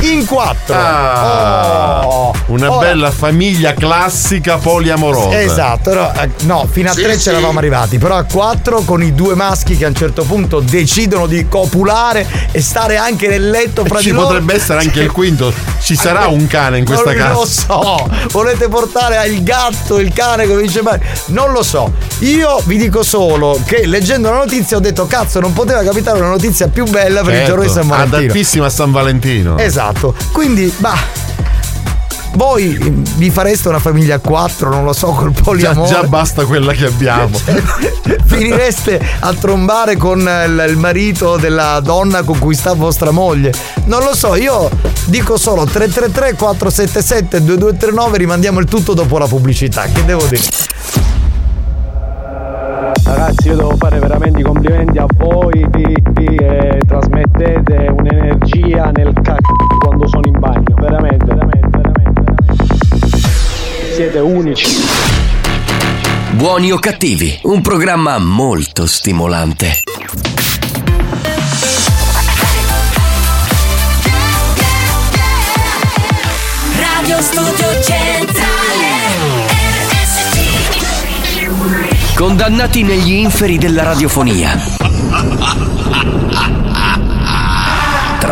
in quattro. Ah, Oh. una Ora- bella famiglia classica poliamorosa. Esatto, no, eh, no, fino a Sì, tre sì. ce eravamo arrivati, però a quattro con i due maschi che a un certo punto decidono di copulare e stare anche nel letto fra Ci di loro. potrebbe essere anche il quinto. Ci sarà un cane in questa non casa. lo so, volete portare il gatto, il cane, come dice Mario? Non lo so. Io vi dico solo che leggendo la notizia ho detto cazzo, non poteva capitare una notizia più bella per il Certo, giorno di San Valentino. Adattissima a San Valentino. Esatto. Quindi, bah. Voi vi fareste una famiglia a quattro, non lo so, col Già, poliamore. già basta quella che abbiamo. Finireste a trombare con il, il marito della donna con cui sta vostra moglie. Non lo so, io dico solo 333 477 2239, rimandiamo il tutto dopo la pubblicità. Che devo dire? Ragazzi, io devo fare veramente i complimenti a voi che trasmettete un'energia nel c***o quando sono in bagno. Veramente, veramente, veramente, veramente. Siete unici. Buoni o cattivi, un programma molto stimolante. Radio Studio Centrale RSC Condannati negli inferi della radiofonia.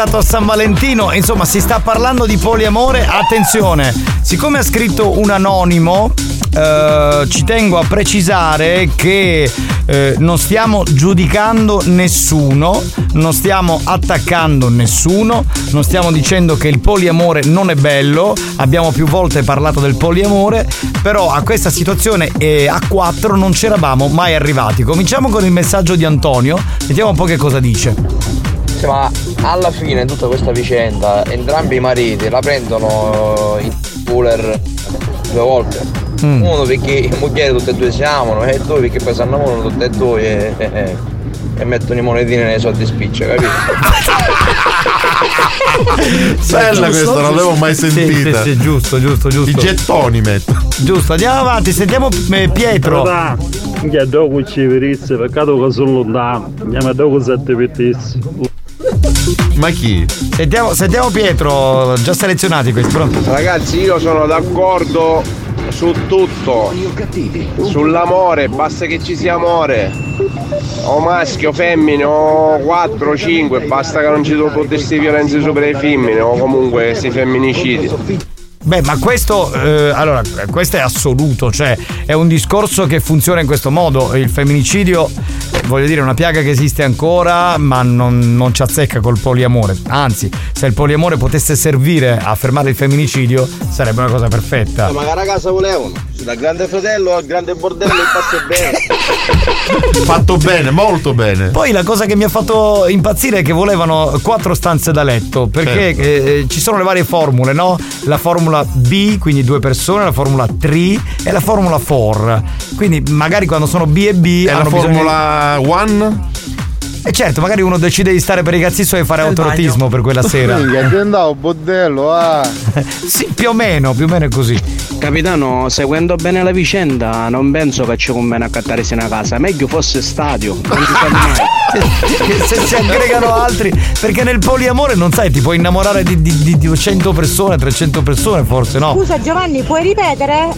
trattato a San Valentino, insomma si sta parlando di poliamore, attenzione, siccome ha scritto un anonimo, eh, ci tengo a precisare che eh, non stiamo giudicando nessuno, non stiamo attaccando nessuno, non stiamo dicendo che il poliamore non è bello, abbiamo più volte parlato del poliamore, però a questa situazione eh, a quattro non c'eravamo mai arrivati. Cominciamo con il messaggio di Antonio, vediamo un po' che cosa dice. Ma alla fine tutta questa vicenda, entrambi i mariti la prendono in cooler due volte. Mm. Uno perché i mogli tutte e due si amano e due perché poi si innamorano tutte e due e, e- e mettono i monetini nei soldi spiccia, capito? Bella questa, non l'avevo mai Sì, sentita. Sì, sì, giusto, giusto, giusto. I gettoni metto. Giusto, andiamo avanti, sentiamo eh, Pietro. Che dopo ci verisse, peccato che sono lontano. Andiamo dopo sette pettissimi. Ma chi? Sentiamo, sentiamo Pietro, già selezionati questi, pronto? Ragazzi, io sono d'accordo su tutto. Sull'amore, basta che ci sia amore. O maschio, femmine, o 4, 5, basta che non ci sono queste violenze sopra le femmine o comunque questi femminicidi. Beh, ma questo, eh, allora, questo è assoluto, cioè è un discorso che funziona in questo modo. Il femminicidio, voglio dire, una piaga che esiste ancora, ma non, non ci azzecca col poliamore. Anzi, se il poliamore potesse servire a fermare il femminicidio, sarebbe una cosa perfetta. Ma che ragazza volevano? Dal grande fratello al grande bordello il passo è bene. Fatto bene, molto bene. Poi la cosa che mi ha fatto impazzire è che volevano quattro stanze da letto, perché Certo. eh, ci sono le varie formule, no? La formula B, quindi due persone, la formula 3 e la formula 4. Quindi magari quando sono B e B E la formula 1? E certo, magari uno decide di stare per i cazzi suoi e fare autorotismo per quella sera. Minchia, ti andavo bordello, ah. sì, più o meno, più o meno è così. Capitano, seguendo bene la vicenda, non penso che ci conviene accattarsi una casa. Meglio fosse stadio, non si sa mai. se si aggregano altri perché nel poliamore non sai ti puoi innamorare di, di, di 200 persone 300 persone forse no Scusa Giovanni, puoi ripetere?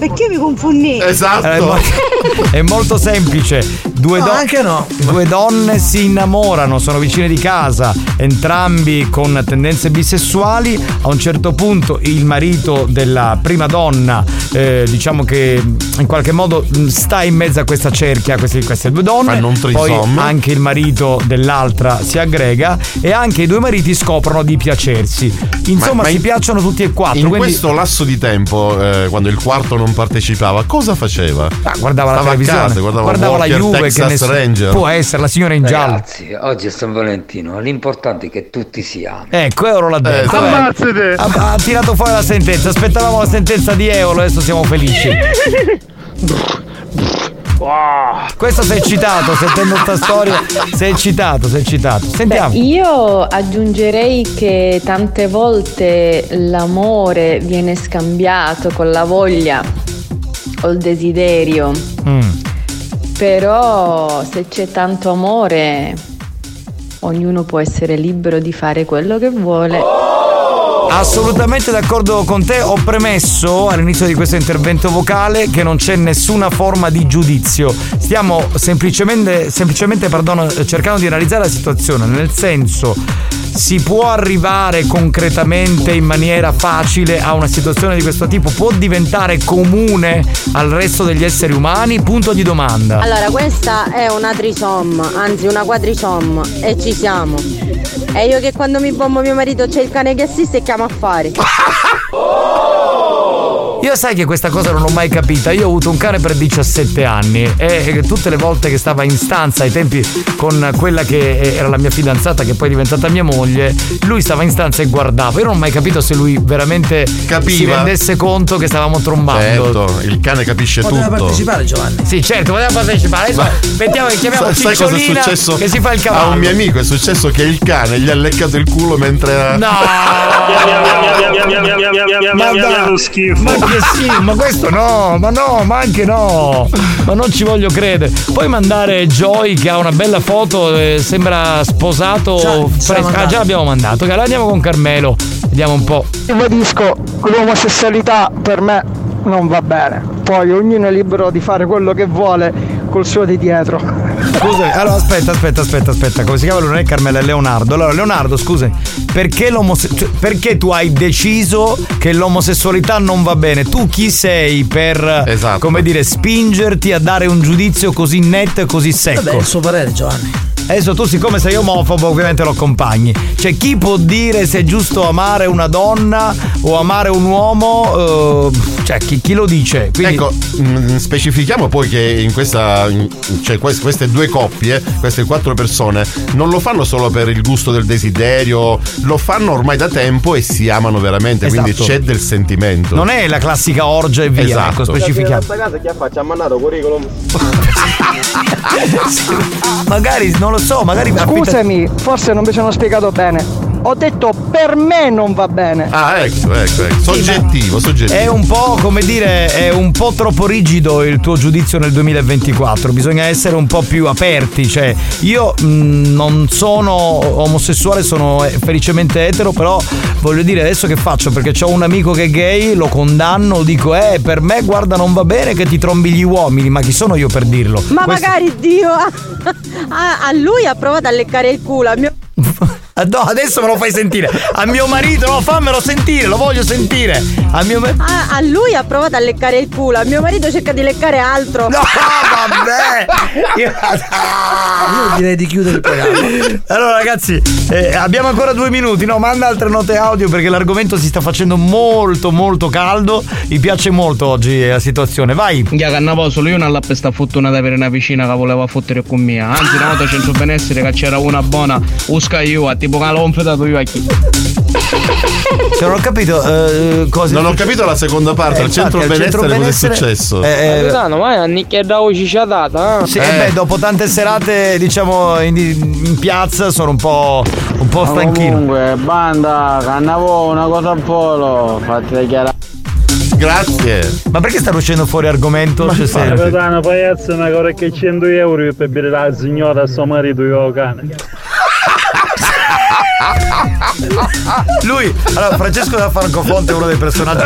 Perché io mi confondi? Esatto. è, mo- è molto semplice due, No, do- anche no. due donne si innamorano sono vicine di casa entrambi con tendenze bisessuali a un certo punto il marito della prima donna eh, diciamo che in qualche modo mh, sta in mezzo a questa cerchia queste, queste due donne poi anche il marito dell'altra si aggrega e anche i due mariti scoprono di piacersi. Insomma, Ma- ma si in- piacciono tutti e quattro. In quindi questo lasso di tempo, eh, quando il quarto non partecipava, cosa faceva? Ah, guardava la Stava a televisione, casa, guardava, guardava la Walker, Juve che Texas nessuno- Ranger. può essere la signora in giallo. Ragazzi, oggi è San Valentino, l'importante è che tutti si amino. Ecco, Euro l'ha detto. eh. Ammazzate! Ha, ha tirato fuori la sentenza. Aspettavamo la sentenza di Eolo, adesso siamo felici. Questo sei eccitato, sentendo sta storia. Sei eccitato, sei eccitato. Sentiamo. Beh, io aggiungerei che tante volte l'amore viene scambiato con la voglia o il desiderio, Mm. Però se c'è tanto amore ognuno può essere libero di fare quello che vuole. Assolutamente d'accordo con te, ho premesso all'inizio di questo intervento vocale che non c'è nessuna forma di giudizio. Stiamo semplicemente, semplicemente perdono, cercando di analizzare la situazione, nel senso si può arrivare concretamente in maniera facile a una situazione di questo tipo? Può diventare comune al resto degli esseri umani? Punto di domanda. Allora, questa è una trisom, anzi una quadrisom, e ci siamo. E io che quando mi bombo mio marito c'è il cane che assiste e chiama Camafari. Io sai che questa cosa non l'ho mai capita. Io ho avuto un cane per 17 anni e e tutte le volte che stava in stanza ai tempi con quella che era la mia fidanzata, che poi è diventata mia moglie, lui stava in stanza e guardava. Io non ho mai capito se lui veramente si Capiva. rendesse conto che stavamo trombando. Certo, il cane capisce Poteva tutto. partecipare Giovanni. Sì, certo, poteva partecipare. Adesso mettiamo che chiamiamo Sai, cosa è successo che si fa il a cavallo. un mio amico? È successo che il cane gli ha leccato il culo mentre. No! Ma dai, schifo. Ma che sì, ma questo no, ma no, ma anche no. Ma non ci voglio credere. Puoi mandare Joy che ha una bella foto, eh, sembra sposato. Già. Ah, mandato. già l'abbiamo mandato. Allora andiamo con Carmelo. Vediamo un po'. Ribadisco, l'omosessualità per me non va bene. Poi ognuno è libero di fare quello che vuole col suo di dietro. Scusa, allora aspetta, aspetta, aspetta, aspetta. Come si chiama? lui? Non è Carmelo, è Leonardo. Allora, Leonardo, scusa, perché, cioè, perché tu hai deciso che l'omosessualità non va bene? Tu chi sei per, Esatto. come dire, spingerti a dare un giudizio così netto e così secco? Vabbè, il suo parere Giovanni. Adesso tu, siccome sei omofobo, ovviamente lo accompagni. Cioè, chi può dire se è giusto amare una donna o amare un uomo? eh, cioè, chi, chi lo dice? Quindi, Ecco, mh, specifichiamo poi che in questa. in- cioè quest- queste due coppie, queste quattro persone, non lo fanno solo per il gusto del desiderio, lo fanno ormai da tempo e si amano veramente, quindi Esatto. c'è del sentimento. non è la classica orgia e via. Esatto. Ecco, specifichiamo. Questa casa chi ha fatto? Ha mandato curriculum. Magari, non lo so, magari. Scusami, forse non mi sono spiegato bene. Ho detto per me non va bene. Ah, ecco, ecco, ecco. Soggettivo, soggettivo. È un po' come dire, è un po' troppo rigido il tuo giudizio nel 2024. Bisogna essere un po' più aperti. Cioè, io mh, non sono omosessuale, sono eh, felicemente etero, però voglio dire adesso che faccio? Perché ho un amico che è gay, lo condanno, dico, eh, per me guarda non va bene che ti trombi gli uomini, ma chi sono io per dirlo? Ma Questo- magari Dio a, a- a lui ha provato a leccare il culo. A mio... Ah, No, adesso me lo fai sentire. A mio marito, no, fammelo sentire, lo voglio sentire. A mio marito. a- a lui ha provato a leccare il culo. A mio marito cerca di leccare altro. No, vabbè! Io, Io direi di chiudere il programma. Allora, ragazzi, eh, abbiamo ancora due minuti. No, manda altre note audio perché l'argomento si sta facendo molto, molto caldo. Mi piace molto oggi eh, la situazione. Vai. Ya cannavo solo io una lappa sta fortunata per una vicina che voleva fottere con mia. Anzi, una volta centro benessere che c'era una buona usca io, a tipo che l'ho infettato io a chi. Cioè, non ho capito eh, cosa. Non ho capito la seconda parte, Eh, al centro infatti, centro benessere cosa è benessere- successo? Eh, eh, Capitano, ma è una nicchia da data, eh? Sì, eh beh, dopo tante serate, diciamo, in, in piazza sono un po', un po' stanchino. Comunque, banda, cannavo una cosa al polo, fate chiarare. Grazie. Ma perché stanno uscendo fuori argomento? Cioè, senti. Capitano, pagliazzo una cosa che 100 euro per bere la signora a suo marito io cane. ha ha ha Lui, allora Francesco da Francofonte è uno dei personaggi,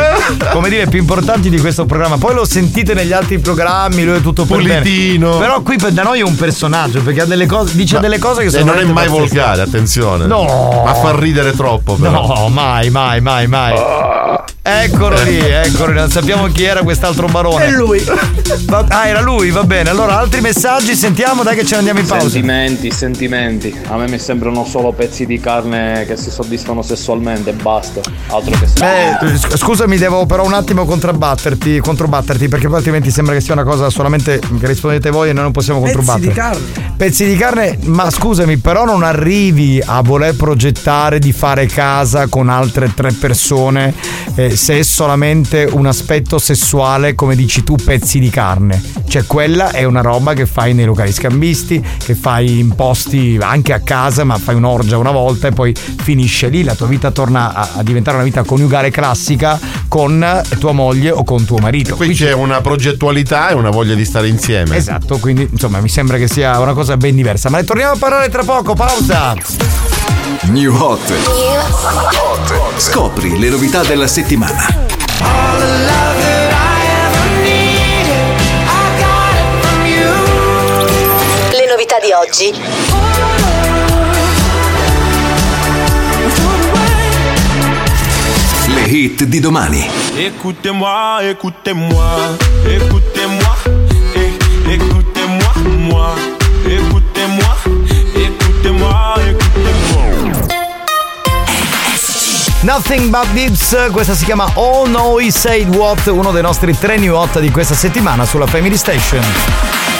come dire, più importanti di questo programma. Poi lo sentite negli altri programmi, lui è tutto per bene. Pulitino. Però qui per- da noi è un personaggio, perché ha delle cose, dice delle cose che E sono. non è mai pazzesche. volgare, attenzione. No. Ma fa ridere troppo, però. No, mai, mai, mai, mai. Eccolo lì, eccolo lì, non sappiamo chi era quest'altro barone. È lui. Va- ah, era lui, va bene. Allora, altri messaggi, sentiamo, dai che ce ne andiamo in pausa. Sentimenti, sentimenti. A me mi sembrano solo pezzi di carne che si soddisfano sessualmente e basta. Altro che sentimenti. Eh, s- scusami, devo però un attimo controbatterti, controbatterti perché poi altrimenti sembra che sia una cosa solamente che rispondete voi e noi non possiamo Pezzi controbattere. di carne. Pezzi di carne, ma scusami, però non arrivi a voler progettare di fare casa con altre tre persone eh, se è solamente un aspetto sessuale, come dici tu, pezzi di carne. Cioè, quella è una roba che fai nei locali scambisti, che fai in posti anche a casa, ma fai un'orgia una volta e poi finisce lì. La tua vita torna a, a diventare una vita coniugale classica con tua moglie o con tuo marito. Qui c'è una progettualità e una voglia di stare insieme. Esatto, quindi insomma mi sembra che sia una cosa ben diversa. Ma ne torniamo a parlare tra poco, pausa! New Hot. Scopri le novità della settimana. Le novità di oggi. Hit di domani. Écoutez-moi, écoutez-moi, écoutez-moi, eh, écoutez-moi, moi, écoutez-moi, écoutez-moi, écoutez-moi. Nothing but Dips, questa si chiama Oh No He Said What, uno dei nostri tre new hot di questa settimana sulla Family Station.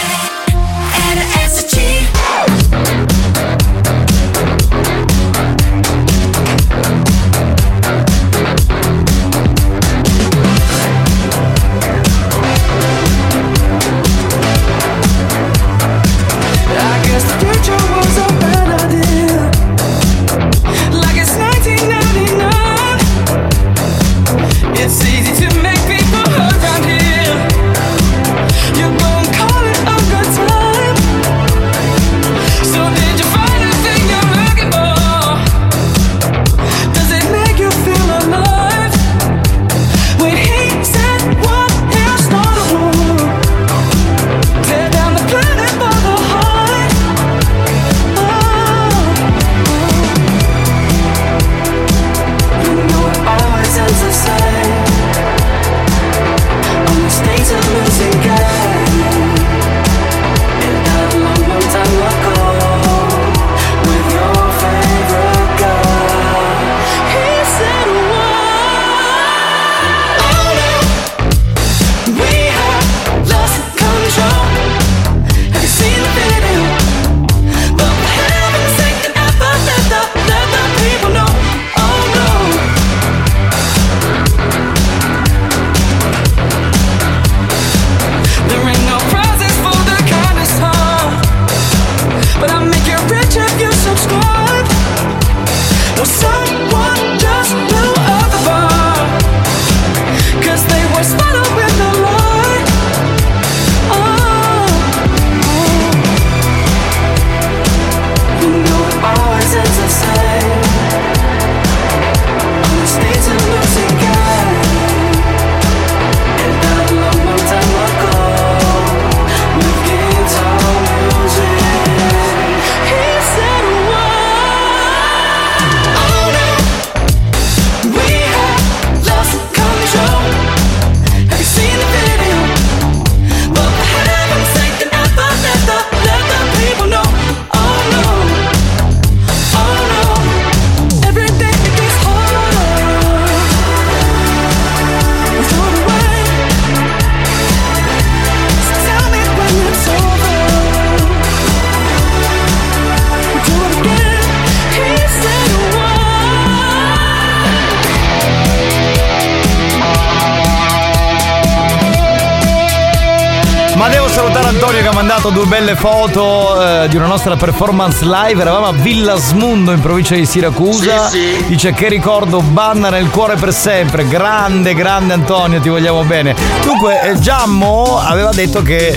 Belle foto di una nostra performance live. Eravamo a Villa Smundo in provincia di Siracusa. Sì, sì. Dice che ricordo banda nel cuore per sempre. Grande, grande Antonio, ti vogliamo bene. Dunque, eh, Giammo aveva detto che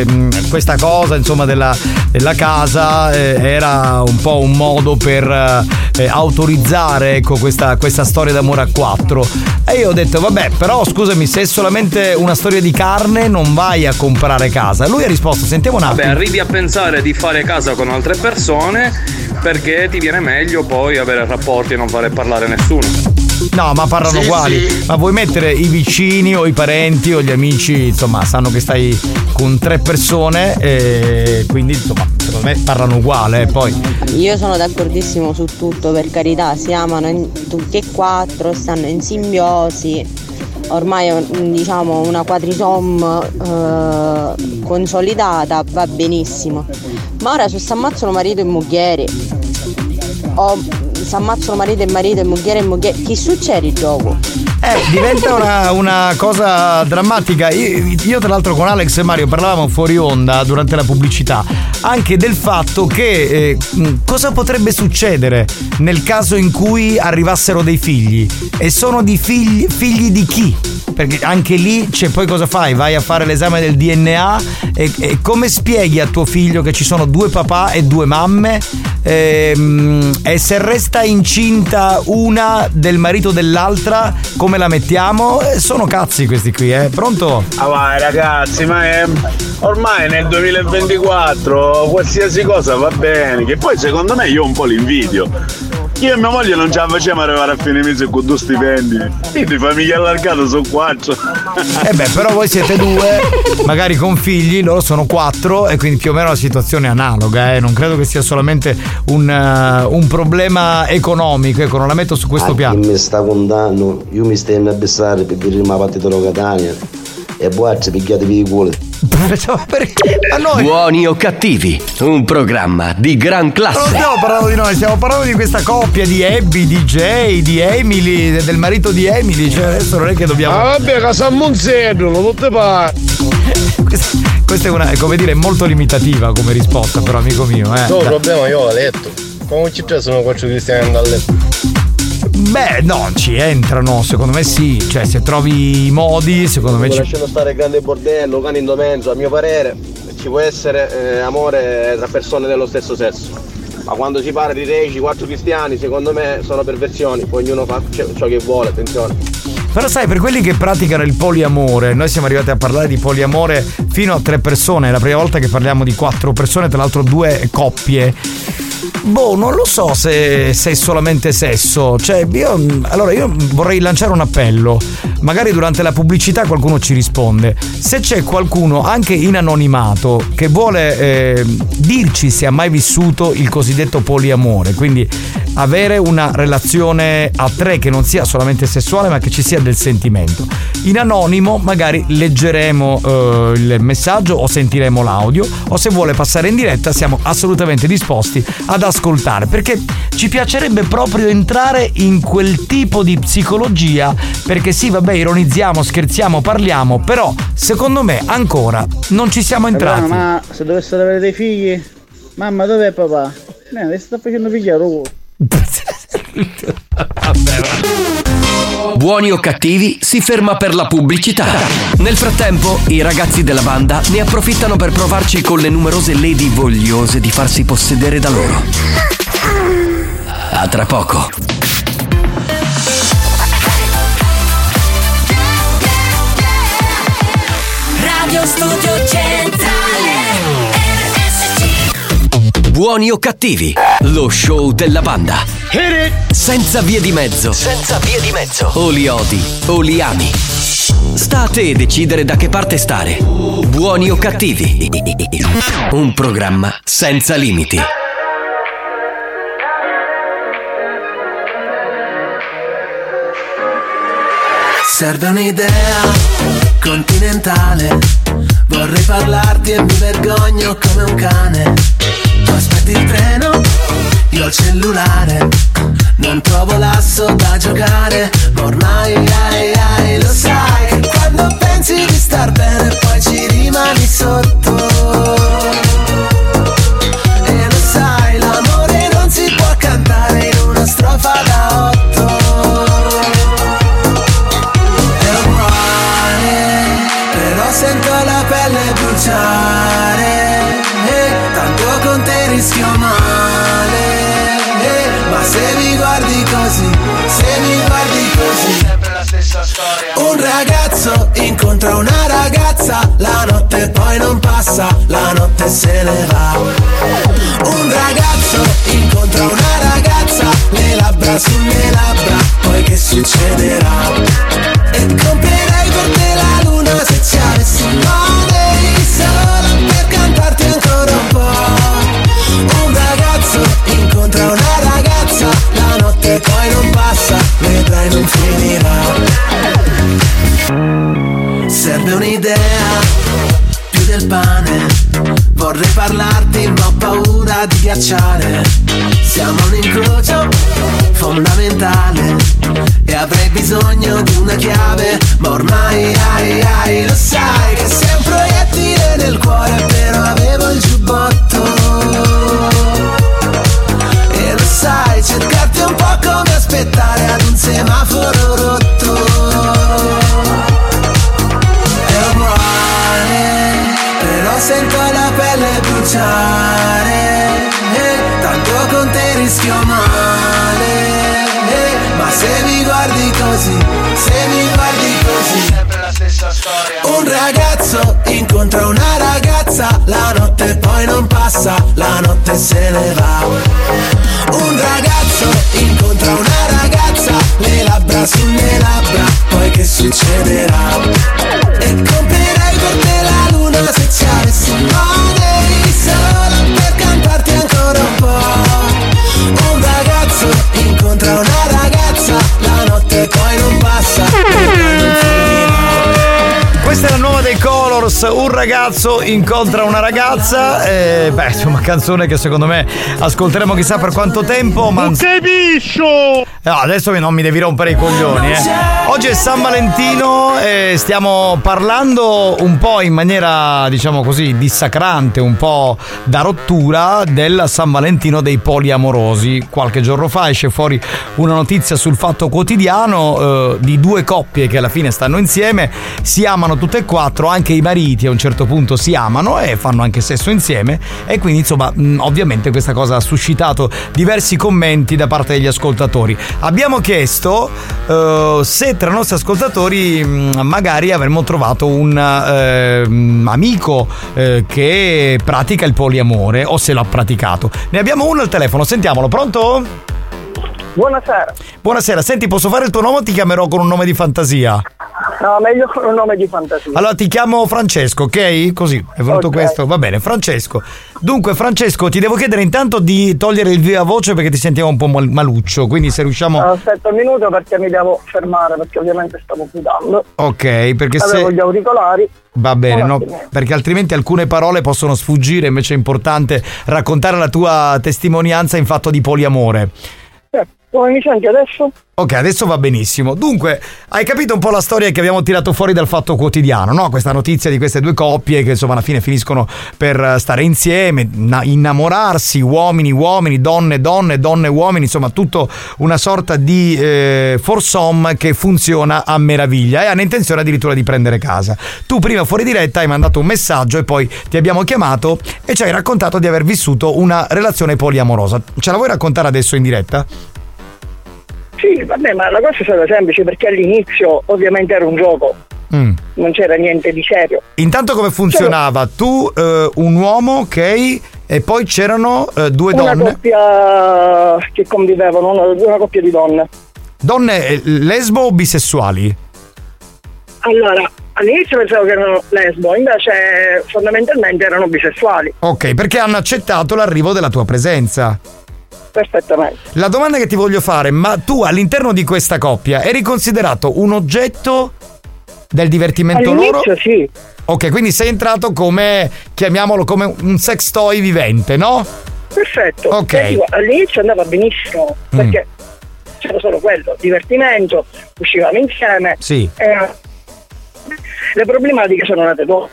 eh, questa cosa, insomma, della, della casa eh, era un po' un modo per eh, autorizzare ecco, questa, questa storia d'amore a quattro. E io ho detto, vabbè, però scusami, se è solamente una storia di carne, non vai a comprare casa. Lui ha risposto, sentiamo un Vabbè, attimo. arrivi a pensare di fare casa con altre persone perché ti viene meglio poi avere rapporti e non fare parlare nessuno. No, ma parlano Sì, uguali. sì. Ma vuoi mettere i vicini o i parenti o gli amici, insomma, sanno che stai con tre persone e quindi, insomma, secondo me parlano uguale. eh, Poi, Io sono d'accordissimo su tutto, per carità, si amano in- tutti e quattro, stanno in simbiosi. Ormai diciamo una quadrisom eh, consolidata, va benissimo. Ma ora se si ammazzano marito e moglie o si ammazzano marito e marito e moglie e moglie, chi succede il gioco? Eh, diventa una, una cosa drammatica. Io, io, tra l'altro con Alex e Mario parlavamo fuori onda durante la pubblicità anche del fatto che eh, cosa potrebbe succedere nel caso in cui arrivassero dei figli. E sono di figli, figli di chi? Perché anche lì c'è poi cosa fai? Vai a fare l'esame del DNA e, e come spieghi a tuo figlio che ci sono due papà e due mamme? Ehm, e se resta incinta una del marito dell'altra, come la mettiamo? Eh, sono cazzi questi qui, eh. Pronto? Ah vai ragazzi, ma è, ormai nel 2024 qualsiasi cosa va bene, che poi secondo me io un po' l'invidio. Io e mia moglie non ce la facciamo arrivare a fine mese con due stipendi. Quindi famiglia allargata sono quattro. Eh beh, però voi siete due, magari con figli, loro sono quattro e quindi più o meno la situazione è analoga, eh. Non credo che sia solamente un, eh, un problema economico, ecco, non la metto su questo Chi piano. mi sta contando, io mi sto a bissare per una partita della Catania e voi ci pigliatevi i cuori. Buoni o cattivi, un programma di gran Non classe. stiamo parlando di noi, stiamo parlando di questa coppia di Abby, di Jay, di Emily, del marito di Emily. Cioè, adesso non è che dobbiamo. Ah vabbè, casa Monzedolo, tutte parti. Questa, questa è una, è come dire, molto limitativa come risposta, però, amico mio. Eh. No, il problema io ho letto. Come ci sono quattro cristiani a letto? Beh, no, ci entrano, secondo me sì. Cioè, se trovi i modi, secondo me ci. Lasciando stare il grande bordello, cani in mezzo, a mio parere ci può essere eh, amore tra persone dello stesso sesso. Ma quando si parla di regi, quattro cristiani, secondo me sono perversioni, poi ognuno fa ciò che vuole, attenzione. Però sai, per quelli che praticano il poliamore, noi siamo arrivati a parlare di poliamore fino a tre persone, è la prima volta che parliamo di quattro persone, tra l'altro due coppie. Boh, non lo so se, se è solamente sesso. Cioè, io. Allora, io vorrei lanciare un appello. Magari durante la pubblicità qualcuno ci risponde. Se c'è qualcuno, anche in anonimato, che vuole eh, dirci se ha mai vissuto il cosiddetto poliamore, quindi avere una relazione a tre che non sia solamente sessuale, ma che ci sia del sentimento. In anonimo, magari leggeremo eh, il messaggio o sentiremo l'audio, o se vuole passare in diretta, siamo assolutamente disposti ad ascoltare perché ci piacerebbe proprio entrare in quel tipo di psicologia. Perché sì, vabbè, ironizziamo, scherziamo, parliamo, però secondo me ancora non ci siamo entrati. Capitano, ma se dovessero avere dei figli, mamma dov'è papà? Eh, ti sta facendo pigliare oh. Buoni o cattivi si ferma per la pubblicità. Nel frattempo, i ragazzi della banda ne approfittano per provarci con le numerose lady vogliose di farsi possedere da loro. A tra poco. Radio Studio Centrale Buoni o cattivi, lo show della banda. Senza vie di mezzo. Senza vie di mezzo. O li odi o li ami. Sta a te decidere da che parte stare. Buoni o cattivi. Un programma senza limiti. Serve un'idea continentale. Vorrei parlarti e mi vergogno come un cane. Tu aspetti il treno, io il cellulare. Non trovo l'asso da giocare, ma ormai ai, ai, lo sai. Quando pensi di star bene, poi ci rimani sotto. Incontra una ragazza La notte poi non passa, la notte se ne va. Un ragazzo incontra una ragazza Le labbra sulle labbra, poi che succederà? E comprerei per te la luna se ci avessi money Solo per cantarti ancora un po' Un ragazzo incontra una ragazza La notte poi non passa, vedrai non finirà Serve un'idea, più del pane. Vorrei parlarti ma ho paura di ghiacciare. Siamo un incrocio fondamentale E avrei bisogno di una chiave Ma ormai ai ai lo sai Che sei un proiettile nel cuore Però avevo il giubbotto. E lo sai cercarti un po' come aspettare ad un semaforo rotto bruciare eh, Tanto con te rischio male eh, Ma se mi guardi così Se mi guardi così. Sempre la stessa storia. Un ragazzo incontra una ragazza La notte poi non passa La notte se ne va. Un ragazzo incontra una ragazza Le labbra sulle labbra Poi che succederà? E comprerei per te la luna se ci avessi money dei Colors, un ragazzo incontra una ragazza, eh, beh insomma canzone che secondo me ascolteremo chissà per quanto tempo, ma... capisco! No, adesso non mi devi rompere i coglioni, eh. Oggi è San Valentino e stiamo parlando un po' in maniera, diciamo così, dissacrante, un po' da rottura del San Valentino dei poliamorosi. Qualche giorno fa esce fuori una notizia sul fatto quotidiano eh, di due coppie che alla fine stanno insieme, si amano tutte e quattro, anche i mariti a un certo punto si amano e fanno anche sesso insieme e quindi insomma ovviamente questa cosa ha suscitato diversi commenti da parte degli ascoltatori. Abbiamo chiesto eh, se tra i nostri ascoltatori mh, magari avremmo trovato un mh, amico eh, che pratica il poliamore o se l'ha praticato. Ne abbiamo uno al telefono, sentiamolo, pronto? Buonasera. Buonasera, senti, posso fare il tuo nome o ti chiamerò con un nome di fantasia? No, meglio con un nome di fantasia. Allora ti chiamo Francesco, ok? Così è venuto Ok. questo. Va bene, Francesco. Dunque, Francesco, ti devo chiedere intanto di togliere il via voce perché ti sentiamo un po' mal- maluccio. Quindi se riusciamo. Aspetta un minuto perché mi devo fermare perché ovviamente stavo guidando. Ok, perché Avevo se. gli auricolari. Va bene, no? Perché altrimenti alcune parole possono sfuggire, invece è importante raccontare la tua testimonianza in fatto di poliamore. Eh, Come mi senti adesso? Ok, adesso va benissimo. Dunque, hai capito un po' la storia che abbiamo tirato fuori dal fatto quotidiano, no? Questa notizia di queste due coppie che insomma alla fine finiscono per eh, stare insieme, na- innamorarsi, uomini, uomini, donne, donne, donne, uomini, insomma tutto una sorta di eh, foursome che funziona a meraviglia e hanno intenzione addirittura di prendere casa. Tu prima fuori diretta hai mandato un messaggio e poi ti abbiamo chiamato e ci hai raccontato di aver vissuto una relazione poliamorosa. Ce la vuoi raccontare adesso in diretta? Sì, vabbè, ma la cosa è stata semplice perché all'inizio ovviamente era un gioco, Mm. non c'era niente di serio. Intanto come funzionava? Tu, eh, un uomo, ok, e poi c'erano eh, due Una donne. coppia che convivevano, una, una coppia di donne. Donne eh, lesbo o bisessuali? Allora, all'inizio pensavo che erano lesbo, invece fondamentalmente erano bisessuali. Ok, perché hanno accettato l'arrivo della tua presenza. Perfettamente. La domanda che ti voglio fare, ma tu all'interno di questa coppia eri considerato un oggetto del divertimento loro? All'inizio sì. Ok, quindi sei entrato come, chiamiamolo come un sex toy vivente, no? Perfetto. Ok. Dico, all'inizio andava benissimo perché c'era solo quello, divertimento, uscivamo insieme. Sì. eh, le problematiche sono nate dopo.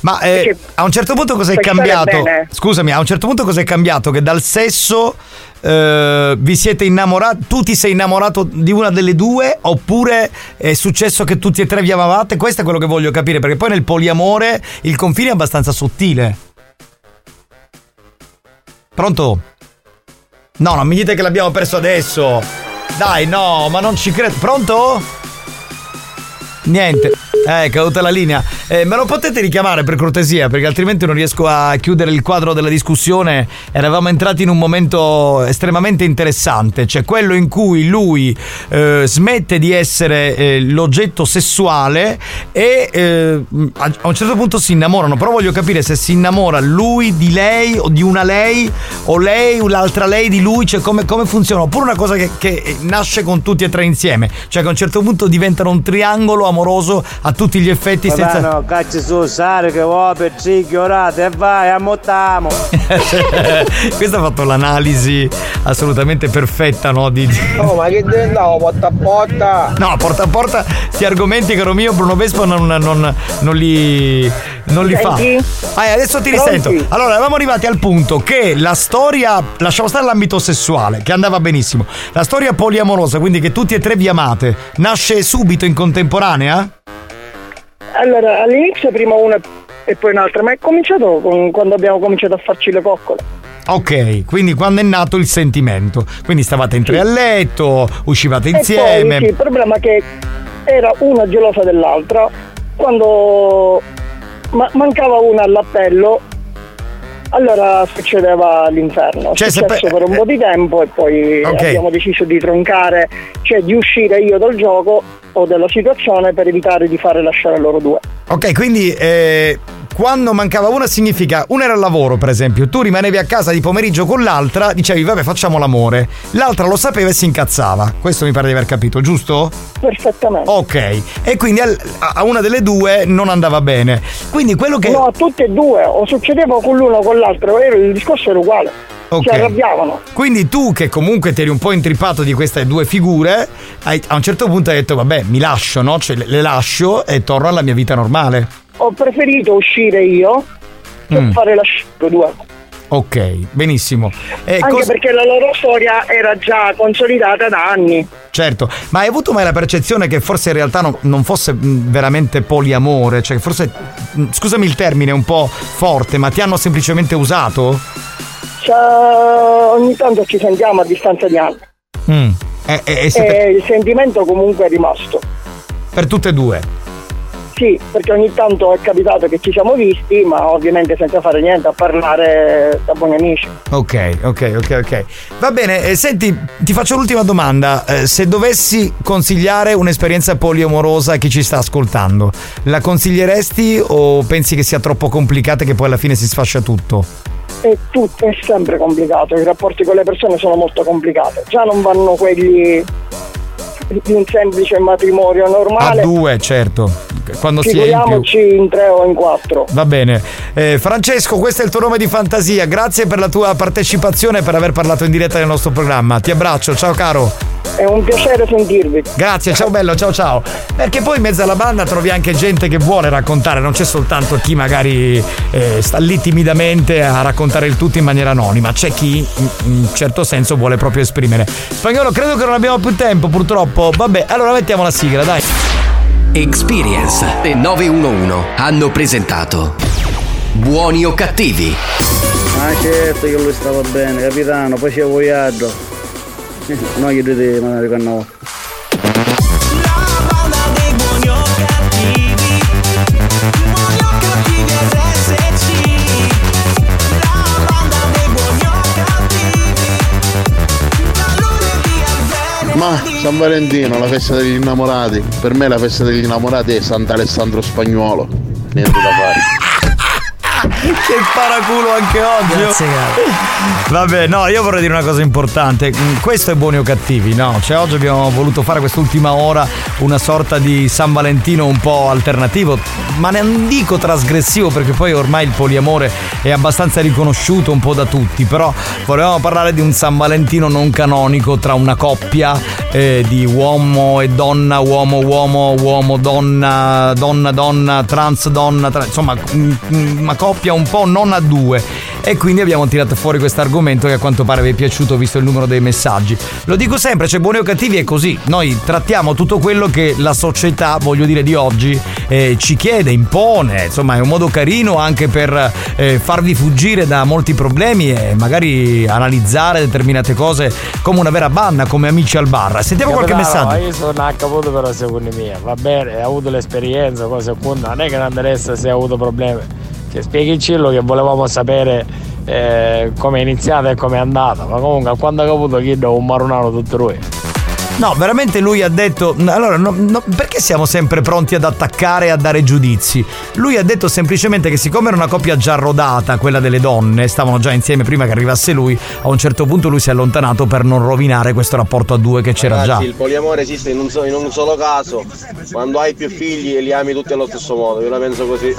Ma eh, a un certo punto cos'è cambiato? Scusami, a un certo punto cos'è cambiato? Che dal sesso eh, vi siete innamorati? Tu ti sei innamorato di una delle due? Oppure è successo che tutti e tre vi amavate? Questo è quello che voglio capire, perché poi nel poliamore il confine è abbastanza sottile. Pronto? No, non mi dite che l'abbiamo perso adesso. Dai, no, ma non ci credo. Pronto? Niente. Eh, caduta la linea. Eh, me lo potete richiamare per cortesia, perché altrimenti non riesco a chiudere il quadro della discussione. Eravamo entrati in un momento estremamente interessante, cioè quello in cui lui eh, smette di essere eh, l'oggetto sessuale e eh, a, a un certo punto si innamorano. Però voglio capire se si innamora lui di lei o di una lei o lei o l'altra lei di lui, cioè come, come funziona. Oppure una cosa che, che nasce con tutti e tre insieme, cioè che a un certo punto diventano un triangolo amoroso a tutti gli effetti senza... No, cacci su, sare che vuoi per cicchio, orate, e vai, ammottiamo. Questo ha fatto l'analisi assolutamente perfetta, no? Di, Oh, ma che diventavo porta a porta? No, porta a porta, sti argomenti, caro mio, Bruno Vespa non, non- non li, non li fa. Senti? Ah, adesso ti Pronti? risento. Allora, eravamo arrivati al punto che la storia, lasciamo stare l'ambito sessuale, che andava benissimo. La storia poliamorosa, quindi che tutti e tre vi amate, nasce subito in contemporanea? Allora, all'inizio prima una e poi un'altra, ma è cominciato con- quando abbiamo cominciato a farci le coccole. Ok, quindi quando è nato il sentimento. Quindi stavate in tre a letto, uscivate insieme. E poi, sì, il problema è che era una gelosa dell'altra. Quando ma- mancava una all'appello, allora succedeva l'inferno. Cioè, È successo pe- per un po' di tempo e poi Ok. abbiamo deciso di troncare, cioè di uscire io dal gioco o dalla situazione per evitare di fare lasciare loro due. Ok, quindi eh, quando mancava una significa una era al lavoro, per esempio, tu rimanevi a casa di pomeriggio con l'altra, dicevi vabbè facciamo l'amore. L'altra lo sapeva e si incazzava. Questo mi pare di aver capito, giusto? Perfettamente. Ok, e quindi a una delle due non andava bene. Quindi quello che... No, a tutte e due, o succedeva con l'uno o con l'altro, era- il discorso era uguale. Ok. Si arrabbiavano. Quindi tu che comunque ti eri un po' intrippato di queste due figure, hai- a un certo punto hai detto vabbè mi lascio, no? Cioè le lascio e torno alla mia vita normale. Ho preferito uscire io che Mm. fare lasciare due. Ok, benissimo. E Anche cos- perché la loro storia era già consolidata da anni. Certo, ma hai avuto mai la percezione che forse in realtà non, non fosse mh, veramente poliamore? Cioè, forse, mh, scusami il termine, un po' forte, ma ti hanno semplicemente usato? Cioè, ogni tanto ci sentiamo a distanza di anni. Mm. E, e- e siete- E il sentimento comunque è rimasto. per tutte e due? Sì, perché ogni tanto è capitato che ci siamo visti, ma ovviamente senza fare niente, a parlare da buoni amici. Ok, ok, ok, ok. Va bene, eh, senti, ti faccio l'ultima domanda. Eh, se dovessi consigliare un'esperienza poliamorosa a chi ci sta ascoltando, la consiglieresti o pensi che sia troppo complicata e che poi alla fine si sfascia tutto? E tutto è sempre complicato, i rapporti con le persone sono molto complicati. Già non vanno quelli di un semplice matrimonio A normale. due, certo. Quando si è in più. In tre o in quattro. Va bene. Eh, Francesco, questo è il tuo nome di fantasia. Grazie per la tua partecipazione e per aver parlato in diretta nel nostro programma. Ti abbraccio, ciao caro. È un piacere sentirvi. Grazie, ciao bello, ciao ciao. Perché poi in mezzo alla banda trovi anche gente che vuole raccontare, non c'è soltanto chi magari eh, sta lì timidamente a raccontare il tutto in maniera anonima, c'è chi in in un certo senso vuole proprio esprimere. Spagnolo, credo che non abbiamo più tempo purtroppo. Vabbè, allora mettiamo la sigla, dai. Experience e 911 hanno presentato Buoni o cattivi? Ah certo che lui stava bene, capitano, poi c'è voyaggio. No, io dite magari con no. Ma San Valentino, la festa degli innamorati. Per me la festa degli innamorati è Sant'Alessandro Spagnolo. Niente da fare. Che paraculo anche oggi. Grazie, Vabbè, no, io vorrei dire una cosa importante. Mm, Questo è buoni o cattivi, no? Cioè, oggi abbiamo voluto fare quest'ultima ora una sorta di San Valentino un po' alternativo, ma non dico trasgressivo perché poi ormai il poliamore è abbastanza riconosciuto un po' da tutti. Però volevamo parlare di un San Valentino non canonico tra una coppia eh, di uomo e donna, uomo, uomo, uomo, donna, donna, donna, trans, donna, tra- insomma, mm, mm, una coppia un po' non a due. e quindi abbiamo tirato fuori questo argomento che a quanto pare vi è piaciuto visto il numero dei messaggi. Lo dico sempre, cioè buoni o cattivi è così, noi trattiamo tutto quello che la società, voglio dire di oggi, eh, ci chiede, impone, insomma è un modo carino anche per eh, farvi fuggire da molti problemi e magari analizzare determinate cose come una vera banna, come amici al bar. Sentiamo qualche Capitano, messaggio. Io sono a caputo però secondo me, va bene, hai avuto l'esperienza, cose appunto, non è che non interessa se hai avuto problemi. Cioè, spieghici che volevamo sapere eh, come è iniziata e come è andata, ma comunque quando ha caputo chi do un marunano tutto lui. No, veramente lui ha detto. Allora, no- no, perché siamo sempre pronti ad attaccare e a dare giudizi? Lui ha detto semplicemente che, siccome era una coppia già rodata, quella delle donne, stavano già insieme prima che arrivasse lui, a un certo punto lui si è allontanato per non rovinare questo rapporto a due che c'era Ragazzi, già. il poliamore esiste in un, so- in un solo caso, quando hai più figli e li ami tutti allo stesso modo, io la penso così.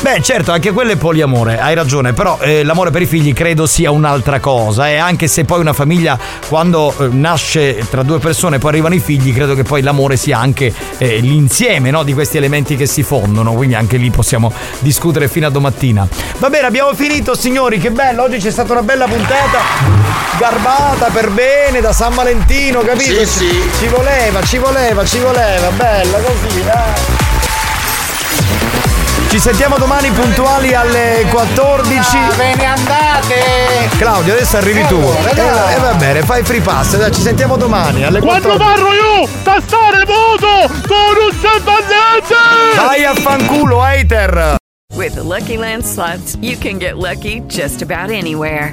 Beh, certo, anche quello è poliamore, hai ragione, però eh, l'amore per i figli credo sia un'altra cosa. E anche se poi una famiglia, quando eh, nasce tra due persone e poi arrivano i figli, credo che poi l'amore sia anche eh, l'insieme no, di questi elementi che si fondono. Quindi anche lì possiamo discutere fino a domattina. Va bene, abbiamo finito, signori. Che bello, oggi c'è stata una bella puntata. Garbata per bene da San Valentino, capito? Sì, sì. Ci voleva, ci voleva, ci voleva, bella così, dai. Ci sentiamo domani puntuali alle 14. Ve ne andate! Claudio, adesso arrivi tu. E va, e va bene, fai free pass. Dai, ci sentiamo domani alle Quando 14. parlo io, tastare voto con un semballente! Vai a fanculo, hater! With the Lucky Land slots, you can get lucky just about anywhere.